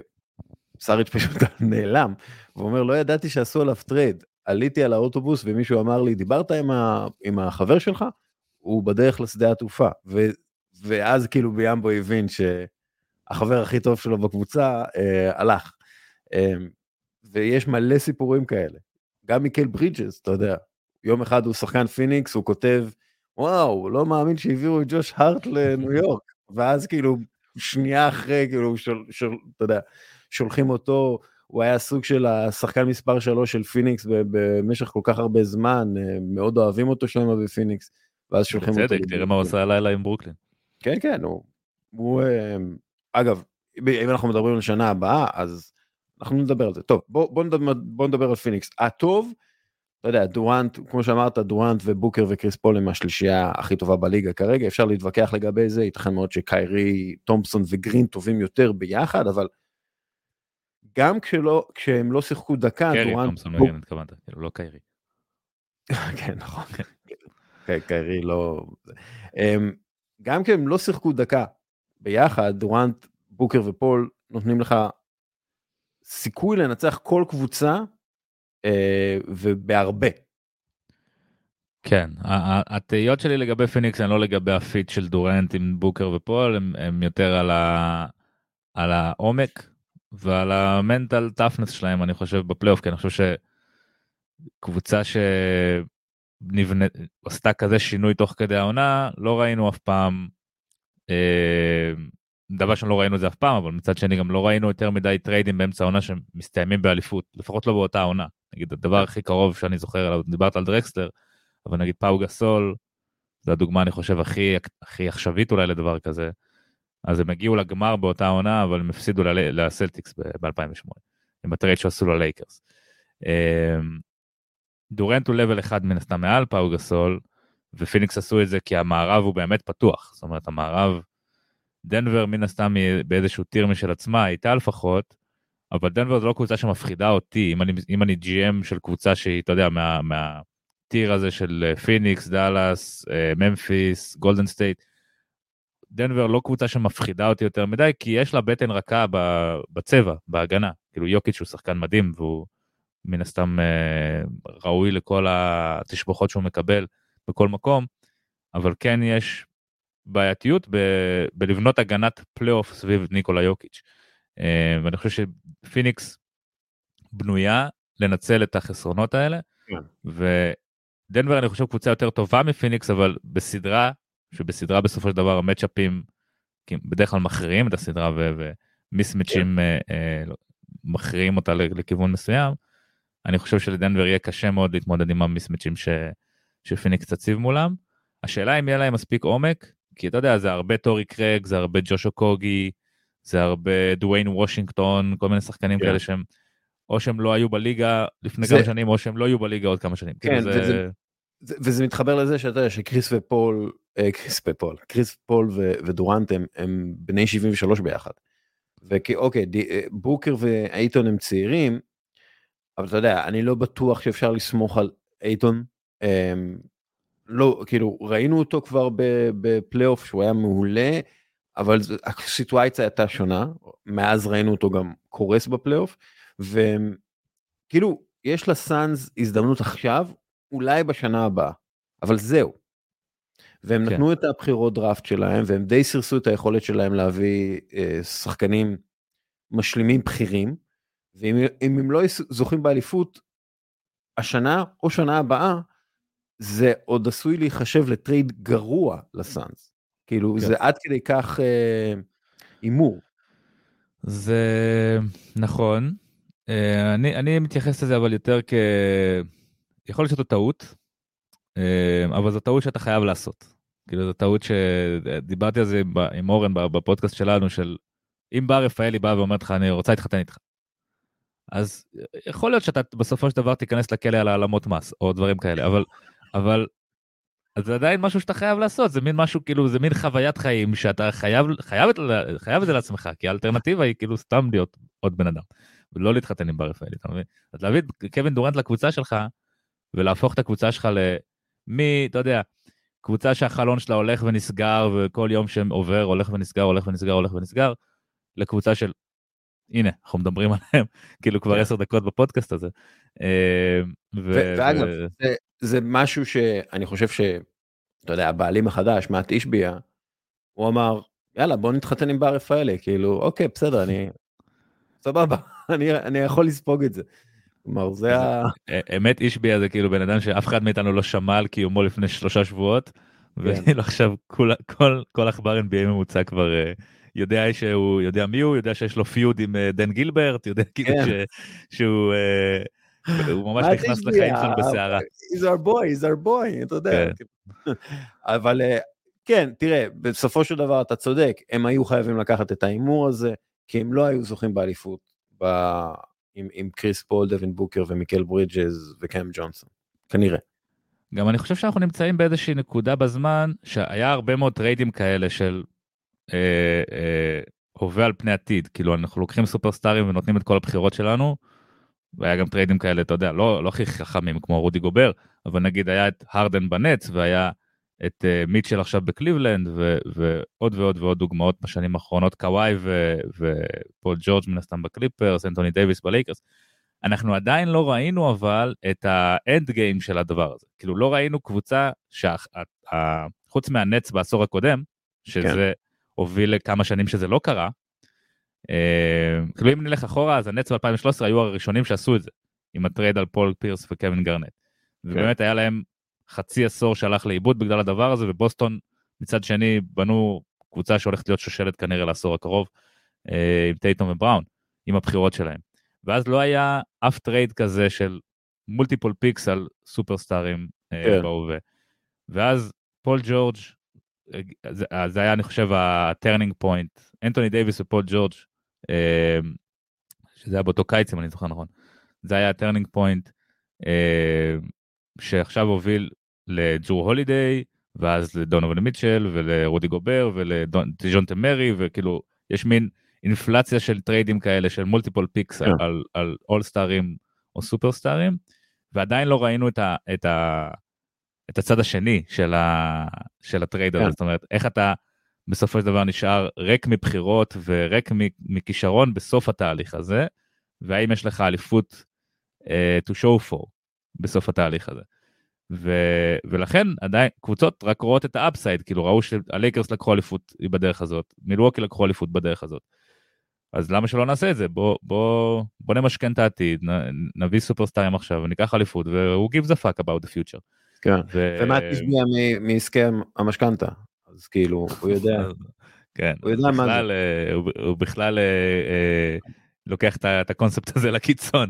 סאריץ' פשוט נעלם, והוא אומר, לא ידעתי שעשו עליו טרייד. עליתי על האוטובוס ומישהו אמר לי, דיברת עם, ה... עם החבר שלך? הוא בדרך לשדה התעופה. ו... ואז כאילו ביאמבו הבין שהחבר הכי טוב שלו בקבוצה אה, הלך. אה, ויש מלא סיפורים כאלה. גם מיקל ברידג'ס, אתה יודע, יום אחד הוא שחקן פיניקס, הוא כותב, וואו, לא מאמין שהעבירו את ג'וש הארט לניו יורק, ואז כאילו, שנייה אחרי, כאילו, שול, שול, אתה יודע, שולחים אותו, הוא היה סוג של השחקן מספר 3 של פיניקס במשך כל כך הרבה זמן, אה, מאוד אוהבים אותו שם בפיניקס, ואז שולחים אותו. בצדק, תראה מה הוא עושה הלילה עם ברוקלין. כן, כן, הוא, הוא, אה, אגב, אם אנחנו מדברים על השנה הבאה, אז אנחנו נדבר על זה. טוב, בוא, בוא, נדבר, בוא נדבר על פיניקס. הטוב, אתה יודע, דורנט, כמו שאמרת, דורנט ובוקר וקריס פול הם השלישייה הכי טובה בליגה כרגע, אפשר להתווכח לגבי זה, ייתכן מאוד שקיירי, תומפסון וגרין טובים יותר ביחד, אבל גם כשלא, כשהם לא שיחקו דקה, קרי, דורנט... תומפסון בוק... מגן, התכוונת, כאילו לא קיירי. כן, נכון. קיירי לא... אמ, גם כשהם לא שיחקו דקה ביחד, דורנט, בוקר ופול נותנים לך סיכוי לנצח כל קבוצה אה, ובהרבה. כן, התהיות שלי לגבי פיניקס הן לא לגבי ה fit של דורנט עם בוקר ופול, הם, הם יותר על העומק ועל ה mental toughness שלהם, אני חושב, בפלייאוף, כי אני חושב שקבוצה שעשתה כזה שינוי תוך כדי העונה, לא ראינו אף פעם אה, דבר שלא ראינו את זה אף פעם, אבל מצד שני גם לא ראינו יותר מדי טריידים באמצע העונה שמסתיימים באליפות, לפחות לא באותה עונה. נגיד הדבר הכי קרוב שאני זוכר עליו, דיברת על דרקסלר, אבל נגיד פאו גסול, זו הדוגמה אני חושב הכי, הכי עכשווית אולי לדבר כזה. אז הם הגיעו לגמר באותה עונה, אבל הם הפסידו לסלטיקס ב-2008, עם הטרייד שעשו ללייקרס. אמ, דורנט הוא level אחד מן הסתם מעל פאו גסול, ופיניקס עשו את זה כי המערב הוא באמת פתוח, זאת אומרת המערב דנבר מן הסתם היא באיזשהו tier משל עצמה, הייתה לפחות, אבל דנבר זו לא קבוצה שמפחידה אותי, אם אני, אם אני GM של קבוצה שהיא, אתה יודע, מה, מה tier הזה של פיניקס, דאלאס, ממפיס, גולדן סטייט, דנבר לא קבוצה שמפחידה אותי יותר מדי, כי יש לה בטן רכה בצבע, בהגנה. כאילו יוקיץ' הוא שחקן מדהים, והוא מן הסתם אה, ראוי לכל התשבחות שהוא מקבל בכל מקום, אבל כן יש בעייתיות ב- בלבנות הגנת פלייאוף סביב ניקולה יוקיץ'. אה, ואני חושב שפיניקס בנויה לנצל את החסרונות האלה, כן. ודנבר אני חושב קבוצה יותר טובה מפיניקס, אבל בסדרה, שבסדרה בסופו של דבר המצ'אפים בדרך כלל מכריעים את הסדרה ומיסמצ'ים כן. אה, אה, מכריעים אותה לכיוון מסוים, אני חושב שלדנבר יהיה קשה מאוד להתמודד עם המיסמצ'ים ש... שפיניקס תציב מולם. השאלה אם יהיה להם מספיק עומק כי אתה יודע, זה הרבה טורי קרג, זה הרבה ג'ושו קוגי, זה הרבה דוויין וושינגטון, כל מיני שחקנים yeah. כן. כאלה שהם, או שהם לא היו בליגה לפני זה... כמה שנים, או שהם לא יהיו בליגה עוד כמה שנים. כן, כאילו זה... וזה, זה, וזה מתחבר לזה שאתה יודע שקריס ופול, קריס ופול, קריס פול ודורנט הם, הם בני 73 ביחד. ואוקיי, בוקר ואייטון הם צעירים, אבל אתה יודע, אני לא בטוח שאפשר לסמוך על אייטון. אמ, לא, כאילו, ראינו אותו כבר בפלייאוף שהוא היה מעולה, אבל הסיטואציה הייתה שונה, מאז ראינו אותו גם קורס בפלייאוף, וכאילו, יש לסאנז הזדמנות עכשיו, אולי בשנה הבאה, אבל זהו. והם כן. נתנו את הבחירות דראפט שלהם, והם די סירסו את היכולת שלהם להביא אה, שחקנים משלימים בכירים, ואם הם לא זוכים באליפות השנה או שנה הבאה, זה עוד עשוי להיחשב לטרייד גרוע לסאנס. כאילו כן. זה עד כדי כך אה, הימור. אה, זה נכון. אה, אני, אני מתייחס לזה אבל יותר כ... יכול להיות שזו טעות, אבל זו טעות שאתה חייב לעשות. כאילו זו טעות שדיברתי על זה עם אורן בפודקאסט שלנו של אם בא רפאלי בא ואומר לך אני רוצה להתחתן איתך. אז יכול להיות שאתה בסופו של דבר תיכנס לכלא על העלמות מס או דברים כאלה אבל אבל זה עדיין משהו שאתה חייב לעשות זה מין משהו כאילו זה מין חוויית חיים שאתה חייב חייב, חייב את זה לעצמך כי האלטרנטיבה היא כאילו סתם להיות עוד בן אדם ולא להתחתן עם בר רפאלי אתה מבין? אז להביא את קווין דורנט לקבוצה שלך ולהפוך את הקבוצה שלך למי אתה יודע קבוצה שהחלון שלה הולך ונסגר וכל יום שעובר הולך ונסגר הולך ונסגר הולך ונסגר לקבוצה של הנה אנחנו מדברים עליהם כאילו כבר כן. עשר דקות בפודקאסט הזה. אה, ואגב זה משהו שאני חושב שאתה יודע הבעלים החדש מאט אישביה הוא אמר יאללה בוא נתחתן עם בר רפאלי כאילו אוקיי בסדר אני סבבה אני אני יכול לספוג את זה. כלומר זה ה... אמת אישביה זה כאילו בן אדם שאף אחד מאיתנו לא שמע על קיומו לפני שלושה שבועות. כן. וכאילו עכשיו כל עכבר NBA ממוצע כבר אה, יודע שהוא יודע מי הוא יודע שיש לו פיוד עם אה, דן גילברט יודע כאילו כן. שהוא. הוא ממש נכנס לחיים שלנו בסערה. he's our boy, he's our boy, אתה יודע. כן. אבל אה, כן, תראה, בסופו של דבר אתה צודק, הם היו חייבים לקחת את ההימור הזה, כי הם לא היו זוכים באליפות. עם, עם קריס פול, דווין בוקר ומיקל ברידג'ז וקאם ג'ונסון, כנראה. גם אני חושב שאנחנו נמצאים באיזושהי נקודה בזמן שהיה הרבה מאוד טריידים כאלה של אה, אה, הווה על פני עתיד, כאילו אנחנו לוקחים סופרסטארים ונותנים את כל הבחירות שלנו. והיה גם טריידים כאלה, אתה יודע, לא, לא הכי חכמים כמו רודי גובר, אבל נגיד היה את הרדן בנטס והיה את uh, מיטשל עכשיו בקליבלנד ו, ועוד ועוד ועוד דוגמאות בשנים האחרונות, קוואי ופול ג'ורג' מן הסתם בקליפרס, אנטוני דייוויס בלייקרס. אנחנו עדיין לא ראינו אבל את ה end game של הדבר הזה. כאילו לא ראינו קבוצה שחוץ מהנץ בעשור הקודם, שזה כן. הוביל לכמה שנים שזה לא קרה, אה, כאילו אם נלך אחורה אז הנץ ב-2013 היו הראשונים שעשו את זה עם הטרייד על פול פירס וקווין גארנט. כן. ובאמת היה להם חצי עשור שהלך לאיבוד בגלל הדבר הזה ובוסטון מצד שני בנו קבוצה שהולכת להיות שושלת כנראה לעשור הקרוב אה, עם טייטום ובראון עם הבחירות שלהם. ואז לא היה אף טרייד כזה של multiple picks על סופרסטארים אה, כן. בהווה. ואז פול ג'ורג' זה, זה היה אני חושב ה turning point אנטוני דייוויס ופול ג'ורג' אמ, שזה היה באותו קיץ אם אני זוכר נכון. זה היה ה turning point אמ, שעכשיו הוביל לג'רו הולידיי ואז לדונובן מיטשל ולרודי גובר ולדיז'ונטה מארי וכאילו יש מין אינפלציה של טריידים כאלה של multiple picks yeah. על, על אול סטארים או סופר סטארים ועדיין לא ראינו את, ה, את, ה, את הצד השני של, ה, של הטרייד הזה, yeah. זאת אומרת איך אתה בסופו של דבר נשאר ריק מבחירות וריק מכישרון בסוף התהליך הזה, והאם יש לך אליפות uh, to show for בסוף התהליך הזה. ו, ולכן עדיין קבוצות רק רואות את ה upside, כאילו ראו שהלייקרס לקחו אליפות בדרך הזאת, מילווקי לקחו אליפות בדרך הזאת. אז למה שלא נעשה את זה? בוא, בוא, בוא נמשכן את העתיד, נ, נביא סופרסטארים עכשיו וניקח אליפות, והוא gives a fuck about the future. כן, ו... ומה תשמיע מהסכם המשכנתה? אז כאילו, הוא יודע, כן, הוא יודע מה זה. אה, הוא, הוא בכלל אה, אה, לוקח את הקונספט הזה לקיצון.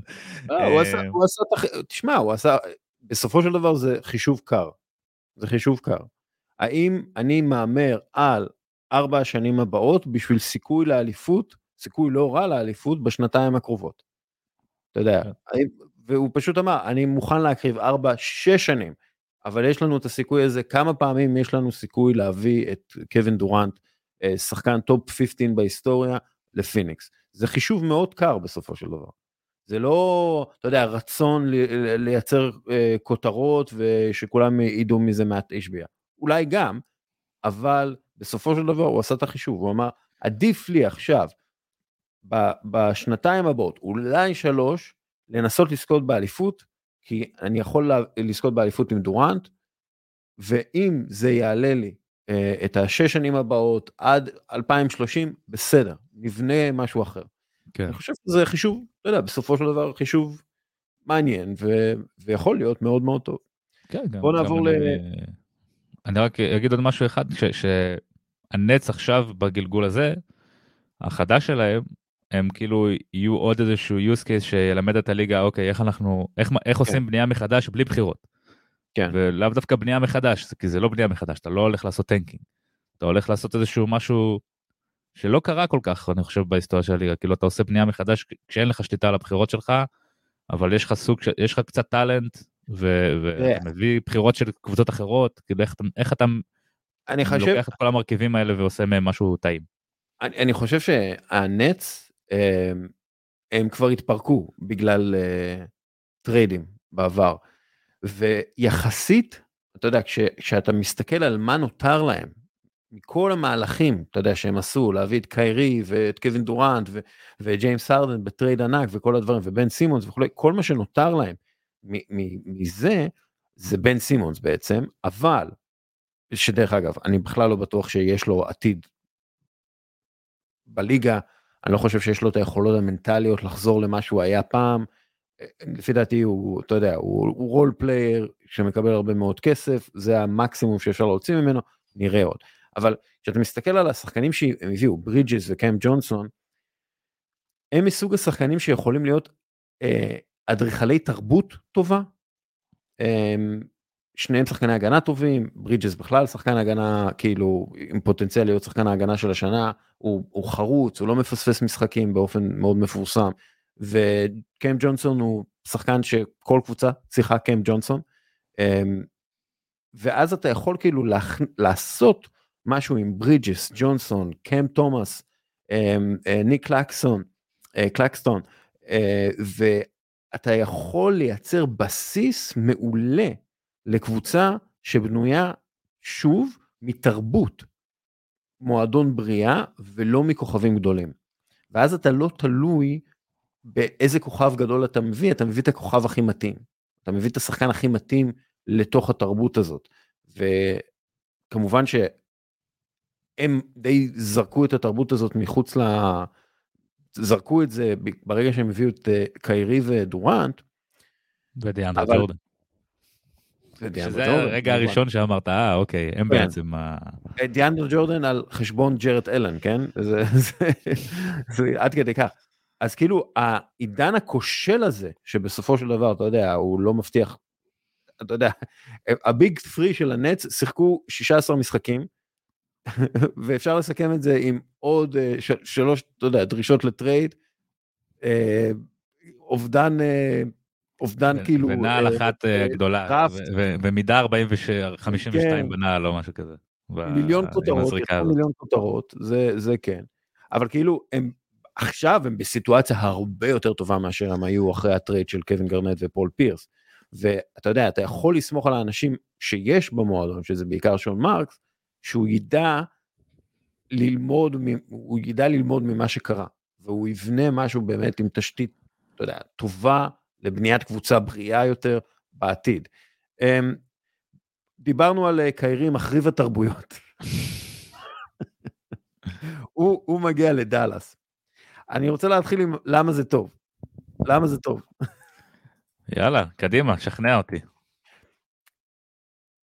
עשה, הוא עשה, תשמע, הוא עשה, בסופו של דבר זה חישוב קר. זה חישוב קר. האם אני מהמר על ארבע השנים הבאות בשביל סיכוי לאליפות, סיכוי לא רע לאליפות בשנתיים הקרובות. אתה יודע, כן. והוא פשוט אמר, אני מוכן להקריב ארבע, שש שנים אבל יש לנו את הסיכוי הזה, כמה פעמים יש לנו סיכוי להביא את קווין דורנט, אה, שחקן top 15 בהיסטוריה, לפיניקס. זה חישוב מאוד קר בסופו של דבר. זה לא, אתה יודע, רצון לייצר אה, כותרות ושכולם ידעו מזה מאט אישביה. אולי גם, אבל בסופו של דבר הוא עשה את החישוב, הוא אמר, עדיף לי עכשיו, בשנתיים הבאות, אולי שלוש, לנסות לזכות באליפות, כי אני יכול לזכות באליפות עם דורנט, ואם זה יעלה לי אה, את השש שנים הבאות עד 2030, בסדר, נבנה משהו אחר. כן. אני חושב שזה חישוב, אתה יודע, בסופו של דבר חישוב מעניין ו... ויכול להיות מאוד מאוד טוב. כן, גם, בוא נעבור גם ל... אני, אני רק אגיד עוד משהו אחד, ש... שהנץ עכשיו בגלגול הזה, החדש שלהם, הם כאילו יהיו עוד איזשהו use case שילמד את הליגה, אוקיי, איך אנחנו, איך, איך כן. עושים בנייה מחדש בלי בחירות. כן. ולאו דווקא בנייה מחדש, כי זה לא בנייה מחדש, אתה לא הולך לעשות טנקינג. אתה הולך לעשות איזשהו משהו שלא קרה כל כך, אני חושב, בהיסטוריה של הליגה. כאילו, אתה עושה בנייה מחדש כשאין לך שליטה על הבחירות שלך, אבל יש לך סוג, יש לך קצת talent, ואתה מביא בחירות של קבוצות אחרות, כאילו, איך, איך אתה אני חושב... לוקח את כל המרכיבים האלה ועושה מהם משהו טעים. אני, אני חושב שהנץ, הם, אמ, הם כבר התפרקו בגלל uh, טריידים בעבר. ויחסית, אתה יודע, כש, כשאתה מסתכל על מה נותר להם, מכל המהלכים, אתה יודע, שהם עשו, להביא את קיירי ואת קווין דורנט וג'יימס הרדן בטרייד ענק וכל הדברים, ובן סימונס וכולי, כל מה שנותר להם מזה, זה בן סימונס בעצם, אבל, שדרך אגב, אני בכלל לא בטוח שיש לו עתיד בליגה, אני לא חושב שיש לו את היכולות המנטליות לחזור למה שהוא היה פעם, לפי דעתי הוא, אתה יודע, הוא, הוא role player שמקבל הרבה מאוד כסף, זה המקסימום שאפשר להוציא ממנו, נראה עוד. אבל כשאתה מסתכל על השחקנים שהם הביאו, ברידג'ס וקאם ג'ונסון, הם מסוג השחקנים שיכולים להיות אה, אדריכלי תרבות טובה. אה, שניהם שחקני הגנה טובים, ברידג'ס בכלל שחקן הגנה כאילו עם פוטנציאל להיות שחקן ההגנה של השנה, הוא, הוא חרוץ, הוא לא מפספס משחקים באופן מאוד מפורסם. וקם ג'ונסון הוא שחקן שכל קבוצה צריכה קם ג'ונסון. אמ, ואז אתה יכול כאילו לעשות משהו עם ברידג'ס, ג'ונסון, קם תומאס, אמ, אה, ניק קלקסון, אה, קלקסטון, אה, ואתה יכול לייצר בסיס מעולה לקבוצה שבנויה שוב מתרבות, מועדון בריאה ולא מכוכבים גדולים. ואז אתה לא תלוי באיזה כוכב גדול אתה מביא, אתה מביא את הכוכב הכי מתאים. אתה מביא את השחקן הכי מתאים לתוך התרבות הזאת. וכמובן שהם די זרקו את התרבות הזאת מחוץ ל... זרקו את זה ברגע שהם הביאו את אה, קיירי ודורנט. ודיאנדרה אבל... ג'ורדן. שזה הרגע הראשון שאמרת, אה, אוקיי, הם כן. בעצם ה... דיאנדרה ג'ורדן על חשבון ג'רד אלן, כן? זה, זה, זה עד כדי כך. אז כאילו העידן הכושל הזה, שבסופו של דבר, אתה יודע, הוא לא מבטיח, אתה יודע, ה big three של הנץ שיחקו 16 משחקים, ואפשר לסכם את זה עם עוד uh, של, שלוש, אתה יודע, דרישות לטרייד, uh, אובדן, uh, אובדן כאילו... ונעל uh, אחת uh, גדולה, ומידה 52 כן. בנעל או משהו כזה. מיליון כותרות, מיליון כותרות, זה, זה כן. אבל כאילו, הם עכשיו הם בסיטואציה הרבה יותר טובה מאשר הם היו אחרי הטרייד של קווין גארנט ופול פירס. ואתה יודע, אתה יכול לסמוך על האנשים שיש במועדון, שזה בעיקר שון מרקס, שהוא ידע ללמוד, הוא ידע ללמוד ממה שקרה, והוא יבנה משהו באמת עם תשתית, אתה יודע, טובה לבניית קבוצה בריאה יותר בעתיד. אמ, דיברנו על אה, קיירי מחריב התרבויות. הוא, הוא מגיע לדאלאס. אני רוצה להתחיל עם למה זה טוב. למה זה טוב? יאללה, קדימה, שכנע אותי.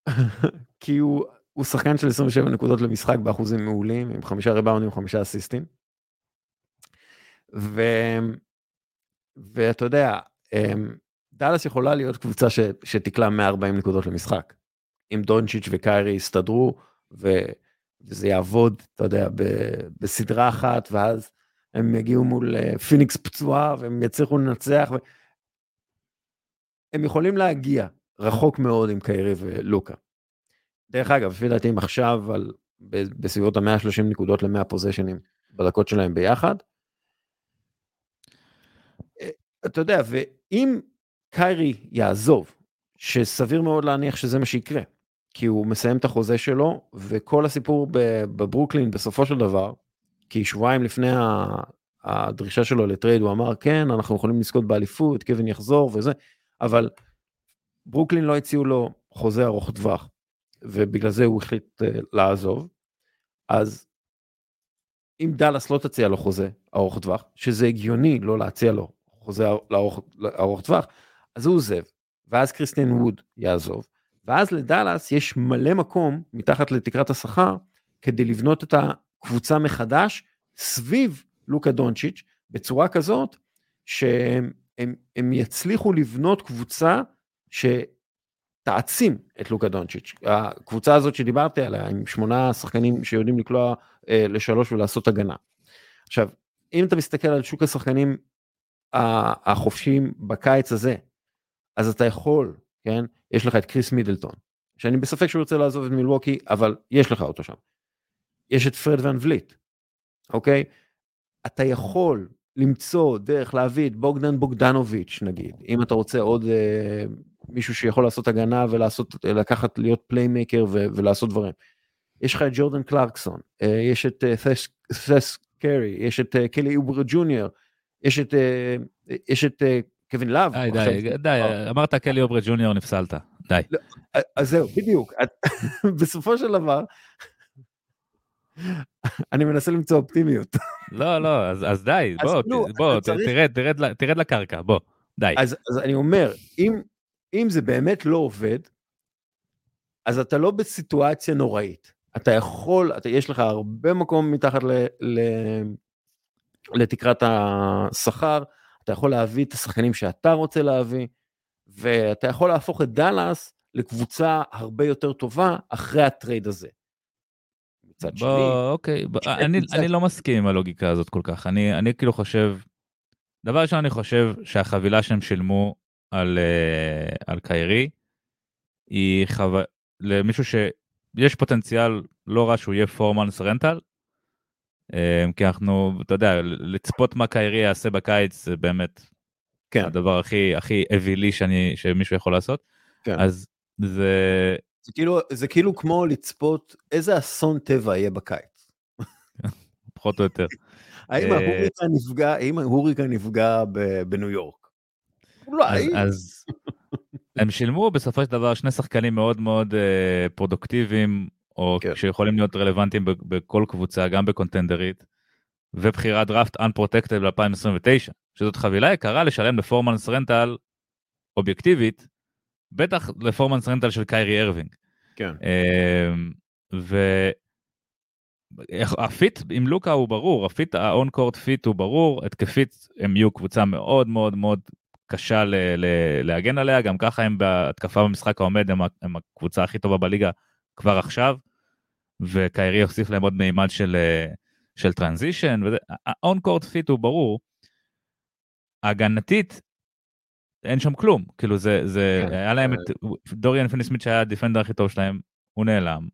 כי הוא, הוא שחקן של 27 נקודות למשחק באחוזים מעולים, עם חמישה ריבאונים וחמישה אסיסטים. ו... ואתה יודע, אמ, דאלאס יכולה להיות קבוצה ש... שתקלע 140 נקודות למשחק. אם דונצ'יץ' וקיירי יסתדרו, ו... וזה יעבוד, אתה יודע, ב... בסדרה אחת, ואז הם יגיעו מול אה, פיניקס פצועה והם יצליחו לנצח. ו... הם יכולים להגיע רחוק מאוד עם קיירי ולוקה. דרך אגב, לפי דעתי הם עכשיו על, בסביבות ה-130 נקודות ל-100 פוזיישנים בדקות שלהם ביחד. אתה יודע, ואם קיירי יעזוב, שסביר מאוד להניח שזה מה שיקרה, כי הוא מסיים את החוזה שלו, וכל הסיפור בברוקלין בסופו של דבר, כי שבועיים לפני הדרישה שלו לטרייד הוא אמר כן אנחנו יכולים לזכות באליפות קווין יחזור וזה אבל ברוקלין לא הציעו לו חוזה ארוך טווח ובגלל זה הוא החליט uh, לעזוב. אז אם דאלאס לא תציע לו חוזה ארוך טווח שזה הגיוני לא להציע לו חוזה ארוך, ארוך טווח אז הוא עוזב ואז קריסטיאן ווד יעזוב. ואז לדאלאס יש מלא מקום מתחת לתקרת השכר כדי לבנות את הקבוצה מחדש סביב לוקה דונצ'יץ' בצורה כזאת שהם הם, הם יצליחו לבנות קבוצה שתעצים את לוקה דונצ'יץ'. הקבוצה הזאת שדיברתי עליה עם שמונה שחקנים שיודעים לקלוע אה, לשלוש ולעשות הגנה. עכשיו, אם אתה מסתכל על שוק השחקנים החופשיים בקיץ הזה, אז אתה יכול, כן, יש לך את קריס מידלטון, שאני בספק שהוא רוצה לעזוב את מילווקי, אבל יש לך אותו שם. יש את פרד ון וליט, אוקיי? אתה יכול למצוא דרך להביא את בוגדן בוגדנוביץ' נגיד, אם אתה רוצה עוד אה, מישהו שיכול לעשות הגנה ולעשות, לקחת, להיות playmaker ולעשות דברים. יש לך את ג'ורדן קלרקסון, אה, יש את אה, סת' קרי, יש את אה, קלי אוברה ג'וניור, יש את, אה, יש את אה, קווין לאב. די, די, די, אמרת קלי אוברה ג'וניור נפסלת, די. לא, אז זהו, בדיוק. בסופו של דבר, אני מנסה למצוא אופטימיות. לא, לא, אז, אז די, בוא, לא, בוא, צריך... תרד, תרד, תרד לקרקע, בוא, די. אז, אז אני אומר, אם, אם זה באמת לא עובד, אז אתה לא בסיטואציה נוראית. אתה יכול, אתה, יש לך הרבה מקום מתחת ל, ל, לתקרת השכר, אתה יכול להביא את השחקנים שאתה רוצה להביא, ואתה יכול להפוך את דאלאס לקבוצה הרבה יותר טובה אחרי הטרייד הזה. מצד שני. בוא, אוקיי, בוא, אני, מצד... אני לא מסכים עם הלוגיקה הזאת כל כך. אני, אני כאילו חושב, דבר ראשון אני חושב שהחבילה שהם שילמו על, uh, על קיירי, היא חו... למישהו שיש פוטנציאל לא רע שהוא יהיה פורמנס רנטל, um, כי אנחנו, אתה יודע, לצפות מה קיירי יעשה בקיץ זה באמת כן. הדבר הכי הכי אווילי שאני, שמישהו יכול לעשות. כן. אז זה זה כאילו, זה כאילו כמו לצפות איזה אסון טבע יהיה בקיץ. פחות או יותר. האם אה, ה hurricane נפגע, האם ה hurricane נפגע בניו יורק? אולי. אז הם שילמו בסופו של דבר שני שחקנים מאוד מאוד אה, פרודוקטיביים, או כן. שיכולים להיות רלוונטיים בכל קבוצה, גם ב contenderית, ובחירת דראפט Unprotected ב-2029, שזאת חבילה יקרה לשלם ל four months rental אובייקטיבית, בטח ל four months rental של קיירי ארווינג. כן. אמ, וה fit עם לוקה הוא ברור, ה fit, ה on court fit הוא ברור, התקפית הם יהיו קבוצה מאוד מאוד מאוד קשה ל- ל- להגן עליה, גם ככה הם בהתקפה במשחק העומד, הם, הם הקבוצה הכי טובה בליגה כבר עכשיו, וקיירי יוסיף להם עוד מימד של, של transition, ה on court fit הוא ברור. הגנתית, אין שם כלום כאילו זה זה כן. היה להם את דוריאן פיני סמית שהיה ה defender הכי טוב שלהם הוא נעלם.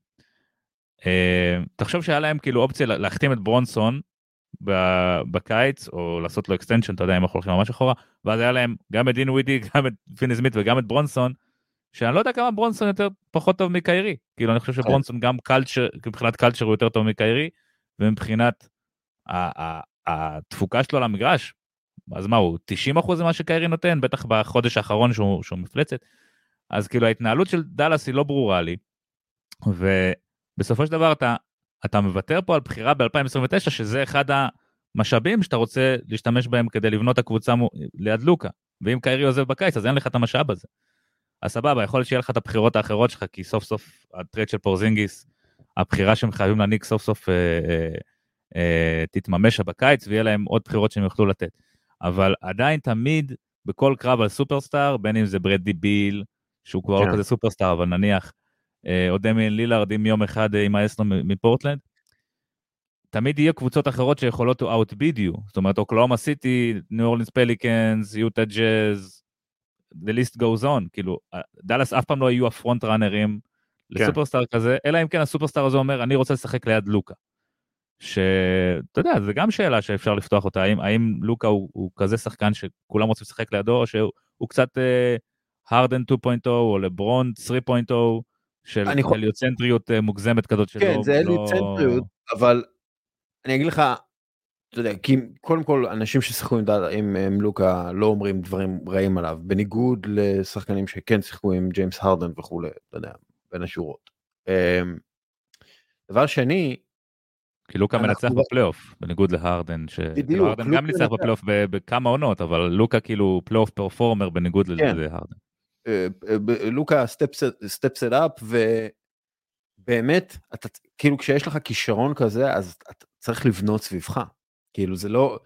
אה, תחשוב שהיה להם כאילו אופציה להחתים את ברונסון בקיץ או לעשות לו extension אתה יודע אם אנחנו הולכים ממש אחורה ואז היה להם גם את דינווידי גם את פיני סמית וגם את ברונסון שאני לא יודע כמה ברונסון יותר פחות טוב מקיירי כאילו אני חושב כן. שברונסון גם culture מבחינת culture הוא יותר טוב מקיירי ומבחינת התפוקה שלו על המגרש אז מה הוא 90 אחוז ממה שקיירי נותן בטח בחודש האחרון שהוא, שהוא מפלצת אז כאילו ההתנהלות של דאלאס היא לא ברורה לי ובסופו של דבר אתה אתה מוותר פה על בחירה ב-2029 שזה אחד המשאבים שאתה רוצה להשתמש בהם כדי לבנות את הקבוצה ליד לוקה ואם קיירי עוזב בקיץ אז אין לך את המשאב הזה. אז סבבה יכול להיות שיהיה לך את הבחירות האחרות שלך כי סוף סוף ה trade של פורזינגיס הבחירה שהם חייבים להעניק סוף סוף אה, אה, אה, תתממש בקיץ ויהיה להם עוד בחירות שהם יוכלו לתת. אבל עדיין תמיד בכל קרב על סופרסטאר, בין אם זה ברדלי ביל, שהוא כבר לא כן. לא כזה סופרסטאר, אבל נניח, אה, או דמיין לילארד עם יום אחד אה, עם ה ס נו מפורטלנד, תמיד יהיו קבוצות אחרות שיכולות to outbid you, זאת אומרת אוקלהומה סיטי, ניו אורלינס פליקנס, יוטה ג'אז, the list goes on, כאילו דאלאס אף פעם לא יהיו הפרונט ראנרים כן. לסופרסטאר כזה, אלא אם כן הסופרסטאר הזה אומר אני רוצה לשחק ליד לוקה. שאתה יודע, זה גם שאלה שאפשר לפתוח אותה, האם, האם לוקה הוא, הוא כזה שחקן שכולם רוצים לשחק לידו, או שהוא קצת הרדן uh, 2.0 או לברון 3.0 של הליוצנטריות uh, מוגזמת כזאת שלא... כן, זה הליוצנטריות, לא... אבל אני אגיד לך, אתה יודע, כי קודם כל אנשים ששיחקו עם, עם, עם לוקה לא אומרים דברים רעים עליו, בניגוד לשחקנים שכן שיחקו עם ג'יימס הרדן וכולי, אתה יודע, בין השורות. אמ, דבר שני, כי לוקה מנצח בפלייאוף, בניגוד להרדן, שכאילו הרדן גם ניצח בפלייאוף בכמה עונות, אבל לוקה כאילו פלייאוף performer בניגוד כן. להרדן. אה, אה, לוקה steps it up, ובאמת, אתה, כאילו כשיש לך כישרון כזה, אז אתה צריך לבנות סביבך. כאילו זה לא,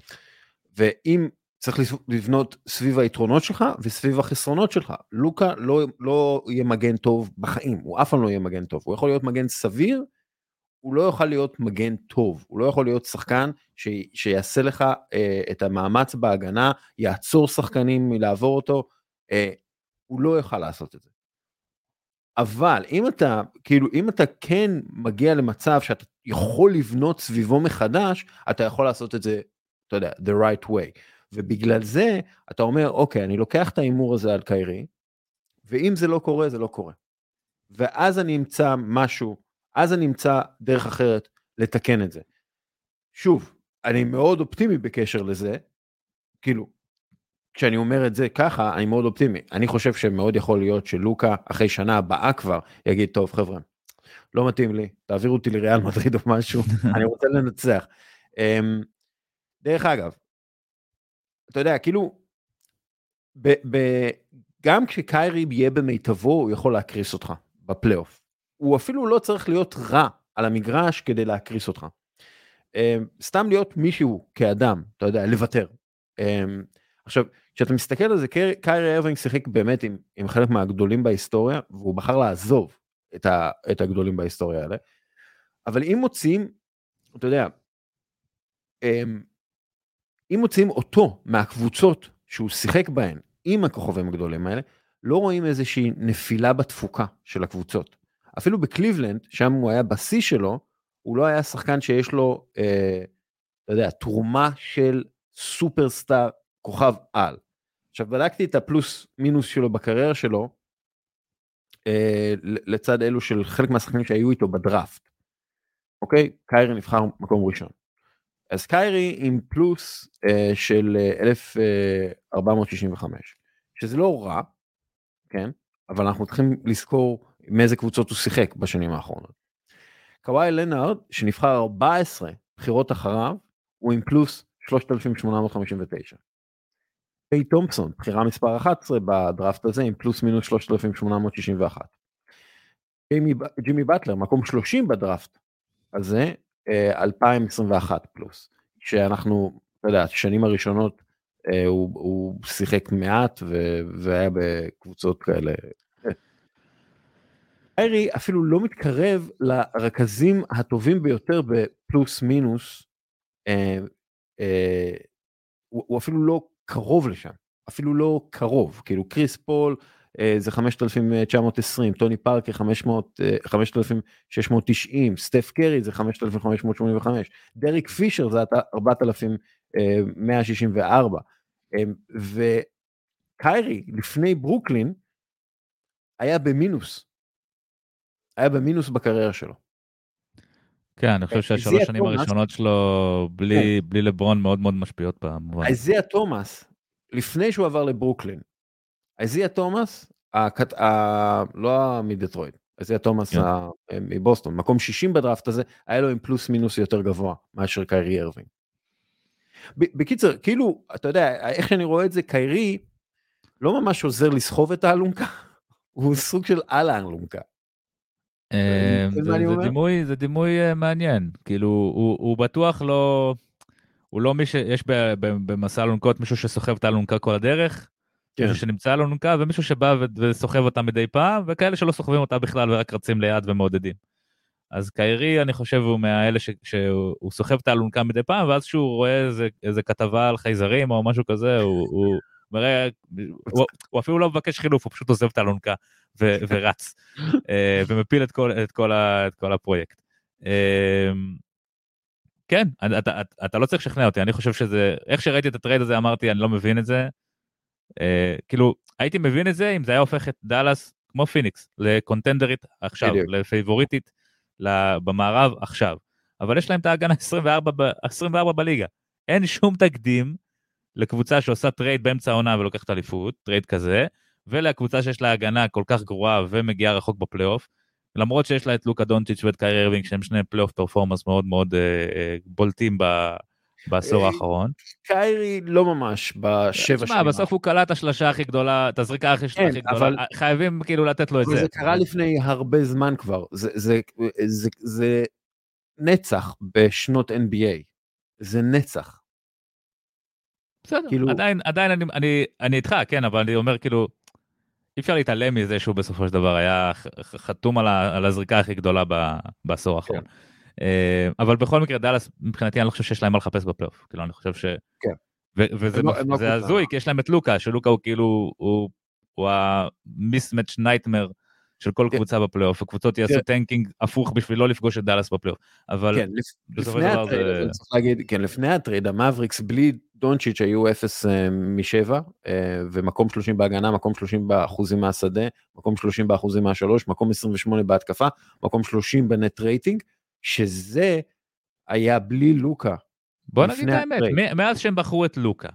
ואם צריך לבנות סביב היתרונות שלך וסביב החסרונות שלך. לוקה לא, לא יהיה מגן טוב בחיים, הוא אף פעם לא יהיה מגן טוב, הוא יכול להיות מגן סביר, הוא לא יוכל להיות מגן טוב, הוא לא יכול להיות שחקן ש, שיעשה לך אה, את המאמץ בהגנה, יעצור שחקנים מלעבור אותו, אה, הוא לא יוכל לעשות את זה. אבל אם אתה, כאילו, אם אתה כן מגיע למצב שאתה יכול לבנות סביבו מחדש, אתה יכול לעשות את זה, אתה יודע, the right way. ובגלל זה אתה אומר, אוקיי, אני לוקח את ההימור הזה על קיירי, ואם זה לא קורה, זה לא קורה. ואז אני אמצא משהו, אז אני אמצא דרך אחרת לתקן את זה. שוב, אני מאוד אופטימי בקשר לזה, כאילו, כשאני אומר את זה ככה, אני מאוד אופטימי. אני חושב שמאוד יכול להיות שלוקה, אחרי שנה הבאה כבר, יגיד, טוב, חבר'ה, לא מתאים לי, תעבירו אותי לריאל מדריד או משהו, אני רוצה לנצח. Um, דרך אגב, אתה יודע, כאילו, ב, ב, גם כשקיירי יהיה במיטבו, הוא יכול להקריס אותך בפלייאוף. הוא אפילו לא צריך להיות רע על המגרש כדי להקריס אותך. Um, סתם להיות מישהו כאדם, אתה יודע, לוותר. Um, עכשיו, כשאתה מסתכל על זה, קיירי ארווינג שיחק באמת עם, עם חלק מהגדולים בהיסטוריה, והוא בחר לעזוב את, ה, את הגדולים בהיסטוריה האלה. אבל אם מוצאים, אתה יודע, אמ, אם מוצאים אותו מהקבוצות שהוא שיחק בהן עם הכוכבים הגדולים האלה, לא רואים איזושהי נפילה בתפוקה של הקבוצות. אפילו בקליבלנד, שם הוא היה בשיא שלו, הוא לא היה שחקן שיש לו, אה, אתה יודע, תרומה של סופרסטאר כוכב על. עכשיו בדקתי את הפלוס מינוס שלו בקריירה שלו, אה, לצד אלו של חלק מהשחקנים שהיו איתו בדראפט. אוקיי? קיירי נבחר מקום ראשון. אז קיירי עם פלוס אה, של 1465, אה, שזה לא רע, כן? אבל אנחנו צריכים לזכור מאיזה קבוצות הוא שיחק בשנים האחרונות. קוואי לנארד, שנבחר 14 בחירות אחריו, הוא עם פלוס 3859. פיי תומפסון, בחירה מספר 11 בדראפט הזה עם פלוס מינוס 3,861. ג'ימי באטלר, מקום 30 בדראפט הזה, 2021 אה, פלוס. שאנחנו, אתה יודע, השנים הראשונות אה, הוא, הוא שיחק מעט ו, והיה בקבוצות כאלה. איירי אפילו לא מתקרב לרכזים הטובים ביותר בפלוס מינוס. אה, אה, הוא, אפילו לא קרוב לשם, אפילו לא קרוב, כאילו קריס פול אה, זה 5,920, טוני פארקר 500, 5,690, אה, סטף קרי זה 5,585, דריק פישר זה 4,164, אה, וקיירי לפני ברוקלין היה במינוס, היה במינוס בקריירה שלו. כן, אני חושב שהשלוש שנים הראשונות שלו בלי, כן. בלי לברון מאוד מאוד משפיעות במובן. איזיה תומאס, לפני שהוא עבר לברוקלין, איזיה תומאס, הקט... ה... לא מדטרויד, איזיה תומאס כן. ה... מבוסטון, מקום 60 בדראפט הזה, היה לו עם פלוס מינוס יותר גבוה מאשר קיירי ארווינג. בקיצר, כאילו, אתה יודע, איך שאני רואה את זה, קיירי לא ממש עוזר לסחוב את האלונקה, הוא סוג של על האלונקה. אה, זה דימוי אה, מעניין כאילו הוא, הוא בטוח לא הוא לא מי שיש במסע אלונקות מישהו שסוחב את האלונקה כל הדרך. כן. מישהו שנמצא על אלונקה ומישהו שבא וסוחב אותה מדי פעם וכאלה שלא סוחבים אותה בכלל ורק רצים ליד ומעודדים. אז קיירי אני חושב הוא מהאלה ש, שהוא סוחב את האלונקה מדי פעם ואז שהוא רואה איזה, איזה כתבה על חייזרים או משהו כזה הוא, הוא, מראה, הוא, הוא אפילו לא מבקש חילוף הוא פשוט עוזב את האלונקה ו- ורץ, אה, ומפיל את כל, את, כל ה- את כל הפרויקט. אה, כן, אתה, אתה, אתה לא צריך לשכנע אותי, אני חושב שזה, איך שראיתי את ה trade הזה אמרתי, אני לא מבין את זה. אה, כאילו, הייתי מבין את זה אם זה היה הופך את דאלאס, כמו פיניקס, ל contenderית עכשיו, בדיוק. לפייבוריטית במערב עכשיו. אבל יש להם את ההגנה 24, ב, 24 בליגה. אין שום תקדים לקבוצה שעושה trade באמצע העונה ולוקחת אליפות, trade כזה, ולקבוצה שיש לה הגנה כל כך גרועה ומגיעה רחוק בפלייאוף. למרות שיש לה את לוקה דונצ'יץ' ואת קיירי ארווינג, שהם שני פלייאוף performers מאוד מאוד אה, אה, בולטים ב, בעשור אה, האחרון. קיירי לא ממש בשבע שנים. בסוף הוא קלע את השלשה הכי גדולה, את הזריקה הכי, כן, הכי גדולה, אבל... חייבים כאילו לתת לו את זה. זה קרה לפני הרבה זמן כבר, זה, זה, זה, זה, זה נצח בשנות NBA, זה נצח. בסדר, כאילו... עדיין, עדיין אני, אני, אני איתך, כן, אבל אני אומר כאילו, אי אפשר להתעלם מזה שהוא בסופו של דבר היה חתום על, ה, על הזריקה הכי גדולה בעשור האחרון. כן. אה, אבל בכל מקרה דאלאס מבחינתי אני לא חושב שיש להם מה לחפש בפלייאוף. כאילו אני חושב ש... כן. וזה לא- לא הזוי כי יש להם את לוקה שלוקה הוא כאילו הוא, הוא ה mismatch nightmare של כל כן. קבוצה בפלייאוף וקבוצות יעשו כן. tanking הפוך בשביל לא לפגוש את דאלאס בפלייאוף. אבל כן, בסופו של דבר זה... צריך להגיד, כן, לפני ה trade המאבריקס בלי דונצ'יץ' היו 0 אה, מ-7 אה, ומקום 30 בהגנה, מקום 30 באחוזים מהשדה, מקום 30 באחוזים מהשלוש, מקום 28 בהתקפה, מקום 30 ב net rating. שזה היה בלי לוקה. בוא נגיד את האמת, מאז שהם בחרו את לוקה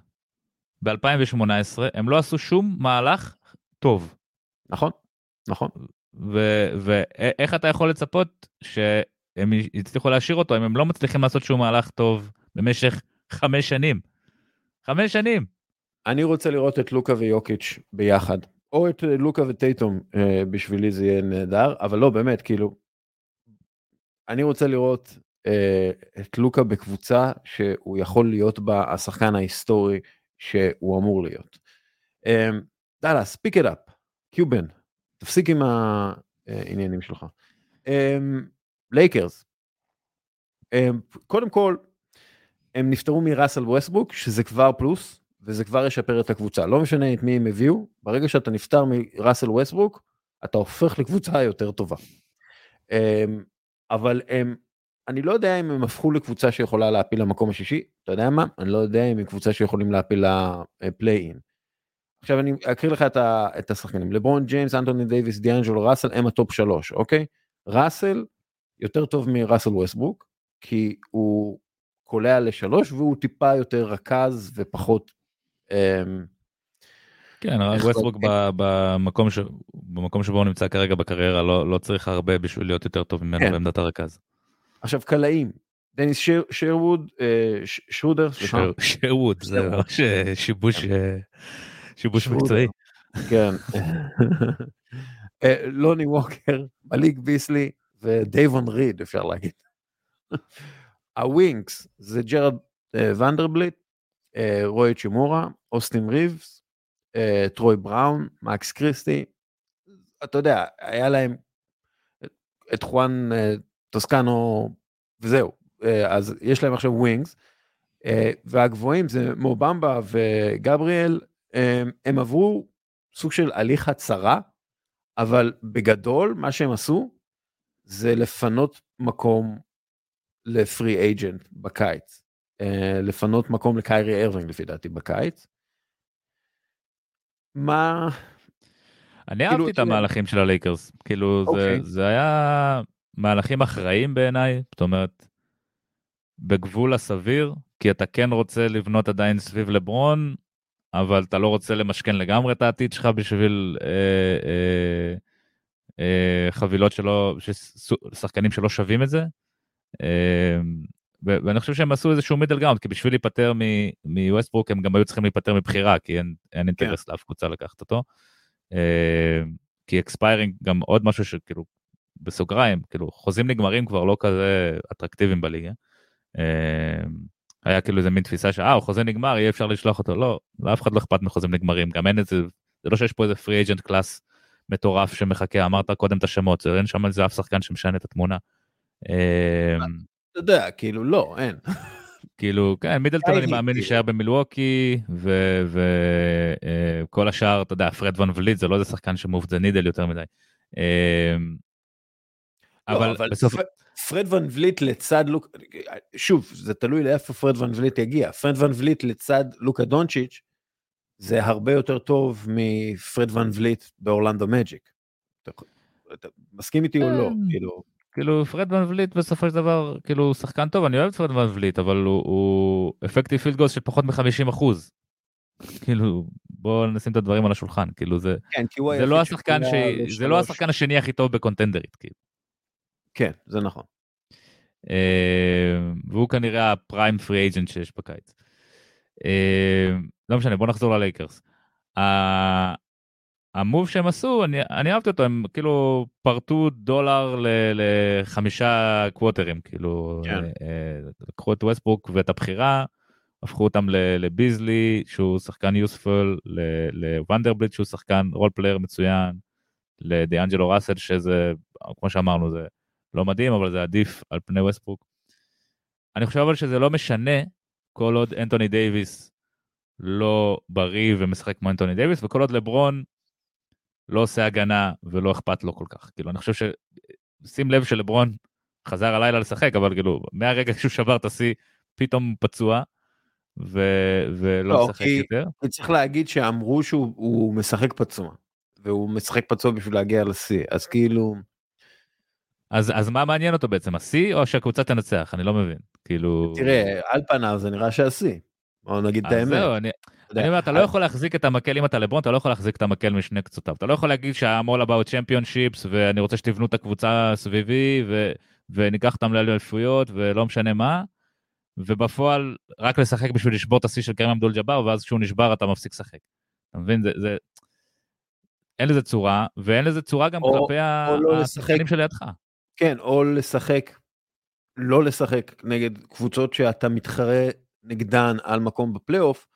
ב-2018, הם לא עשו שום מהלך טוב. נכון, נכון. ואיך אתה יכול לצפות שהם יצליחו להשאיר אותו אם הם לא מצליחים לעשות שום מהלך טוב במשך חמש שנים? חמש שנים. אני רוצה לראות את לוקה ויוקיץ' ביחד, או את לוקה וטייטום, אה, בשבילי זה יהיה נהדר, אבל לא, באמת, כאילו, אני רוצה לראות אה, את לוקה בקבוצה שהוא יכול להיות בה השחקן ההיסטורי שהוא אמור להיות. אה, דאלאס, pick it up, קיובן, תפסיק עם העניינים שלך. לייקרס, אה, אה, קודם כל, הם נפטרו מראסל ווסטברוק, שזה כבר פלוס, וזה כבר ישפר את הקבוצה. לא משנה את מי הם הביאו, ברגע שאתה נפטר מראסל ווסטברוק, אתה הופך לקבוצה יותר טובה. אה, אבל הם, אני לא יודע אם הם הפכו לקבוצה שיכולה להפיל למקום השישי, אתה יודע מה? אני לא יודע אם הם קבוצה שיכולים להפיל ל play-in. עכשיו אני אקריא לך את, ה, את השחקנים, לברון ג'יימס, אנטוני דייוויס, דיאנג'לו ראסל, הם ה top שלוש, אוקיי? ראסל יותר טוב מראסל ווסטברוק, כי הוא קולע לשלוש והוא טיפה יותר רכז ופחות... אמ, כן, ווסטברוק במקום, ש... במקום שבו הוא נמצא כרגע בקריירה לא, לא צריך הרבה בשביל להיות יותר טוב ממנו כן. בעמדת הרכז. עכשיו קלעים, דניס שיר, שרווד, אה, ש, שודר, סליחה. שרווד, זה ממש אה, שיבוש, אה, שיבוש מקצועי. כן. לוני ווקר, מליק ביסלי ודייבון ריד אפשר להגיד. ה wings זה ג'רד ונדרבילט, רוי האצ'ימורה, אוסטין ריבס, אה, טרוי בראון, מקס קריסטי, אתה יודע, היה להם את חואן אה, טוסקנו וזהו, אה, אז יש להם עכשיו wings, והגבוהים זה מו במבה וגבריאל, הם עברו סוג של הליך הצהרה, אבל בגדול מה שהם עשו זה לפנות מקום ל free agent בקיץ, לפנות מקום לקיירי ארווינג לפי דעתי בקיץ, מה... אני כאילו, אהבתי את המהלכים של הלייקרס, כאילו זה, אוקיי. זה היה מהלכים אחראיים בעיניי, זאת אומרת, בגבול הסביר, כי אתה כן רוצה לבנות עדיין סביב לברון, אבל אתה לא רוצה למשכן לגמרי את העתיד שלך בשביל אה, אה, אה, חבילות שלא, שחקנים שלא שווים את זה. אה, ואני חושב שהם עשו איזשהו middle ground, כי בשביל להיפטר מווסטברוק הם גם היו צריכים להיפטר מבחירה, כי אין, אין כן. אינטרס כן. לאף קבוצה לקחת אותו. אה, כי expiring גם עוד משהו שכאילו, בסוגריים, כאילו חוזים נגמרים כבר לא כזה אטרקטיביים בליגה. אה, היה כאילו איזה מין תפיסה שאה, הוא חוזה נגמר, יהיה אפשר לשלוח אותו, לא, לאף אחד לא אכפת מחוזים נגמרים, גם אין איזה, זה לא שיש פה איזה free agent class מטורף שמחכה, אמרת קודם את השמות, אין שם איזה אף שחקן שמשנה את התמונה. אה, אתה יודע, כאילו לא, אין. כאילו, כן, מידלטון אני מאמין להישאר במילווקי, וכל אה, השאר, אתה יודע, פרד ון וליט זה לא איזה שחקן ש move the needle יותר מדי. אמ, לא, אבל בסוף... פרד ון וליט לצד לוק, שוב, זה תלוי לאיפה פרד ון וליט יגיע. פרד ון וליט לצד לוקה דונצ'יץ', זה הרבה יותר טוב מפרד ון וליט באורלנדו מג'יק. אתה מסכים איתי או לא? כן. כאילו... כאילו פרד ון וליט בסופו של דבר כאילו הוא שחקן טוב אני אוהב את פרד ון וליט אבל הוא effective field goals של פחות מ-50 אחוז. כאילו בוא נשים את הדברים על השולחן כאילו זה כן, זה לא השחקן ש... זה לא השחקן השני הכי טוב בקונטנדרית כאילו. כן זה נכון. אה, והוא כנראה הפריים פרי אייג'נט שיש בקיץ. אה, לא משנה בוא נחזור ללייקרס. המוב שהם עשו אני, אני אהבתי אותו הם כאילו פרטו דולר לחמישה קווטרים כאילו כן. אה, לקחו את ווסטברוק ואת הבחירה הפכו אותם לביזלי שהוא שחקן useful לוונדרבילט שהוא שחקן role player מצוין לדיאנג'לו ראסל שזה כמו שאמרנו זה לא מדהים אבל זה עדיף על פני ווסטברוק. אני חושב אבל שזה לא משנה כל עוד אנטוני דייוויס לא בריא ומשחק כמו אנטוני דייוויס וכל עוד לברון לא עושה הגנה ולא אכפת לו כל כך. כאילו, אני חושב ש... שים לב שלברון חזר הלילה לשחק, אבל כאילו, מהרגע שהוא שבר את השיא, פתאום פצוע, ו... ולא לא, משחק יותר. אני צריך להגיד שאמרו שהוא משחק פצוע, והוא משחק פצוע בשביל להגיע לשיא, אז כאילו... אז, אז מה מעניין אותו בעצם, השיא או שהקבוצה תנצח? אני לא מבין, כאילו... תראה, על פניו זה נראה שהשיא. בוא נגיד את האמת. זהו, אני, אני אומר, אתה לא יכול להחזיק את המקל, אם אתה לברון, אתה לא יכול להחזיק את המקל משני קצותיו. אתה לא יכול להגיד שה-all about championships, ואני רוצה שתבנו את הקבוצה סביבי, ו... וניקח אותם לאליפויות, ולא משנה מה, ובפועל רק לשחק בשביל לשבור את השיא של קרים אבדול ג'אבר, ואז כשהוא נשבר אתה מפסיק לשחק. אתה מבין? זה, זה... אין לזה צורה, ואין לזה צורה גם או, כלפי לא השחקנים שלידך. כן, או לשחק, לא לשחק נגד קבוצות שאתה מתחרה נגדן על מקום בפלייאוף,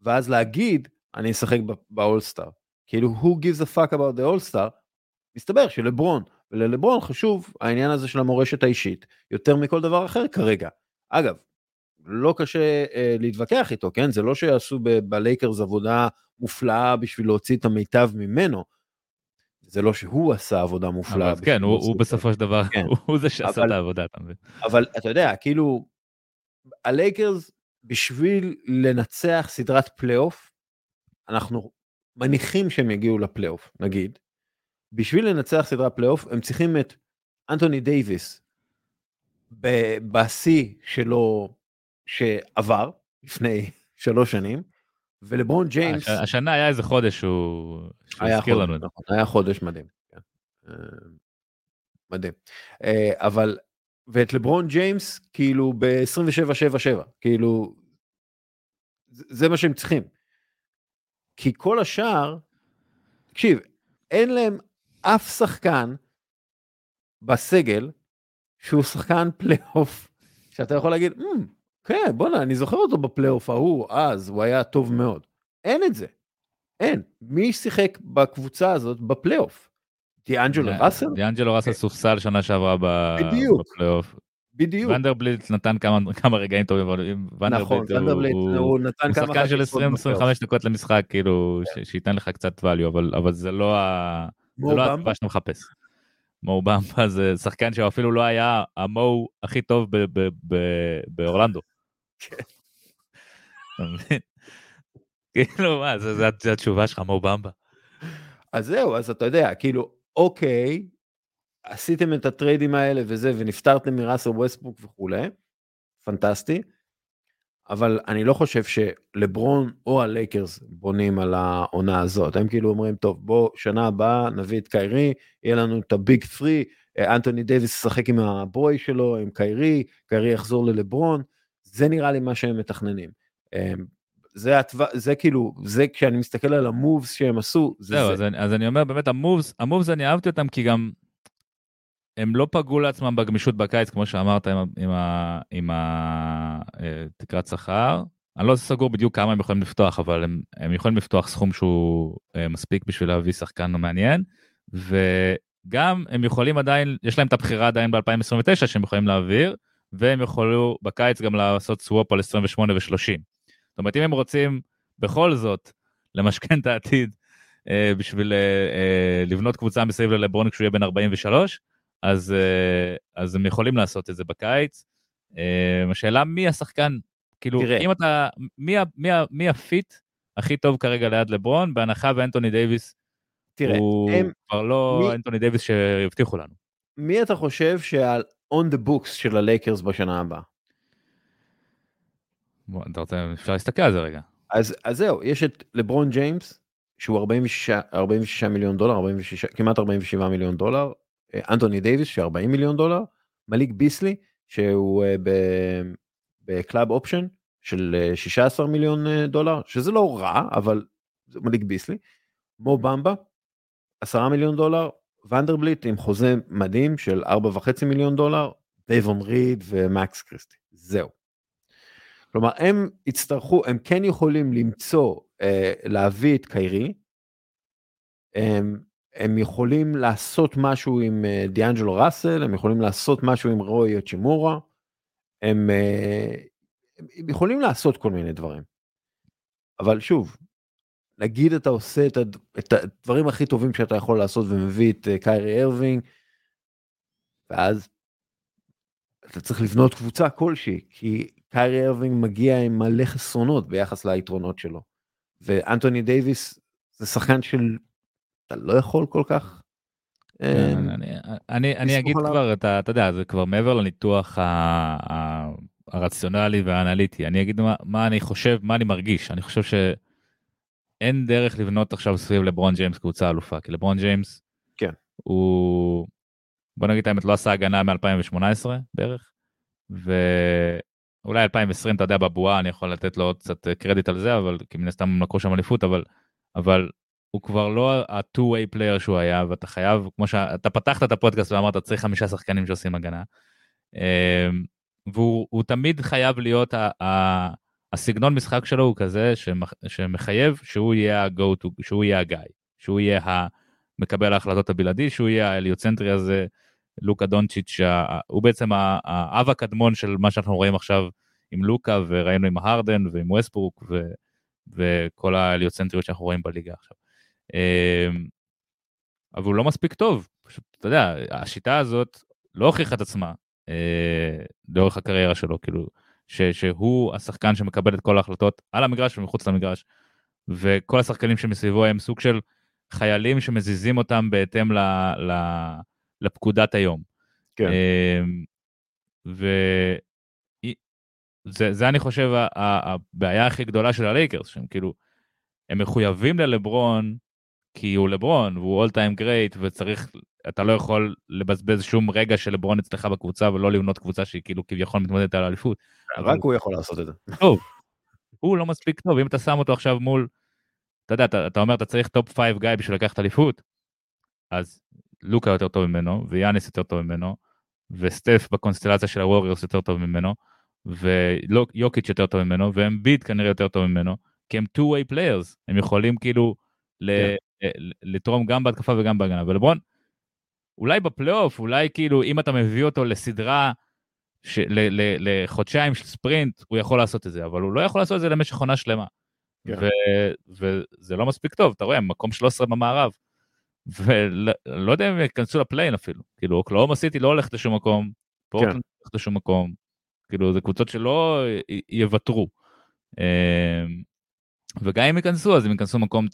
ואז להגיד, אני אשחק באולסטאר. כאילו, who gives a fuck about the all-star? מסתבר שלברון, וללברון חשוב העניין הזה של המורשת האישית, יותר מכל דבר אחר כרגע. אגב, לא קשה אה, להתווכח איתו, כן? זה לא שיעשו בלייקרס עבודה מופלאה בשביל להוציא את המיטב ממנו. זה לא שהוא עשה עבודה מופלאה. אבל כן, הוא, הוא בסופו של דבר, כן. הוא זה שעשה אבל, את העבודה? אבל אתה יודע, כאילו, הלייקרס בשביל לנצח סדרת פלייאוף, אנחנו מניחים שהם יגיעו לפלייאוף, נגיד. בשביל לנצח סדרת פלייאוף, הם צריכים את אנטוני דייוויס בשיא שלו שעבר לפני שלוש שנים, ולברון ג'יימס... הש, השנה היה איזה חודש שהוא הזכיר לנו את זה. נכון, היה חודש מדהים. כן. אה, מדהים. אה, אבל ואת לברון ג'יימס כאילו ב-27-7-7, כאילו, זה מה שהם צריכים. כי כל השאר, תקשיב, אין להם אף שחקן בסגל שהוא שחקן פלייאוף, שאתה יכול להגיד, אממ, כן, בואנה, אני זוכר אותו בפלייאוף ההוא, אז הוא היה טוב מאוד. אין את זה. אין. מי שיחק בקבוצה הזאת בפלייאוף? דיאנג'לו ראסל? דיאנג'לו ראסל סופסל שנה שעברה בפלייאוף. בדיוק. ונדרבליט נתן כמה, כמה רגעים טובים, אבל נכון, ונדרבליט הוא, הוא נתן כמה... הוא שחקן של 20-25 דקות למשחק, כאילו, כן. שייתן לך קצת value, אבל, אבל זה לא ה... זה לא התקופה שאתה מחפש. מו במבה זה שחקן שאפילו לא היה המו הכי טוב באורלנדו. כן. כאילו מה, זה התשובה שלך, מו במבה. אז זהו, אז אתה יודע, כאילו, אוקיי, עשיתם את הטריידים האלה וזה, ונפטרתם מראסל ווסטברוק וכולי, פנטסטי, אבל אני לא חושב שלברון או הלייקרס בונים על העונה הזאת. הם כאילו אומרים, טוב, בוא, שנה הבאה נביא את קיירי, יהיה לנו את ה big 3, אנטוני דייוויס ישחק עם ה boy שלו, עם קיירי, קיירי יחזור ללברון, זה נראה לי מה שהם מתכננים. אמ, זה, התו... זה כאילו, זה כשאני מסתכל על ה moves שהם עשו, זה זהו, זה. אז, אני, אז אני אומר באמת, המובס, המובס אני אהבתי אותם כי גם הם לא פגעו לעצמם בגמישות בקיץ, כמו שאמרת, עם, עם, עם התקרת אה, שכר. אני לא סגור בדיוק כמה הם יכולים לפתוח, אבל הם, הם יכולים לפתוח סכום שהוא אה, מספיק בשביל להביא שחקן מעניין, וגם הם יכולים עדיין, יש להם את הבחירה עדיין ב-2029 שהם יכולים להעביר, והם יכולו בקיץ גם לעשות סוואפ על 28 ו-30. זאת אומרת, אם הם רוצים בכל זאת למשכן את העתיד אה, בשביל אה, אה, לבנות קבוצה מסביב ללברון כשהוא יהיה בן 43, אז, אז הם יכולים לעשות את זה בקיץ. השאלה מי השחקן, כאילו, תראה. אם אתה, מי, מי, מי ה fit הכי טוב כרגע ליד לברון, בהנחה ואנטוני דייוויס תראה, הוא הם, כבר לא מי, אנטוני דייוויס שהבטיחו לנו. מי אתה חושב שעל on the books של הלייקרס בשנה הבאה? בוא, אתה רוצה, אפשר להסתכל על זה רגע. אז, אז זהו, יש את לברון ג'יימס, שהוא 46, 46 מיליון דולר, 46, כמעט 47 מיליון דולר, אה, אנטוני דייוויס, ש-40 מיליון דולר, מליק ביסלי, שהוא uh, ב club option של 16 אה, מיליון דולר, שזה לא רע, אבל זה מליק ביסלי, מו במבה, 10 מיליון דולר, ונדרבילט עם חוזה מדהים של 4.5 מיליון דולר, דייבון ריד ומקס קריסטי, זהו. כלומר הם יצטרכו, הם כן יכולים למצוא, אה, להביא את קיירי, הם, הם יכולים לעשות משהו עם אה, דיאנג'לו ראסל, הם יכולים לעשות משהו עם רוי יוצ'ימורה, הם, אה, הם יכולים לעשות כל מיני דברים. אבל שוב, נגיד אתה עושה את, הד... את הדברים הכי טובים שאתה יכול לעשות ומביא את אה, קיירי ארווינג, ואז אתה צריך לבנות קבוצה כלשהי, כי קיירי ארווינג מגיע עם מלא חסרונות ביחס ליתרונות שלו. ואנטוני דייוויס זה שחקן של אתה לא יכול כל כך. כן, אני, אני אגיד כבר, אתה, אתה יודע, זה כבר מעבר לניתוח הרציונלי והאנליטי, אני אגיד מה, מה אני חושב, מה אני מרגיש, אני חושב ש... אין דרך לבנות עכשיו סביב לברון ג'יימס קבוצה אלופה, כי לברון ג'יימס, כן. הוא, בוא נגיד את האמת, לא עשה הגנה מ-2018 בערך, ואולי 2020, אתה יודע, בבועה, אני יכול לתת לו עוד קצת קרדיט על זה, אבל כי מן הסתם הם לקחו שם אליפות, אבל, אבל הוא כבר לא ה-2-way player שהוא היה, ואתה חייב, כמו שאתה פתחת את הפודקאסט ואמרת, צריך חמישה שחקנים שעושים הגנה. אמ, והוא תמיד חייב להיות ה... הסגנון משחק שלו הוא כזה שמחייב שהוא יהיה ה-go to, שהוא יהיה הגיא, שהוא יהיה המקבל ההחלטות הבלעדי, שהוא יהיה האליוצנטרי הזה, לוקה דונצ'יץ', הוא בעצם האב הקדמון של מה שאנחנו רואים עכשיו עם לוקה, וראינו עם ההרדן ועם ווסטברוק, ו, וכל האליוצנטריות שאנחנו רואים בליגה עכשיו. אמ, אבל הוא לא מספיק טוב, פשוט, אתה יודע, השיטה הזאת לא הוכיחה את עצמה אה, לאורך הקריירה שלו, כאילו, ש, שהוא השחקן שמקבל את כל ההחלטות על המגרש ומחוץ למגרש, וכל השחקנים שמסביבו הם סוג של חיילים שמזיזים אותם בהתאם ל, ל, לפקודת היום. כן. אמ, וזה אני חושב הבעיה הכי גדולה של הלייקרס, שהם כאילו, הם מחויבים ללברון כי הוא לברון והוא all time great וצריך אתה לא יכול לבזבז שום רגע של לברון אצלך בקבוצה ולא לבנות קבוצה שהיא כאילו כביכול מתמודדת על האליפות. רק הוא יכול לעשות את זה. טוב, הוא לא מספיק טוב, אם אתה שם אותו עכשיו מול, אתה יודע, אתה, אתה אומר אתה צריך top five guy בשביל לקחת אליפות, אז לוקה יותר טוב ממנו, ויאניס יותר טוב ממנו, וסטף בקונסטלציה של הווריורס יותר טוב ממנו, ויוקיץ' יותר טוב ממנו, ואמביד כנראה יותר טוב ממנו, כי הם two-way players, הם יכולים כאילו כן. לתרום גם בהתקפה וגם בהגנה, ולברון, אולי בפלייאוף, אולי כאילו אם אתה מביא אותו לסדרה, ש... ל... ל... לחודשיים של ספרינט, הוא יכול לעשות את זה, אבל הוא לא יכול לעשות את זה למשך עונה שלמה. Yeah. כן. ו... וזה לא מספיק טוב, אתה רואה, מקום 13 במערב. ולא לא יודע אם הם ייכנסו לפליין אפילו, כאילו אוקלאומה סיטי לא הולכת לשום מקום, פורטלנד כן. לא הולכת לשום מקום, כאילו זה קבוצות שלא י... יוותרו. אמ, וגם אם ייכנסו אז הם ייכנסו מקום 9-10,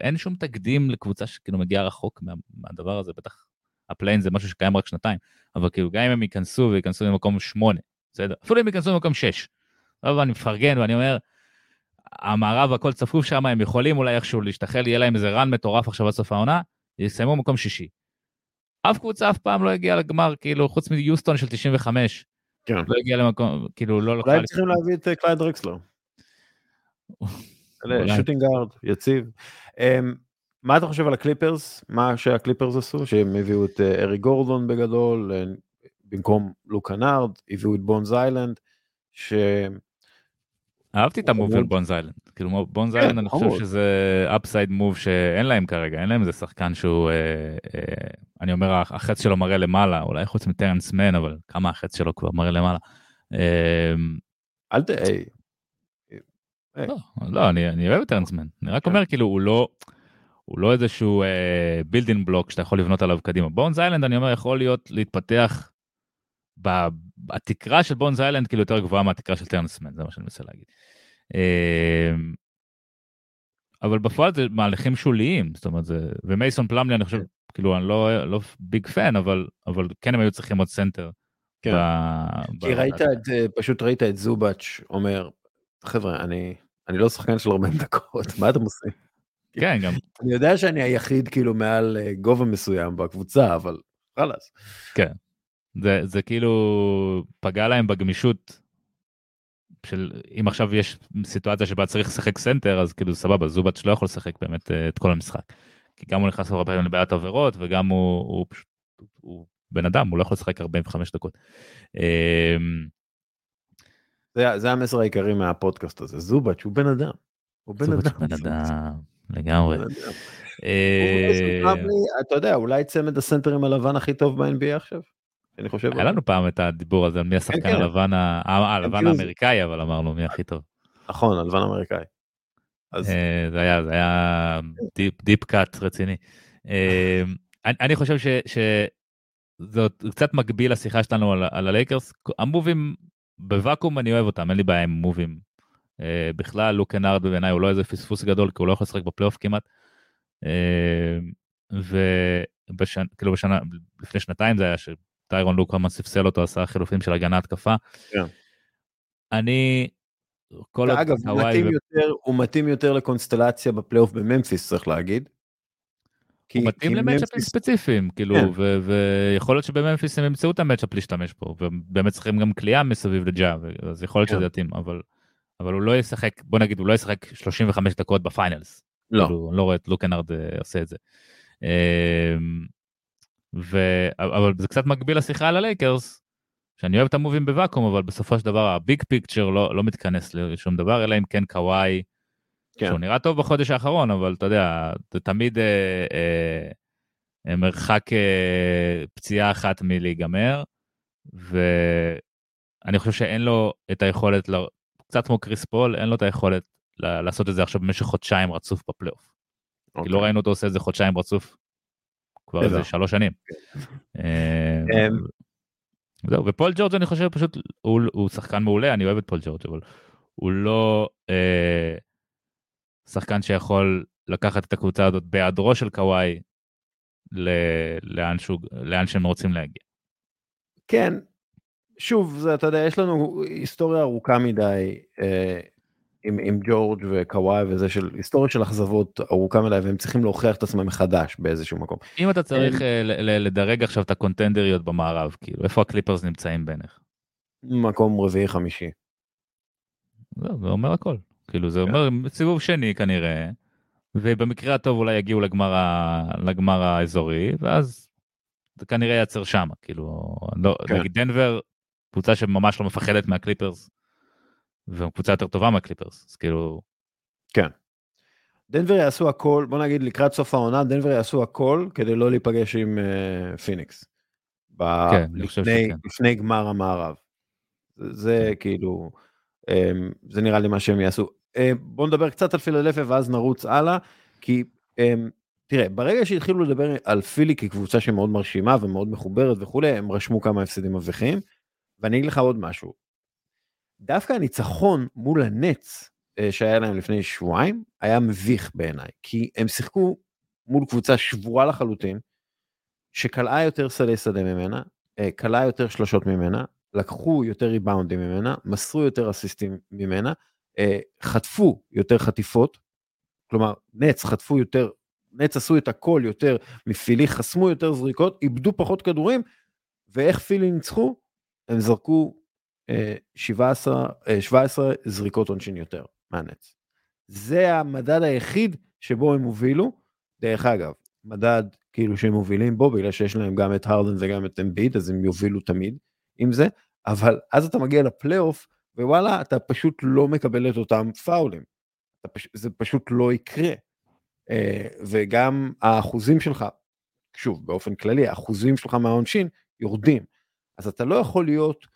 אין שום תקדים לקבוצה שכאילו מגיעה רחוק מה... מהדבר הזה, בטח ה play-in זה משהו שקיים רק שנתיים, אבל כאילו גם אם הם ייכנסו וייכנסו למקום 8, בסדר? אפילו אם ייכנסו למקום 6. אבל אני מפרגן ואני אומר, המערב הכל צפוף שם, הם יכולים אולי איכשהו להשתחל, יהיה להם איזה run מטורף עכשיו עד סוף העונה, יסיימו מקום שישי. אף קבוצה אף פעם לא הגיעה לגמר, כאילו, חוץ מיוסטון של 95. כן. לא הגיע למקום, כאילו, לא לקחה... אולי צריכים להביא את אה, קלייד דרקסלר. shooting guard, יציב. אמ, מה אתה חושב על הקליפרס? מה שהקליפרס עשו? שהם הביאו את אה, אריק גורדון בגדול, אה, במקום לוק קנארד, הביאו את בונז היילנד, ש... אהבתי את ה move של בונז היילנד, כאילו בונז כן, היילנד אני חושב שזה upside move שאין להם כרגע, אין להם איזה שחקן שהוא, אה, אני אומר החץ שלו מראה למעלה, אולי חוץ מטרנס מן, אבל כמה החץ שלו כבר מראה למעלה. אל ת... לא, לא, אני אוהב את טרנס מן, אני רק אומר כאילו הוא לא... הוא לא איזשהו building block שאתה יכול לבנות עליו קדימה. בונז היילנד אני אומר יכול להיות להתפתח התקרה של בונז היילנד כאילו יותר גבוהה מהתקרה של טרנסמן זה מה שאני מנסה להגיד. אמ, אבל בפועל זה מהלכים שוליים זאת אומרת זה ומייסון פלמלי אני חושב כאילו אני לא לא big fan אבל אבל כן הם היו צריכים עוד סנטר. כן. כי ראית את פשוט ראית את זובאץ' אומר חבר'ה אני אני לא שחקן של 40 דקות מה אתם עושים. כן גם אני יודע שאני היחיד כאילו מעל אה, גובה מסוים בקבוצה אבל חלאס. כן. זה זה כאילו פגע להם בגמישות של אם עכשיו יש סיטואציה שבה צריך לשחק סנטר אז כאילו סבבה זובאץ' לא יכול לשחק באמת אה, את כל המשחק. כי גם הוא נכנס הרבה פעמים לבעיית עבירות וגם הוא, הוא פשוט הוא בן אדם הוא לא יכול לשחק 45 דקות. אמ, זה, זה המסר העיקרי מהפודקאסט הזה זובץ' הוא בן אדם. הוא בן אדם. בן אדם לגמרי. אמ, אתה יודע אולי צמד הסנטרים הלבן הכי טוב ב-NBA עכשיו. אני חושב... היה לנו פעם את הדיבור הזה על מי השחקן כן, כן. הלבן הלבן האמריקאי אבל אמרנו מי הכי טוב. נכון הלבן האמריקאי. אה, זה היה זה היה deep cut רציני. אה, אני חושב שזאת קצת מקביל לשיחה שלנו על הלייקרס ה moveים בוואקום אני אוהב אותם אין לי בעיה עם moveים. אה, בכלל לוק קנארד בעיניי הוא לא איזה פספוס גדול כי הוא לא יכול לשחק בפלייאוף כמעט. וכאילו בשנה לפני שנתיים זה היה טיירון לו קרמן ספסל אותו, עשה חילופים של הגנה התקפה. כן. אני... כל אגב, הוא מתאים, ו... יותר, הוא מתאים יותר לקונסטלציה בפלייאוף בממפיס, צריך להגיד. כי, הוא מתאים ל matchupים ספציפיים, כאילו, כן. ויכול להיות שבממפיס הם ימצאו את ה matchup להשתמש בו, ובאמת צריכים גם קליעה מסביב לג'ה, אז יכול להיות כן. שזה יתאים, אבל, אבל הוא לא ישחק, בוא נגיד, הוא לא ישחק 35 דקות ב finals. לא. כאילו, אני לא רואה את לוק קנארד אה, עושה את זה. אמ, ו... אבל זה קצת מקביל לשיחה על הלייקרס, שאני אוהב את ה moveים בוואקום, אבל בסופו של דבר ה big picture לא, לא מתכנס לשום דבר, אלא אם כן קוואי, כן. שהוא נראה טוב בחודש האחרון, אבל אתה יודע, זה תמיד אה, אה, אה, מרחק אה, פציעה אחת מלהיגמר, ואני חושב שאין לו את היכולת, קצת כמו קריס פול, אין לו את היכולת לעשות את זה עכשיו במשך חודשיים רצוף בפלייאוף. Okay. כי לא אוקיי. ראינו אותו עושה את זה חודשיים רצוף כבר איזה שלוש שנים. אה, אמ, זהו, ופול ג'ורג' אני חושב פשוט, הוא, הוא שחקן מעולה, אני אוהב את פול ג'ורג', אבל הוא לא אה, שחקן שיכול לקחת את הקבוצה הזאת בהיעדרו של קוואי לאן, לאן שהם רוצים להגיע. כן, שוב, זה, אתה יודע, יש לנו היסטוריה ארוכה מדי. אה, עם, עם ג'ורג' וקוואי וזה של היסטוריה של אכזבות ארוכה מדי והם צריכים להוכיח את עצמם מחדש באיזשהו מקום. אם אתה צריך אה, לדרג עכשיו את הקונטנדריות במערב כאילו איפה הקליפרס נמצאים בעיניך? מקום רביעי חמישי. זה, זה אומר הכל כאילו זה אומר סיבוב שני כנראה ובמקרה הטוב אולי יגיעו לגמר, ה, לגמר האזורי ואז זה כנראה ייצר שם כאילו לא, כן. נגיד דנבר קבוצה שממש לא מפחדת מהקליפרס והם קבוצה יותר טובה מהקליפרס, אז כאילו... כן. דנבר יעשו הכל, בוא נגיד לקראת סוף העונה, דנבר יעשו הכל כדי לא להיפגש עם uh, פיניקס. ב... כן, לפני, לפני גמר המערב. זה, זה כן. כאילו, um, זה נראה לי מה שהם יעשו. Uh, בוא נדבר קצת על פילדלפיה ואז נרוץ הלאה, כי um, תראה, ברגע שהתחילו לדבר על פילי כקבוצה שמאוד מרשימה ומאוד מחוברת וכולי, הם רשמו כמה הפסדים מבריחים. ואני אגיד לך עוד משהו, דווקא הניצחון מול הנץ אה, שהיה להם לפני שבועיים היה מביך בעיניי כי הם שיחקו מול קבוצה שבורה לחלוטין שקלעה יותר שדה שדה ממנה אה, קלעה יותר שלושות ממנה לקחו יותר ריבאונדים ממנה מסרו יותר אסיסטים ממנה אה, חטפו יותר חטיפות כלומר נץ חטפו יותר נץ עשו את הכל יותר מפילי חסמו יותר זריקות איבדו פחות כדורים ואיך פילי ניצחו הם זרקו 17, 17 אה, זריקות עונשין יותר מהנץ. זה המדד היחיד שבו הם הובילו. דרך אגב, מדד כאילו שהם מובילים בו, בגלל שיש להם גם את הרדן וגם את אמביד, אז הם יובילו תמיד עם זה, אבל אז אתה מגיע לפלייאוף, ווואלה, אתה פשוט לא מקבל את אותם פאולים. פש... זה פשוט לא יקרה. אה, וגם האחוזים שלך, שוב, באופן כללי, האחוזים שלך מהעונשין יורדים. אז אתה לא יכול להיות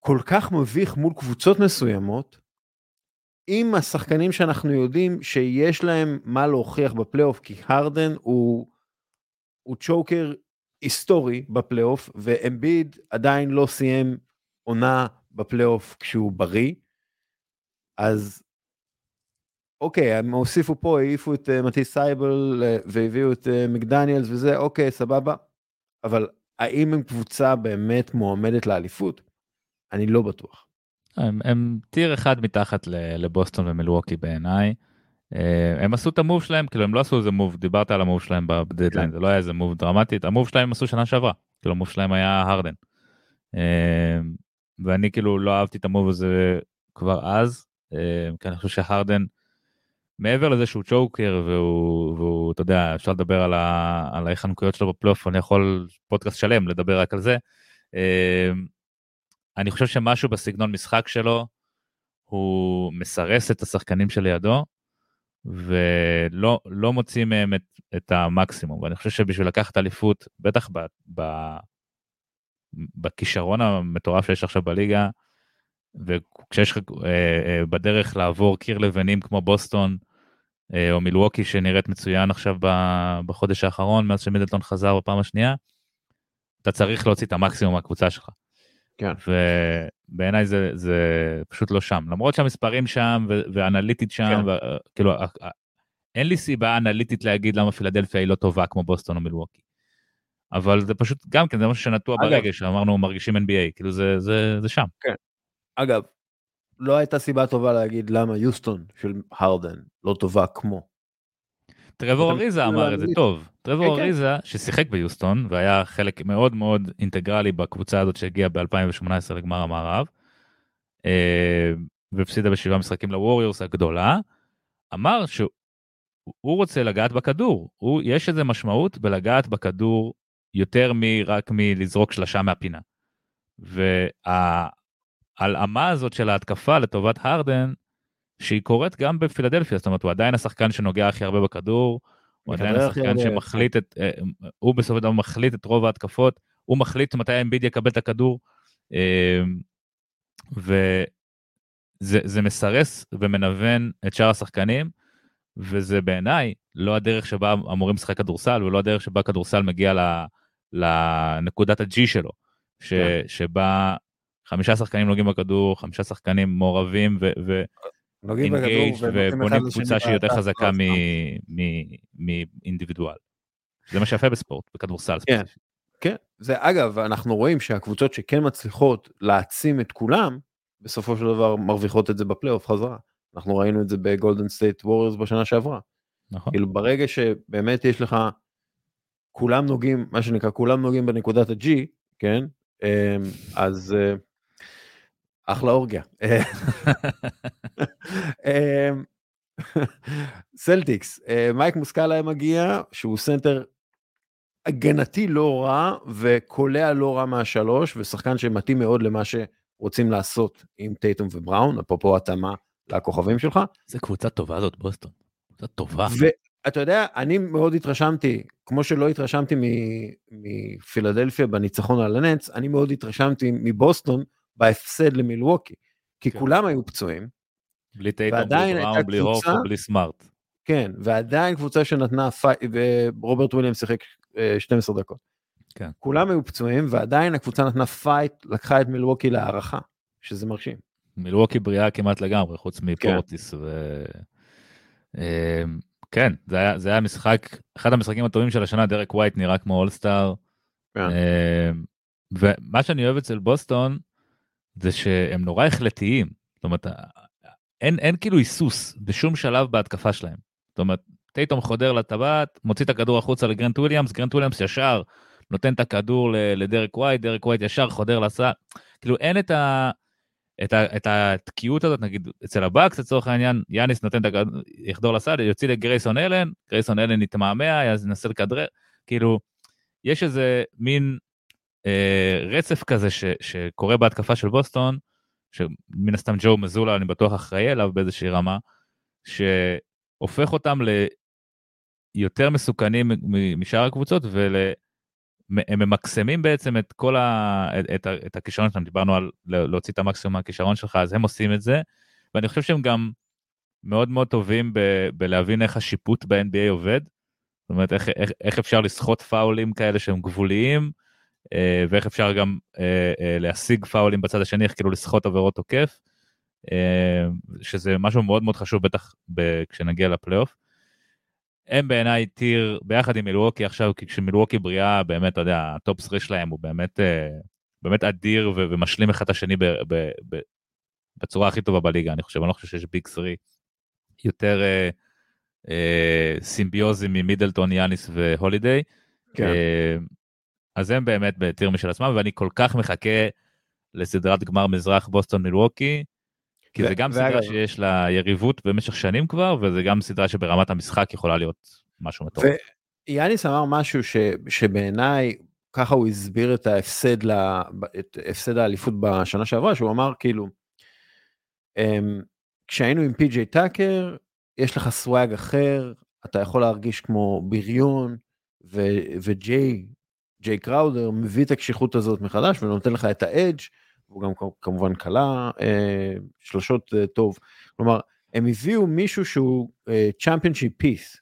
כל כך מביך מול קבוצות מסוימות, עם השחקנים שאנחנו יודעים שיש להם מה להוכיח בפלייאוף, כי הרדן הוא, הוא צ'וקר היסטורי בפלייאוף, ואמביד עדיין לא סיים עונה בפלייאוף כשהוא בריא, אז אוקיי, הם הוסיפו פה, העיפו את uh, מטיס סייבל uh, והביאו את uh, מקדניאלס וזה, אוקיי, סבבה, אבל האם הם קבוצה באמת מועמדת לאליפות? אני לא בטוח. הם, הם טיר אחד מתחת לבוסטון ומלווקי בעיניי. הם עשו את המוב שלהם, כאילו הם לא עשו איזה מוב, דיברת על המוב שלהם בדדליין, כן. זה לא היה איזה מוב דרמטי, המוב שלהם עשו שנה שעברה, כאילו המוב שלהם היה הרדן. ואני כאילו לא אהבתי את המוב הזה כבר אז, כי אני חושב שהרדן, מעבר לזה שהוא צ'וקר והוא, והוא, אתה יודע, אפשר לדבר על, ה, על ההיחנקויות שלו בפלייאוף, אני יכול פודקאסט שלם לדבר רק על זה. אני חושב שמשהו בסגנון משחק שלו, הוא מסרס את השחקנים שלידו, ולא לא מוציא מהם את, את המקסימום. ואני חושב שבשביל לקחת אליפות, בטח ב, ב, בכישרון המטורף שיש עכשיו בליגה, וכשיש לך אה, אה, בדרך לעבור קיר לבנים כמו בוסטון, אה, או מילווקי שנראית מצוין עכשיו בחודש האחרון, מאז שמידלטון חזר בפעם השנייה, אתה צריך להוציא את המקסימום מהקבוצה שלך. כן. ובעיניי זה, זה פשוט לא שם. למרות שהמספרים שם ו- ואנליטית שם, כן. ו- כאילו, אין לי סיבה אנליטית להגיד למה פילדלפיה היא לא טובה כמו בוסטון או מילווקי. אבל זה פשוט גם כן, זה משהו שנטוע ברגש, אמרנו מרגישים NBA, כאילו זה, זה, זה שם. כן. אגב, לא הייתה סיבה טובה להגיד למה יוסטון של הרדן לא טובה כמו. טרבור אריזה אמר את זה טוב. טרבור כן, כן. אריזה ששיחק ביוסטון והיה חלק מאוד מאוד אינטגרלי בקבוצה הזאת שהגיעה ב-2018 לגמר המערב. אה, והפסידה בשבעה משחקים לווריורס הגדולה. אמר שהוא רוצה לגעת בכדור, הוא, יש איזה משמעות בלגעת בכדור יותר מרק מלזרוק שלשה מהפינה. וההלאמה הזאת של ההתקפה לטובת הרדן שהיא קורית גם בפילדלפיה, זאת אומרת, הוא עדיין השחקן שנוגע הכי הרבה בכדור, הוא עדיין השחקן שמחליט את, אה, הוא בסופו של דבר מחליט את רוב ההתקפות, הוא מחליט מתי אמביד יקבל את הכדור, אה, וזה מסרס ומנוון את שאר השחקנים, וזה בעיניי לא הדרך שבה אמורים לשחק כדורסל, ולא הדרך שבה כדורסל מגיע לנקודת ה-G שלו, ש, כן. שבה חמישה שחקנים נוגעים בכדור, חמישה שחקנים מעורבים, ו, ו, נוגעים בכדור ובונים קבוצה שהיא יותר חזקה מאינדיבידואל. זה מה שיפה בספורט, בכדורסל. כן, כן. זה אגב, אנחנו רואים שהקבוצות שכן מצליחות להעצים את כולם, בסופו של דבר מרוויחות את זה בפלייאוף חזרה. אנחנו ראינו את זה בגולדן סטייט ווריורס בשנה שעברה. נכון. כאילו ברגע שבאמת יש לך, כולם נוגעים, מה שנקרא, כולם נוגעים בנקודת ה-G, כן? אמ, אז אה, אחלה אורגיה. אמ, סלטיקס, אה, מייק מוסקאלה מגיע, שהוא סנטר הגנתי לא רע וקולע לא רע מהשלוש, ושחקן שמתאים מאוד למה שרוצים לעשות עם טייטום ובראון, אפרופו התאמה לכוכבים שלך. זה קבוצה טובה זאת בוסטון, קבוצה טובה. ואתה יודע, אני מאוד התרשמתי, כמו שלא התרשמתי מפילדלפיה בניצחון על הנץ, אני מאוד התרשמתי מבוסטון בהפסד למילווקי, כי כן. כולם היו פצועים. בלי טייטום, בלי בראון, בלי הורפורד, בלי סמארט. כן, ועדיין קבוצה שנתנה פייט, ורוברט וויליאמס שיחק 12 אה, דקות. כן. כולם היו פצועים, ועדיין הקבוצה נתנה פייט, לקחה את מילווקי להארכה, שזה מרשים. מילווקי בריאה כמעט לגמרי, חוץ מפורטיס כן. ו... אמ, כן, זה היה, זה היה משחק, אחד המשחקים הטובים של השנה, דרק ווייט נראה כמו אולסטאר. כן. אמ, ומה שאני אוהב אצל בוסטון, זה שהם נורא החלטיים. זאת אומרת, אין, אין כאילו היסוס בשום שלב בהתקפה שלהם. זאת אומרת, טייטום חודר לטבעת, מוציא את הכדור החוצה לגרנט וויליאמס, גרנט וויליאמס ישר נותן את הכדור לדרק ווייט, דרק ווייט ישר חודר לסל. כאילו אין את, ה, את, ה, את התקיעות הזאת, נגיד אצל הבאקס לצורך העניין, יאניס נותן את הכדור, יחדור לסל, יוציא לגרייסון אלן, גרייסון אלן יתמהמה, ינסה לכדרר, כאילו, יש איזה מין רצף כזה ש, שקורה בהתקפה של בוסטון, שמן הסתם ג'ו מזולה אני בטוח אחראי עליו באיזושהי רמה, שהופך אותם ליותר מסוכנים משאר הקבוצות והם ממקסמים בעצם את כל ה... את, את, את הכישרון שלהם, דיברנו על להוציא את המקסימום מהכישרון שלך, אז הם עושים את זה, ואני חושב שהם גם מאוד מאוד טובים ב- בלהבין איך השיפוט ב-NBA עובד. זאת אומרת, איך, איך, איך אפשר לסחוט פאולים כאלה שהם גבוליים, אה, ואיך אפשר גם אה, אה, להשיג פאולים בצד השני, איך כאילו לסחוט עבירות תוקף, אה, שזה משהו מאוד מאוד חשוב בטח כשנגיע לפלייאוף. הם בעיניי tier ביחד עם מילווקי עכשיו, כי כשמילווקי בריאה, באמת, אתה יודע, ה top 3 שלהם הוא באמת, אה, באמת אדיר ו- ומשלים אחד את השני ב- ב- ב- בצורה הכי טובה בליגה, אני חושב, אני לא חושב שיש big 3 יותר אה, אה, סימביוטיים ממידלטון, יאניס והולידיי. כן. אה, אז הם באמת ב tier משל עצמם, ואני כל כך מחכה לסדרת גמר מזרח בוסטון מילווקי, כי ו- זה גם סדרה שיש לה יריבות במשך שנים כבר, וזה גם סדרה שברמת המשחק יכולה להיות משהו מטורף. ויאניס אמר משהו ש, שבעיניי, ככה הוא הסביר את ההפסד, ל, את הפסד האליפות בשנה שעברה, שהוא אמר כאילו, אמ, כשהיינו עם פי.ג'יי טאקר, יש לך סוואג אחר, אתה יכול להרגיש כמו בריון, וג'יי, ג'יי קראודר מביא את הקשיחות הזאת מחדש ונותן לך את ה edge, הוא גם כמובן קולע אה, שלושות אה, טוב. כלומר, הם הביאו מישהו שהוא championship piece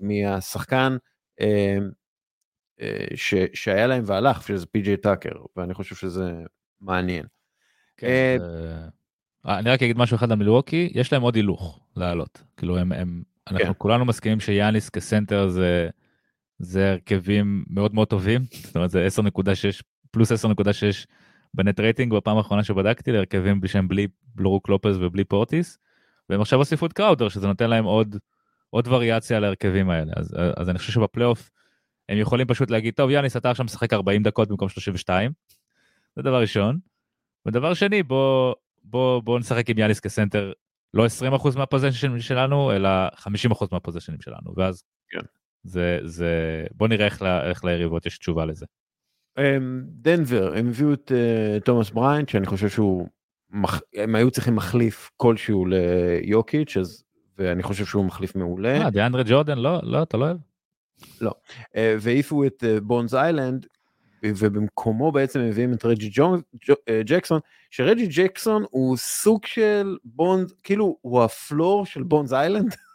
מהשחקן אה, אה, ש, שהיה להם והלך, שזה פי.ג'יי טאקר, ואני חושב שזה מעניין. כן, אה, אה, אני רק אגיד משהו אחד על מילווקי, יש להם עוד הילוך לעלות. כאילו הם, הם אנחנו כן. כולנו מסכימים שיאניס כסנטר זה, זה הרכבים מאוד מאוד טובים, זאת אומרת זה 10.6 פלוס 10.6 בנט רייטינג בפעם האחרונה שבדקתי להרכבים שהם בלי בלורוק לופז ובלי פורטיס, והם עכשיו הוסיפו את קראודר שזה נותן להם עוד, עוד וריאציה להרכבים האלה, אז, אז אני חושב שבפלייאוף הם יכולים פשוט להגיד טוב יאניס אתה עכשיו משחק 40 דקות במקום 32, זה דבר ראשון. ודבר שני בוא בוא בוא נשחק עם יאניס כסנטר לא 20% מהפוזיישנים שלנו אלא 50% מהפוזיישנים שלנו. ואז כן. זה זה בוא נראה איך, לה, איך ליריבות יש תשובה לזה. אמ, דנבר, הם הביאו את אה, תומאס בריינט, שאני חושב שהוא, מח- הם היו צריכים מחליף כלשהו ליוקיץ', אז, ואני חושב שהוא מחליף מעולה. אה, דיאנדרה ג'ורדן לא לא אתה לא אוהב? אה, והעיפו את בונז איילנד, ובמקומו בעצם מביאים את רג'י ג'ו- אה, ג'קסון, שרג'י ג'קסון הוא סוג של בונז, כאילו הוא ה floor של בונז היילנד.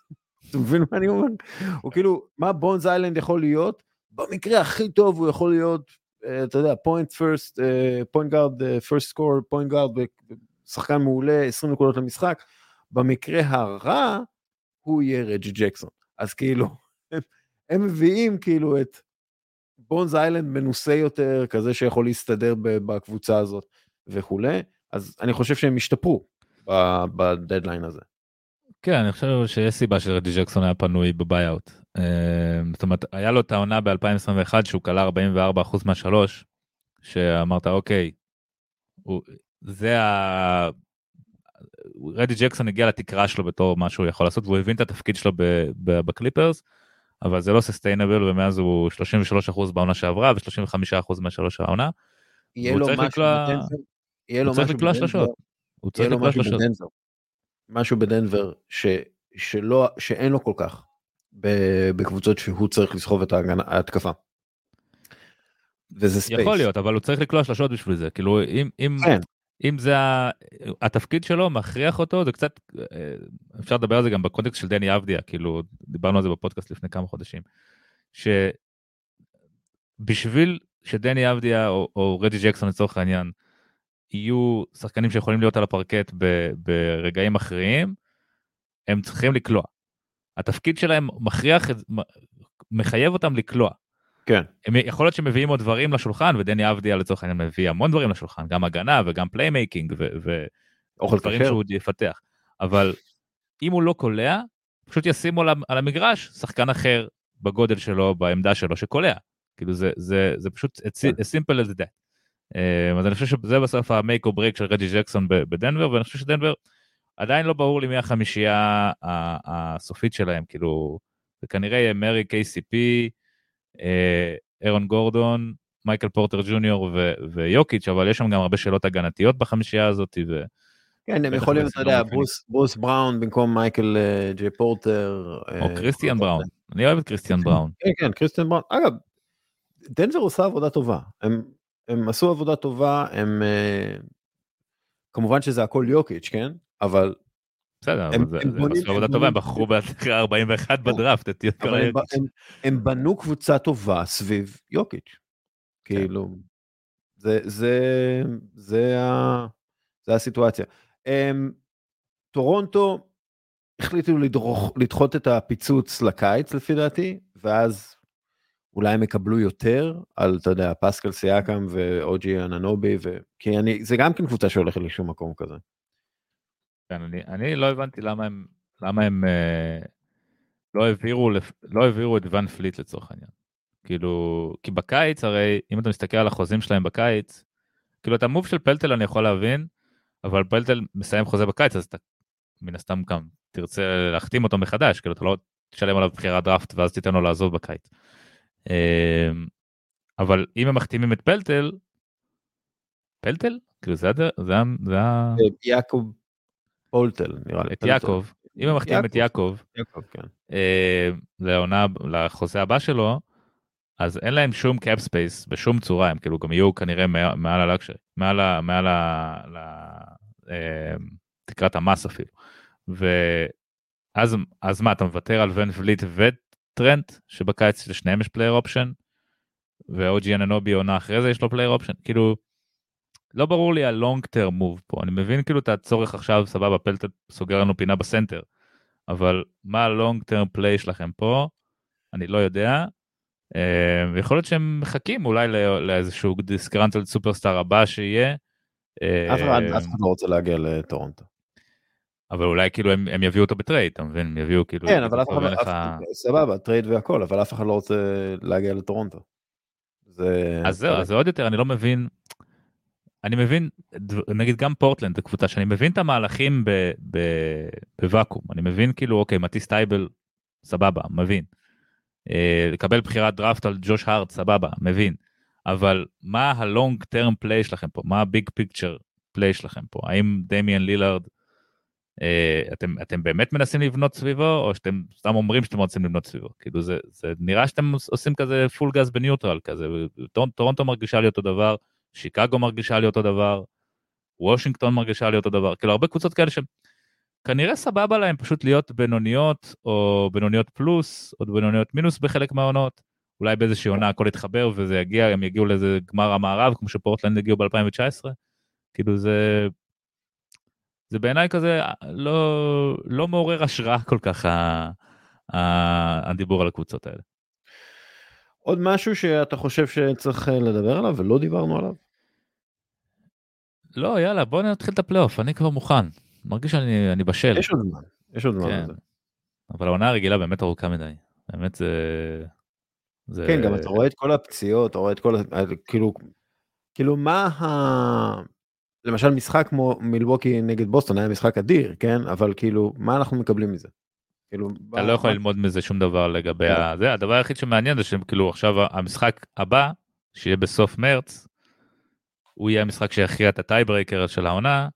אתה מבין מה אני אומר? הוא כאילו, מה בונז היילנד יכול להיות? במקרה הכי טוב הוא יכול להיות, אה, אתה יודע, point first, point guard, first score, point guard, שחקן מעולה, 20 נקודות למשחק. במקרה הרע, הוא יהיה רג'י ג'קסון. אז כאילו, הם, הם מביאים כאילו את בונז איילנד מנוסה יותר, כזה שיכול להסתדר בקבוצה הזאת וכולי, אז אני חושב שהם השתפרו בדדליין הזה. כן אני חושב שיש סיבה שרדי ג'קסון היה פנוי בביי-אוט. אה, זאת אומרת היה לו את העונה ב-2021 שהוא כלה 44% מהשלוש שאמרת אוקיי. הוא, זה ה... רג'י ג'קסון הגיע לתקרה שלו בתור מה שהוא יכול לעשות והוא הבין את התפקיד שלו בקליפרס אבל זה לא sustainable ומאז הוא 33% בעונה שעברה ו-35% מהשלוש העונה. יהיה לו משהו בדנבר, יהיה לו הוא צריך משהו שלושות. הוא צריך לקלוע שלושות. משהו בדנבר ש, שלא, שאין לו כל כך בקבוצות שהוא צריך לסחוב את ההגנה, ההתקפה. וזה space. יכול להיות אבל הוא צריך לקלוע שלושות בשביל זה כאילו אם אם כן, אם זה התפקיד שלו מכריח אותו זה קצת אה, אפשר לדבר על זה גם בקונטקסט של דני אבדיה כאילו דיברנו על זה בפודקאסט לפני כמה חודשים. שבשביל שדני אבדיה או, או רדי ג'קסון לצורך העניין יהיו שחקנים שיכולים להיות על הפרקט ב, ברגעים מכריעים הם צריכים לקלוע. התפקיד שלהם מכריח מחייב אותם לקלוע. כן. הם, יכול להיות שמביאים עוד דברים לשולחן ודני אבדיה לצורך העניין מביא המון דברים לשולחן גם הגנה וגם playmaking אוכל ודברים כשר. שהוא עוד יפתח אבל אם הוא לא קולע פשוט ישימו על, המגרש שחקן אחר בגודל שלו בעמדה שלו שקולע כאילו זה זה זה פשוט it's כן. as simple as that. אה, אז אני חושב שזה בסוף ה make or break של רג'י ג'קסון בדנבר ואני חושב שדנבר עדיין לא ברור לי מי החמישייה הסופית שלהם כאילו זה כנראה יהיה מרי KCP אה, אירון גורדון מייקל פורטר ג'וניור ו- ויוקיץ' אבל יש שם גם הרבה שאלות הגנתיות בחמישייה הזאת ו... כן, הם יכולים, אתה יודע. ברוס, בראון במקום מייקל אה, ג'יי פורטר. או אה, קריסטיאן בראון אני אוהב את קריסטיאן בראון כן, כן, קריסטיאן בראון. אגב, דנבר עושה עבודה טובה. הם, הם עשו עבודה טובה, הם... אה, כמובן שזה הכל יוקיץ', כן? אבל בסדר, זה עשו עבודה טובה, הם בחרו אחרי 41 בדראפט את יוקיץ'. הם בנו קבוצה טובה סביב יוקיץ'. כן. כאילו, זה הסיטואציה. אמ, טורונטו החליטו לדחות את הפיצוץ לקיץ לפי דעתי, ואז אולי הם יקבלו יותר על, אתה יודע, פסקל סיאקם ואוג'י אננובי, ו... כי אני, זה גם כן קבוצה שהולכת לשום מקום כזה. כן, אני, אני לא הבנתי למה הם, למה הם אה, לא, העבירו, לא העבירו את ואן פליט לצורך העניין. כאילו, כי בקיץ הרי, אם אתה מסתכל על החוזים שלהם בקיץ, כאילו את המוב של פלטל אני יכול להבין, אבל פלטל מסיים חוזה בקיץ, אז אתה מן הסתם גם תרצה להחתים אותו מחדש, כאילו אתה לא תשלם עליו בחירת דראפט ואז תיתן לו לעזוב בקיץ. אמ, אבל אם הם מחתימים את פלטל, פלטל? כאילו זה זה, זה ה... יעקב פולטל נראה לי. את יעקב, אם הם מחתימים את יעקב, כן. אמ, לעונה, לחוזה הבא שלו, אז אין להם שום cap space בשום צורה, הם כאילו גם יהיו כנראה מעל ה luxury, מעל, מעל ה... אמ, תקרת המס אפילו. ואז אז מה, אתה מוותר על ואן וליט וטרנט, שבקיץ לשניהם יש player option, ואוג'י אננובי עונה אחרי זה יש לו player option, כאילו, לא ברור לי ה long term move פה, אני מבין כאילו את הצורך עכשיו, סבבה, פלטל סוגר לנו פינה בסנטר, אבל מה ה long term play שלכם פה, אני לא יודע, אה, ויכול להיות שהם מחכים אולי לאיזשהו disgruntled superstar הבא שיהיה. אף אחד לא רוצה להגיע לטורונטו. אבל אולי כאילו הם, הם יביאו אותו בטרייד, אתה מבין? הם יביאו כאילו... כן, אבל אף אחד, לא- לך... סבבה, טרייד והכל, אבל אף אחד לא רוצה להגיע לטורונטו. זה... אז זהו, אז זה עוד יותר, אני לא מבין, אני מבין, נגיד גם פורטלנד, זו קבוצה שאני מבין את המהלכים בוואקום, אני מבין כאילו, אוקיי, מתיס תייבול, סבבה, מבין. אה, לקבל בחירת דראפט על ג'וש הארט, סבבה, מבין. אבל מה ה long term play שלכם פה? מה ה big picture play שלכם פה? האם דמיאן לילארד אתם, אתם באמת מנסים לבנות סביבו, או שאתם סתם אומרים שאתם רוצים לבנות סביבו? כאילו זה, זה נראה שאתם עושים כזה פול גז בניוטרל כזה, טורונטו מרגישה לי אותו דבר, שיקגו מרגישה לי אותו דבר, וושינגטון מרגישה לי אותו דבר, כאילו הרבה קבוצות כאלה שכנראה סבבה להם פשוט להיות בינוניות, או בינוניות פלוס, או בינוניות מינוס בחלק מהעונות, אולי באיזושהי עונה הכל יתחבר וזה יגיע, הם יגיעו לאיזה גמר המערב, כמו שפורטלנד הגיעו ב-2019, כאילו זה זה בעיניי כזה לא, לא מעורר השראה כל כך ה, ה, הדיבור על הקבוצות האלה. עוד משהו שאתה חושב שצריך לדבר עליו ולא דיברנו עליו? לא, יאללה, בוא נתחיל את הפלייאוף, אני כבר מוכן. מרגיש שאני אני בשל. יש עוד זמן, יש עוד זמן. כן. אבל העונה הרגילה באמת ארוכה מדי. באמת זה... זה... כן, גם אתה רואה את כל הפציעות, אתה רואה את כל... כאילו, כאילו מה ה... למשל משחק כמו מילווקי נגד בוסטון היה משחק אדיר כן אבל כאילו מה אנחנו מקבלים מזה. כאילו אתה לא יכול ללמוד מזה שום דבר לגבי כן. זה הדבר היחיד שמעניין זה שכאילו עכשיו המשחק הבא שיהיה בסוף מרץ. הוא יהיה המשחק שיכריע את ה tiebreaker של העונה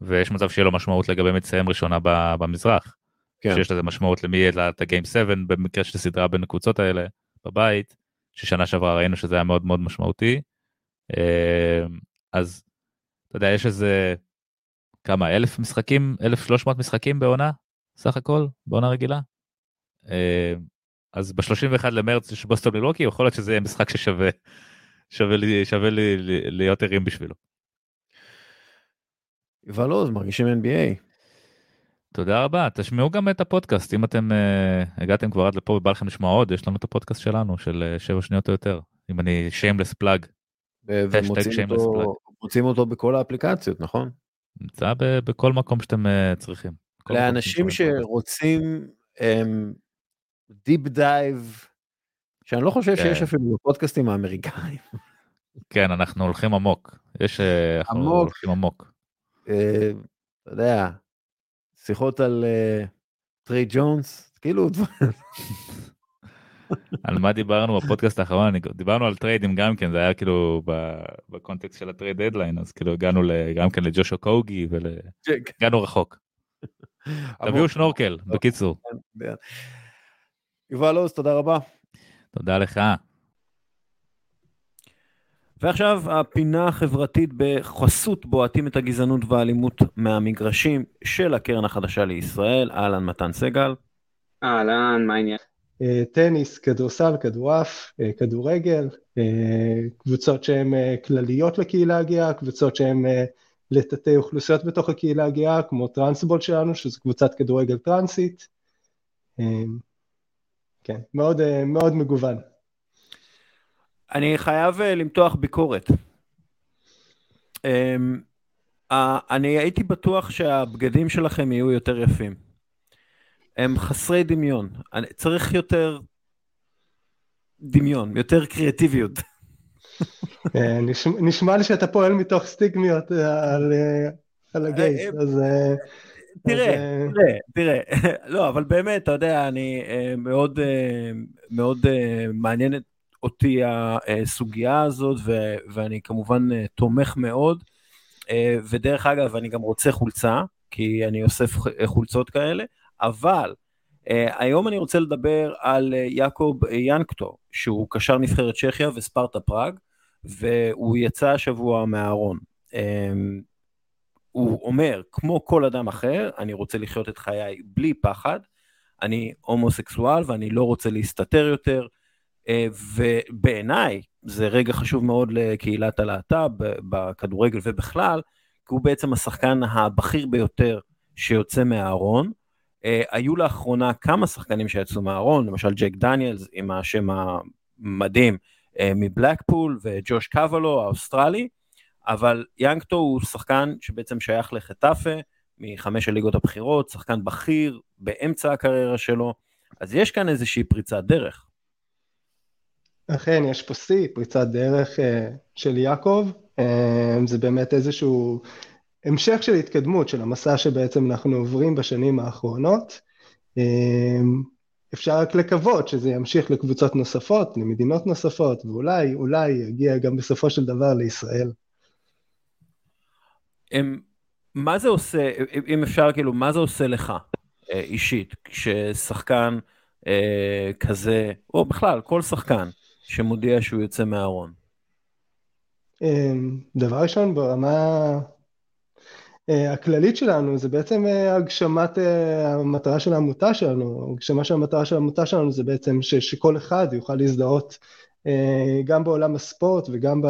ויש מצב שיהיה לו משמעות לגבי מצטיין ראשונה במזרח. כן. שיש לזה משמעות למי יהיה את ה game 7 במקרה של סדרה בין הקבוצות האלה בבית ששנה שעברה ראינו שזה היה מאוד מאוד משמעותי. אה, אז אתה יודע, יש איזה, כמה, אלף משחקים, אלף שלוש מאות משחקים בעונה, סך הכל, בעונה רגילה. אה, אז ב-31 למרץ יש בוסטון מילווקי, יכול להיות שזה יהיה משחק ששווה שווה לי, שווה לי להיות ערים בשבילו. יובל עוז, מרגישים NBA. תודה רבה, תשמעו גם את הפודקאסט, אם אתם uh, הגעתם כבר עד לפה ובא לכם לשמוע עוד, יש לנו את הפודקאסט שלנו של uh, שבע שניות או יותר, אם אני shameless plug. ומוצאים אותו, מוצאים אותו בכל האפליקציות, נכון? נמצא בכל מקום שאתם uh, צריכים. לאנשים שרוצים deep um, dive, שאני לא חושב שיש כן. אפילו בפודקאסטים האמריקאים. כן, אנחנו הולכים עמוק. יש, אה, אנחנו. הולכים עמוק. Uh, אתה יודע, שיחות על טריי ג'ונס, כאילו על מה דיברנו בפודקאסט האחרון דיברנו על טריידים גם כן זה היה כאילו בקונטקסט של ה trade deadline אז כאילו הגענו גם כן לג'וש אוקוגי והגענו רחוק. תביאו שנורקל בקיצור. יובל עוז תודה רבה. תודה לך. ועכשיו הפינה החברתית בחסות בועטים את הגזענות והאלימות מהמגרשים של הקרן החדשה לישראל. אהלן מתן סגל. אהלן, מה העניין? אה, טניס, כדורסל, כדורעף, אה, כדורגל, אה, קבוצות שהן כלליות לקהילה הגאה, קבוצות שהן לתתי אוכלוסיות בתוך הקהילה הגאה, כמו טרנסבול שלנו, שזו קבוצת כדורגל טרנסית. כן, מאוד, מאוד מגוון. אני חייב למתוח ביקורת. אני הייתי בטוח שהבגדים שלכם יהיו יותר יפים. הם חסרי דמיון. אני, צריך יותר דמיון, יותר קריאטיביות. אה, נשמע לי שאתה פועל מתוך סטיגמיות אה, על, אה, על הגייס, אז... תראה, תראה, תראה, לא, אבל באמת, אתה יודע, אני מאוד, מאוד מעניינת אותי הסוגיה הזאת, ואני כמובן תומך מאוד, ודרך אגב, אני גם רוצה חולצה, כי אני אוסף חולצות כאלה, אבל uh, היום אני רוצה לדבר על uh, יעקב ינקטו, שהוא קשר נבחרת צ'כיה וספרטה פראג, והוא יצא השבוע מהארון. Um, הוא אומר, כמו כל אדם אחר, אני רוצה לחיות את חיי בלי פחד, אני הומוסקסואל ואני לא רוצה להסתתר יותר, uh, ובעיניי זה רגע חשוב מאוד לקהילת הלהט"ב בכדורגל ובכלל, כי הוא בעצם השחקן הבכיר ביותר שיוצא מהארון, היו לאחרונה כמה שחקנים שיצאו מהארון, למשל ג'ק דניאלס עם השם המדהים uh, מבלקפול וג'וש קאוואלו האוסטרלי, אבל יאנקטו הוא שחקן שבעצם שייך לחטאפה מחמש הליגות הבכירות, שחקן בכיר באמצע הקריירה שלו, אז יש כאן איזושהי פריצת דרך. אכן, יש פה שיא, פריצת דרך uh, של יעקב, זה באמת איזשהו המשך של התקדמות של המסע שבעצם אנחנו עוברים בשנים האחרונות. אמ, אפשר רק לקוות שזה ימשיך לקבוצות נוספות, למדינות נוספות, ואולי, אולי יגיע גם בסופו של דבר לישראל. הם, מה זה עושה, אם אפשר כאילו, מה זה עושה לך אה, אישית, כששחקן אה, כזה, או בכלל, כל שחקן שמודיע שהוא יוצא מהארון? אמ, דבר ראשון, ברמה הכללית שלנו זה בעצם אה, הגשמת אה, המטרה של העמותה שלנו, הגשמה של המטרה של העמותה שלנו זה בעצם ש, שכל אחד יוכל להזדהות גם בעולם הספורט וגם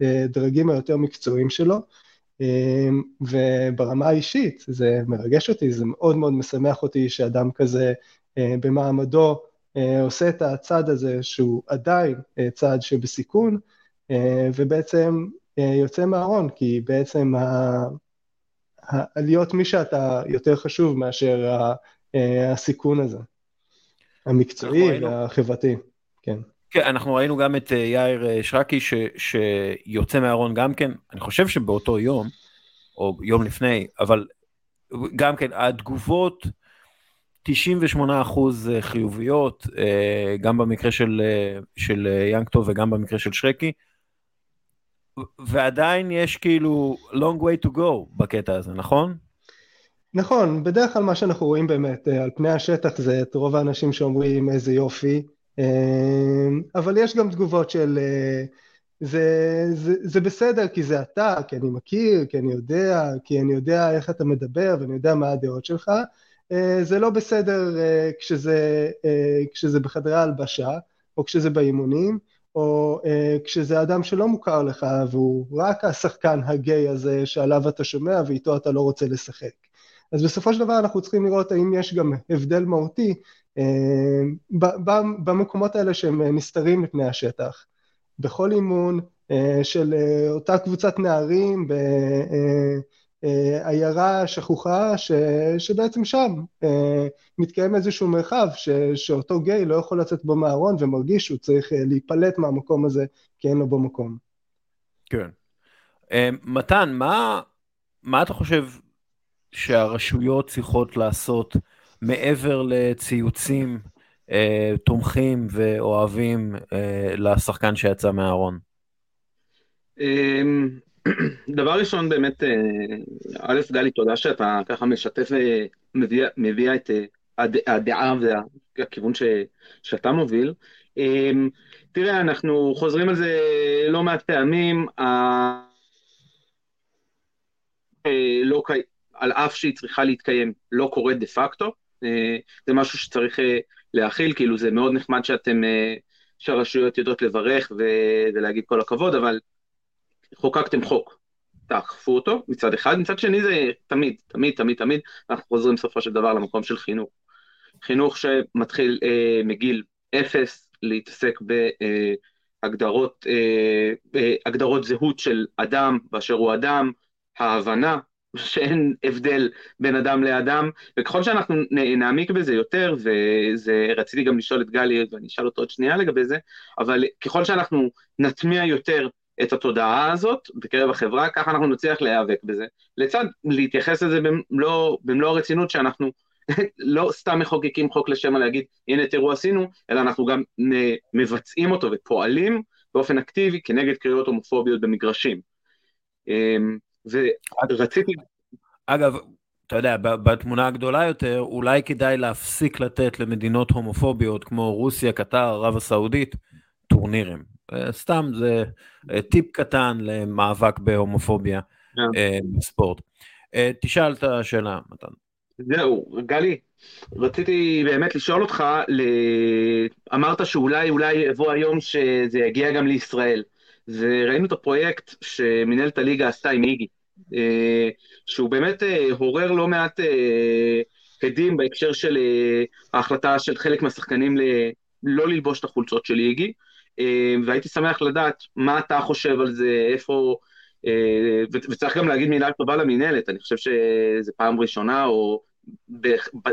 בדרגים היותר מקצועיים שלו. וברמה האישית זה מרגש אותי, זה מאוד מאוד משמח אותי שאדם כזה במעמדו עושה את הצעד הזה שהוא עדיין צעד שבסיכון ובעצם יוצא מהארון, כי בעצם להיות מי שאתה יותר חשוב מאשר אה, הסיכון הזה, המקצועי והחברתי, כן. כן, אנחנו ראינו גם את אה, יאיר אה, שרקי ש, שיוצא מהארון גם כן, אני חושב שבאותו יום, או יום לפני, אבל גם כן, התגובות 98% חיוביות, גם במקרה של, של ינקטו וגם במקרה של שרקי, ועדיין יש כאילו long way to go בקטע הזה, נכון? נכון, בדרך כלל מה שאנחנו רואים באמת אה, על פני השטח זה את רוב האנשים שאומרים איזה יופי, אה, אבל יש גם תגובות של אה, זה, זה, זה בסדר כי זה אתה, כי אני מכיר, כי אני יודע, כי אני יודע איך אתה מדבר ואני יודע מה הדעות שלך, זה לא בסדר כשזה, כשזה בחדרי ההלבשה או כשזה באימונים, או אה, כשזה אדם שלא מוכר לך והוא רק השחקן הגיי הזה שעליו אתה שומע ואיתו אתה לא רוצה לשחק. אז בסופו של דבר אנחנו צריכים לראות האם יש גם הבדל מהותי אה, במקומות האלה שהם נסתרים מפני השטח. בכל אימון אה, של אה, אותה קבוצת נערים, ב, אה, עיירה שכוחה ש, שבעצם שם אה, מתקיים איזשהו מרחב ש, שאותו גיי לא יכול לצאת בו מהארון ומרגיש שהוא צריך אה, להיפלט מהמקום הזה כי אין לו בו מקום. כן. מתן, מה, מה אתה חושב שהרשויות צריכות לעשות מעבר לציוצים אה, תומכים ואוהבים אה, לשחקן שיצא מהארון? דבר ראשון, באמת, אה, א', גלי, תודה שאתה ככה משתף ומביע אה, את אה, הדעה והכיוון ש, שאתה מוביל. תראה, אנחנו חוזרים על זה לא מעט פעמים, לא, על אף שהיא צריכה להתקיים, לא קורית דה פקטו. זה משהו שצריך להכיל, כאילו זה מאוד נחמד שאתם, שהרשויות יודעות לברך ולהגיד כל הכבוד, אבל חוקקתם חוק, תאכפו אותו מצד אחד, מצד שני זה תמיד, תמיד, תמיד, תמיד, אנחנו חוזרים בסופו של דבר למקום של חינוך. חינוך שמתחיל אה, מגיל אפס להתעסק בהגדרות אה, אה, זהות של אדם באשר הוא אדם, ההבנה שאין הבדל בין אדם לאדם, וככל שאנחנו נעמיק בזה יותר, ורציתי גם לשאול את גלי, ואני אשאל אותו עוד שנייה לגבי זה, אבל ככל שאנחנו נטמיע יותר את התודעה הזאת בקרב החברה, ככה אנחנו נצליח להיאבק בזה. לצד להתייחס לזה במלוא, במלוא הרצינות שאנחנו לא סתם מחוקקים חוק לשם להגיד, הנה תראו עשינו, אלא אנחנו גם מבצעים אותו ופועלים באופן אקטיבי כנגד קריאות הומופוביות במגרשים. אמ, ורציתי... אגב, אתה יודע, בתמונה הגדולה יותר, אולי כדאי להפסיק לתת למדינות הומופוביות כמו רוסיה, קטר, ערב הסעודית, טורנירים. אה, סתם זה אה, טיפ קטן למאבק בהומופוביה yeah. אה, בספורט. תשאל את השאלה, מתן. זהו, גלי, רציתי באמת לשאול אותך, אמרת שאולי אולי יבוא היום שזה יגיע גם לישראל. וראינו את הפרויקט שמנהלת הליגה עשתה עם איגי, שהוא באמת עורר לא מעט הדים בהקשר של ההחלטה של חלק מהשחקנים לא ללבוש את החולצות של איגי, והייתי שמח לדעת מה אתה חושב על זה, איפה, וצריך גם להגיד מילה טובה למינהלת, אני חושב שזו פעם ראשונה, או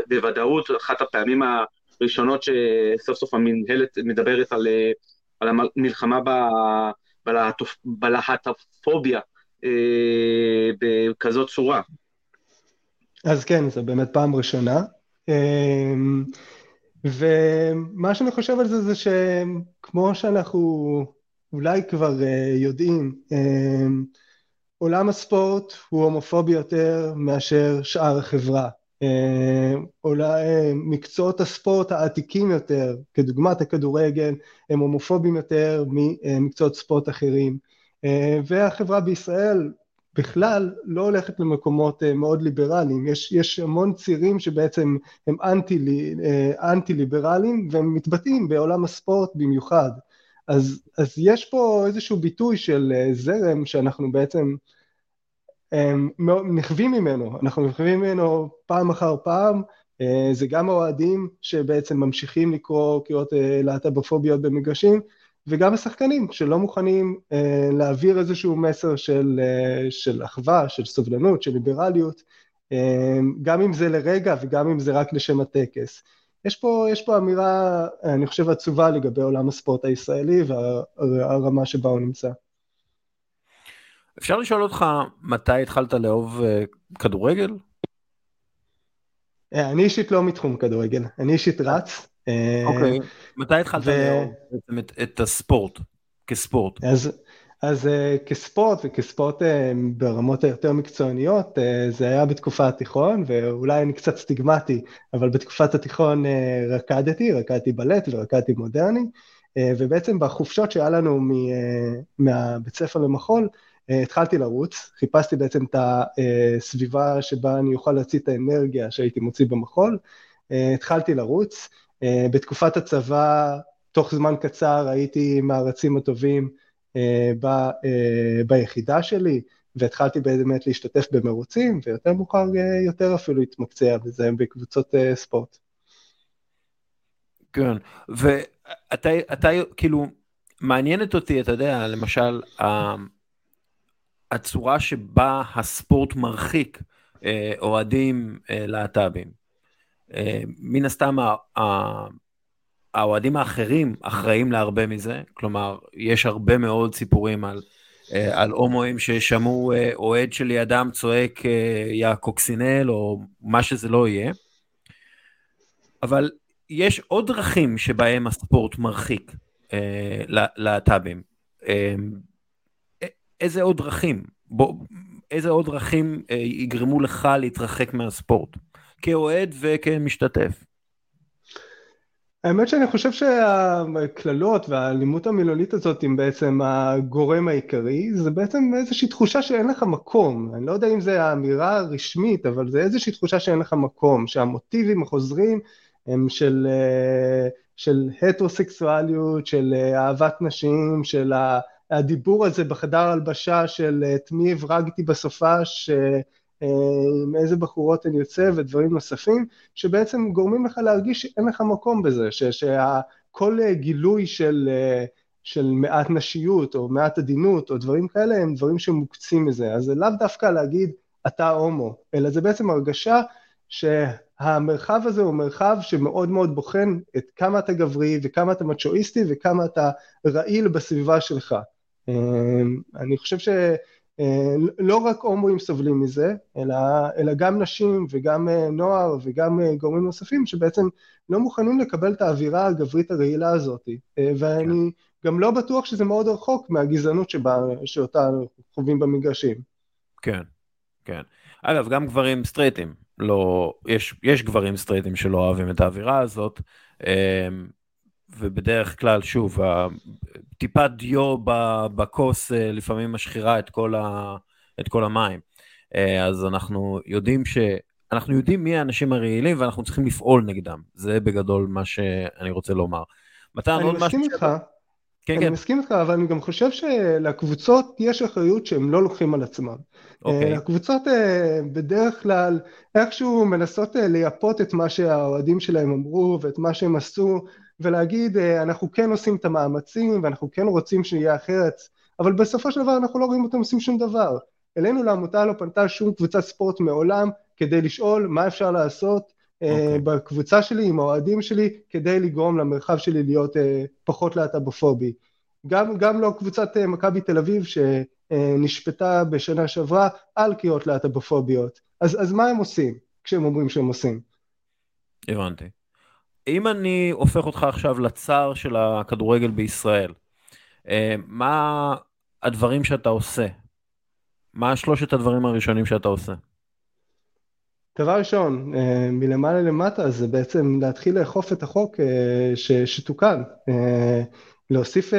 בוודאות אחת הפעמים הראשונות שסוף סוף המינהלת מדברת על, על המלחמה ב... בלהט"פוביה אה, בכזאת צורה. אז כן, זו באמת פעם ראשונה. אה, ומה שאני חושב על זה זה שכמו שאנחנו אולי כבר אה, יודעים, אה, עולם הספורט הוא הומופובי יותר מאשר שאר החברה. אה, אולי מקצועות הספורט העתיקים יותר, כדוגמת הכדורגל, הם הומופובים יותר ממקצועות ספורט אחרים. אה, והחברה בישראל בכלל לא הולכת למקומות אה, מאוד ליברליים, יש, יש המון צירים שבעצם הם אנטי, אנטי ליברליים והם מתבטאים בעולם הספורט במיוחד. אז, אז יש פה איזשהו ביטוי של זרם שאנחנו בעצם נכווים ממנו, אנחנו נכווים ממנו פעם אחר פעם, אה, זה גם האוהדים שבעצם ממשיכים לקרוא קריאות אה, להט"בופוביות במגרשים, וגם השחקנים שלא מוכנים אה, להעביר איזשהו מסר של, של אחווה, של סובלנות, של ליברליות, גם אם זה לרגע וגם אם זה רק לשם הטקס. יש פה, יש פה אמירה, אני חושב, עצובה לגבי עולם הספורט הישראלי והרמה שבה הוא נמצא. אפשר לשאול אותך מתי התחלת לאהוב uh, כדורגל? אה, אני אישית לא מתחום כדורגל, אני אישית רץ. אה, אוקיי, מתי התחלת את, הספורט, כספורט? אז, uh, כספורט וכספורט uh, ברמות היותר מקצועניות, uh, זה היה בתקופת התיכון, ואולי אני קצת סטיגמטי, אבל בתקופת התיכון רקדתי, רקדתי בלט ורקדתי מודרני, ובעצם בחופשות שהיה לנו מהבית ספר למחול, אה, התחלתי לרוץ, חיפשתי בעצם את הסביבה שבה אני אוכל להוציא את האנרגיה שהייתי מוציא במחול, אה, התחלתי לרוץ, אה, בתקופת הצבא, תוך זמן קצר הייתי מהרצים הטובים ב, ביחידה שלי, והתחלתי באמת להשתתף במרוצים, ויותר מאוחר יותר אפילו התמקצע בזה בקבוצות ספורט. כן, ואתה כאילו, מעניינת אותי, אתה יודע, למשל, הצורה שבה הספורט מרחיק אה, אוהדים אה, להט"בים. אה, מן הסתם האוהדים האחרים אחראים להרבה מזה, כלומר, יש הרבה מאוד סיפורים על, על הומואים ששמעו אוהד שלידם צועק יא קוקסינל או מה שזה לא יהיה, אבל יש עוד דרכים שבהם הספורט מרחיק להט"בים. איזה עוד דרכים, בוא, איזה עוד דרכים אה, יגרמו לך להתרחק מהספורט, כאוהד וכמשתתף? האמת שאני חושב שהקללות והאלימות המילולית הזאת הם בעצם הגורם העיקרי, זה בעצם איזושהי תחושה שאין לך מקום, אני לא יודע אם זה האמירה הרשמית, אבל זה איזושהי תחושה שאין לך מקום, שהמוטיבים החוזרים הם של, של הטרוסקסואליות, של אהבת נשים, של הדיבור הזה בחדר הלבשה של את מי הברגתי בסופש, אה, עם איזה בחורות אני יוצא ודברים נוספים, שבעצם גורמים לך להרגיש שאין לך מקום בזה, שכל גילוי של, אה, של מעט נשיות או מעט עדינות או דברים כאלה הם דברים שמוקצים מזה, אז זה לאו דווקא להגיד אתה הומו, אלא זה בעצם הרגשה שהמרחב הזה הוא מרחב שמאוד מאוד בוחן את כמה אתה גברי וכמה אתה מצ'ואיסטי וכמה אתה רעיל בסביבה שלך. אה, אני חושב ש... אה, לא רק הומואים סובלים מזה, אלא, אלא גם נשים וגם אה, נוער וגם אה, גורמים נוספים שבעצם לא מוכנים לקבל את האווירה הגברית הרעילה הזאת. ואני. גם לא בטוח שזה מאוד רחוק מהגזענות שבה, שאותה חווים במגרשים. כן, כן. אגב, גם גברים סטרייטים, לא, יש, יש גברים סטרייטים שלא אוהבים את האווירה הזאת, ובדרך כלל, שוב, טיפת דיו בכוס אה, לפעמים משחירה את כל, ה, את כל המים. אה, אז אנחנו יודעים ש... אנחנו יודעים מי האנשים הרעילים ואנחנו צריכים לפעול נגדם. זה בגדול מה שאני רוצה לומר. מתן, עוד משהו... אני מסכים איתך. כן, אני כן. מסכים איתך, אבל אני גם חושב שלקבוצות יש אחריות שהם לא לוקחים על עצמם. Okay. אוקיי. הקבוצות בדרך כלל איכשהו מנסות לייפות את מה שהאוהדים שלהם אמרו ואת מה שהם עשו ולהגיד אה, אנחנו כן עושים את המאמצים ואנחנו כן רוצים שיהיה אחרת, אבל בסופו של דבר אנחנו לא רואים אותם עושים שום דבר. אלינו לעמותה לא פנתה שום קבוצת ספורט מעולם כדי לשאול מה אפשר לעשות okay. אה, אוקיי. בקבוצה שלי עם האוהדים שלי כדי לגרום למרחב שלי להיות אה, פחות להט"בופובי. גם, גם לא קבוצת מכבי תל אביב שנשפטה בשנה שעברה על קריאות להט"בופוביות. אז, אז מה הם עושים כשהם אומרים שהם עושים? הבנתי. אם אני הופך אותך עכשיו לצר של הכדורגל בישראל, אה, מה הדברים שאתה עושה? מה שלושת הדברים הראשונים שאתה עושה? דבר ראשון, אה, מלמעלה למטה זה בעצם להתחיל לאכוף את החוק אה, שתוקן, להוסיף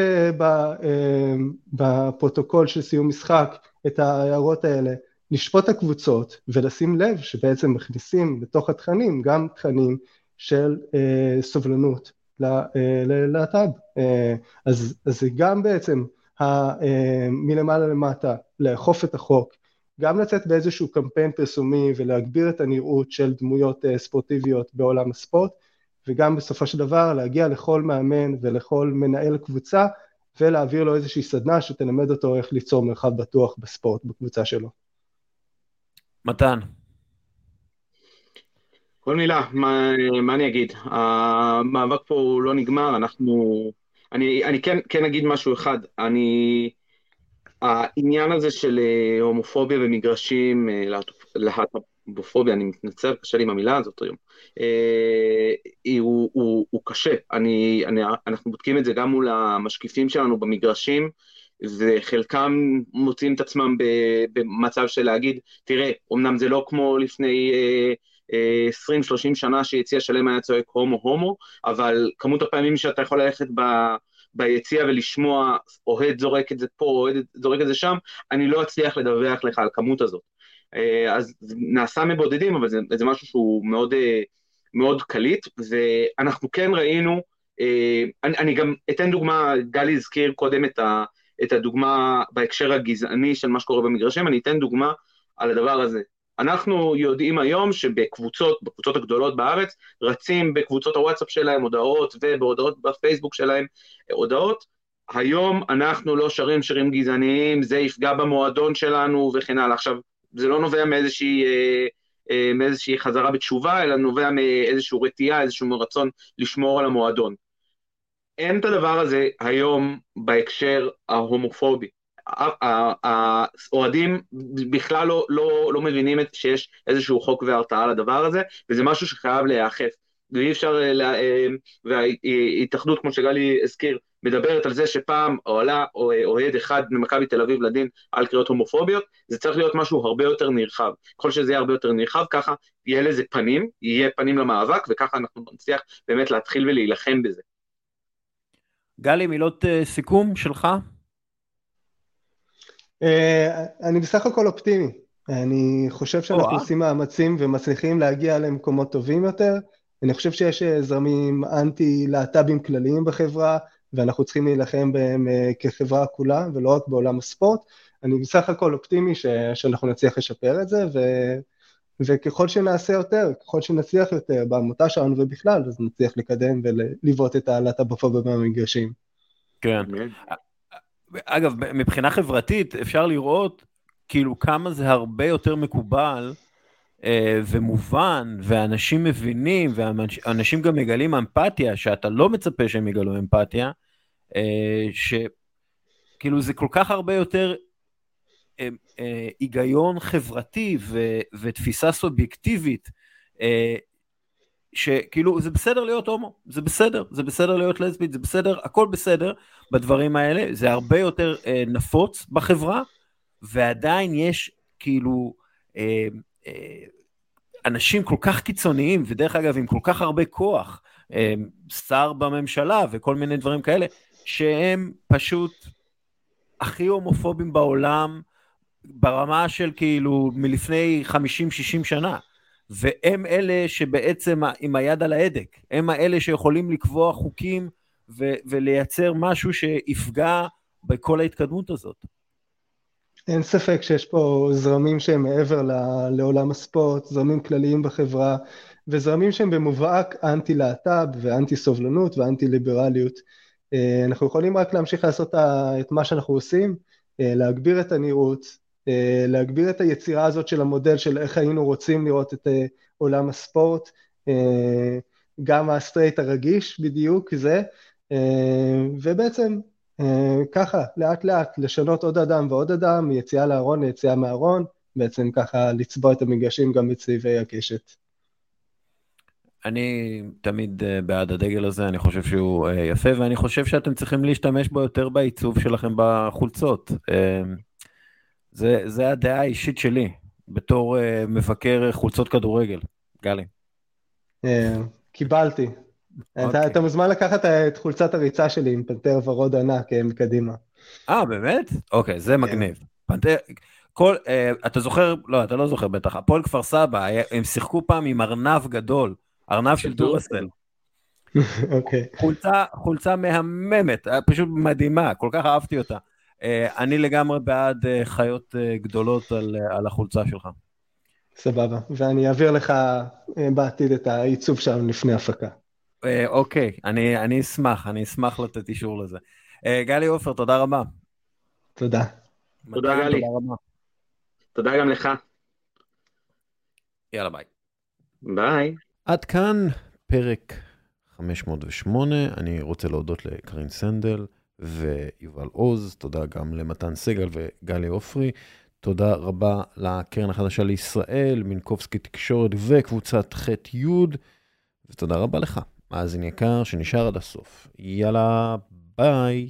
בפרוטוקול של סיום משחק את ההערות האלה, לשפוט הקבוצות ולשים לב שבעצם מכניסים בתוך התכנים גם תכנים של אה, סובלנות אה, ללהט"ב. אה, אז, אז זה גם בעצם ה, אה, מלמעלה למטה לאכוף את החוק, גם לצאת באיזשהו קמפיין פרסומי ולהגביר את הנראות של דמויות אה, ספורטיביות בעולם הספורט, וגם בסופו של דבר להגיע לכל מאמן ולכל מנהל קבוצה ולהעביר לו איזושהי סדנה שתלמד אותו איך ליצור מרחב בטוח בספורט בקבוצה שלו. מתן, כל מילה, מה, מה אני אגיד? המאבק פה הוא לא נגמר, אנחנו... אני, אני כן, כן אגיד משהו אחד, אני... העניין הזה של אה, הומופוביה במגרשים, אה, להט"בופוביה, אני מתנצל, קשה לי עם המילה הזאת היום, אה, הוא, הוא, הוא קשה. אני, אני, אנחנו בודקים את זה גם מול המשקיפים שלנו במגרשים, וחלקם מוצאים את עצמם במצב של להגיד, תראה, אמנם זה לא כמו לפני 20-30 שנה שיציע שלם היה צועק הומו הומו, אבל כמות הפעמים שאתה יכול ללכת ב... ביציע ולשמוע אוהד זורק את זה פה, אוהד זורק את זה שם, אני לא אצליח לדווח לך על כמות הזאת. אה, אז זה נעשה מבודדים, אבל זה, זה משהו שהוא מאוד, אה, מאוד קליט, ואנחנו כן ראינו, אה, אני, אני גם אתן דוגמה, גלי הזכיר קודם את, ה, את הדוגמה בהקשר הגזעני של מה שקורה במגרשים, אני אתן דוגמה על הדבר הזה. אנחנו יודעים היום שבקבוצות, בקבוצות הגדולות בארץ, רצים בקבוצות הוואטסאפ שלהם הודעות ובהודעות בפייסבוק שלהם הודעות. היום אנחנו לא שרים שירים גזעניים, זה יפגע במועדון שלנו וכן הלאה. עכשיו, זה לא נובע מאיזושהי, אה, אה, מאיזושהי חזרה בתשובה, אלא נובע מאיזושהי רתיעה, איזשהו רצון לשמור על המועדון. אין את הדבר הזה היום בהקשר ההומופובי. האוהדים בכלל לא, לא, לא מבינים שיש איזשהו חוק והרתעה לדבר הזה, וזה משהו שחייב להיאכף. ואי אפשר, אה, וההתאחדות, כמו שגלי הזכיר, מדברת על זה שפעם עולה אוהד אחד ממכבי תל אביב לדין על קריאות הומופוביות, זה צריך להיות משהו הרבה יותר נרחב. ככל שזה יהיה הרבה יותר נרחב, ככה יהיה לזה פנים, יהיה פנים למאבק, וככה אנחנו נצליח באמת להתחיל ולהילחם בזה. גלי, מילות סיכום שלך? Uh, אני בסך הכל אופטימי. אני חושב שאנחנו עושים מאמצים ומצליחים להגיע למקומות טובים יותר. אני חושב שיש זרמים אנטי-להט"בים כלליים בחברה, ואנחנו צריכים להילחם בהם כחברה כולה, ולא רק בעולם הספורט. אני בסך הכל אופטימי ש, שאנחנו נצליח לשפר את זה, ו, וככל שנעשה יותר, ככל שנצליח יותר בעמותה שלנו ובכלל, אז נצליח לקדם ולבעוט את הלהט"בופוביה במגרשים. כן. אגב, מבחינה חברתית אפשר לראות כאילו כמה זה הרבה יותר מקובל אה, ומובן, ואנשים מבינים, ואנשים גם מגלים אמפתיה, שאתה לא מצפה שהם יגלו אמפתיה, אה, שכאילו זה כל כך הרבה יותר אה, אה, היגיון חברתי ו, ותפיסה סובייקטיבית, אה, שכאילו זה בסדר להיות הומו, זה בסדר, זה בסדר להיות לסבית, זה בסדר, הכל בסדר בדברים האלה, זה הרבה יותר אה, נפוץ בחברה, ועדיין יש כאילו אה, אה, אנשים כל כך קיצוניים, ודרך אגב עם כל כך הרבה כוח, אה, שר בממשלה וכל מיני דברים כאלה, שהם פשוט הכי הומופובים בעולם, ברמה של כאילו מלפני 50-60 שנה. והם אלה שבעצם עם היד על ההדק, הם האלה שיכולים לקבוע חוקים ו- ולייצר משהו שיפגע בכל ההתקדמות הזאת. אין ספק שיש פה זרמים שהם מעבר לעולם הספורט, זרמים כלליים בחברה, וזרמים שהם במובהק אנטי-להט"ב ואנטי סובלנות ואנטי ליברליות. אה, אנחנו יכולים רק להמשיך לעשות את מה שאנחנו עושים, אה, להגביר את הנראות, להגביר את היצירה הזאת של המודל של איך היינו רוצים לראות את עולם הספורט, גם הסטרייט הרגיש בדיוק זה, ובעצם ככה לאט לאט לשנות עוד אדם ועוד אדם, מיציאה לארון ליציאה מהארון, בעצם ככה לצבוע את המגרשים גם בצבעי הקשת. אני תמיד אה, בעד הדגל הזה, אני חושב שהוא אה, יפה, ואני חושב שאתם צריכים להשתמש בו יותר בעיצוב שלכם בחולצות. אה, זה, זה הדעה האישית שלי, בתור מבקר חולצות כדורגל. גלי. קיבלתי. אתה, אוקיי. אתה מוזמן לקחת את חולצת הריצה שלי עם פנתר ורוד ענק מקדימה. אה, באמת? אוקיי, זה כן. מגניב. פנתר, כל, אתה זוכר, לא, אתה לא זוכר בטח, הפועל כפר סבא, הם שיחקו פעם עם ארנב גדול. ארנב של דורסל. אוקיי. חולצה, חולצה מהממת, פשוט מדהימה, כל כך אהבתי אותה. אה, אני לגמרי בעד אה, חיות אה, גדולות על, על החולצה שלך. סבבה, ואני אעביר לך בעתיד את העיצוב שלנו לפני הפקה. אוקיי, אני, אני אשמח, אני אשמח לתת אישור לזה. גלי עופר, תודה רבה. תודה. תודה גלי. תודה רבה. תודה גם לך. יאללה ביי. ביי. עד כאן פרק 508, אני רוצה להודות לקרין סנדל ויובל עוז, תודה גם למתן סגל וגלי עופרי, תודה רבה לקרן החדשה לישראל, מינקובסקי תקשורת וקבוצת ח'-י', ותודה רבה לך, מאזין יקר שנשאר עד הסוף. יאללה, ביי.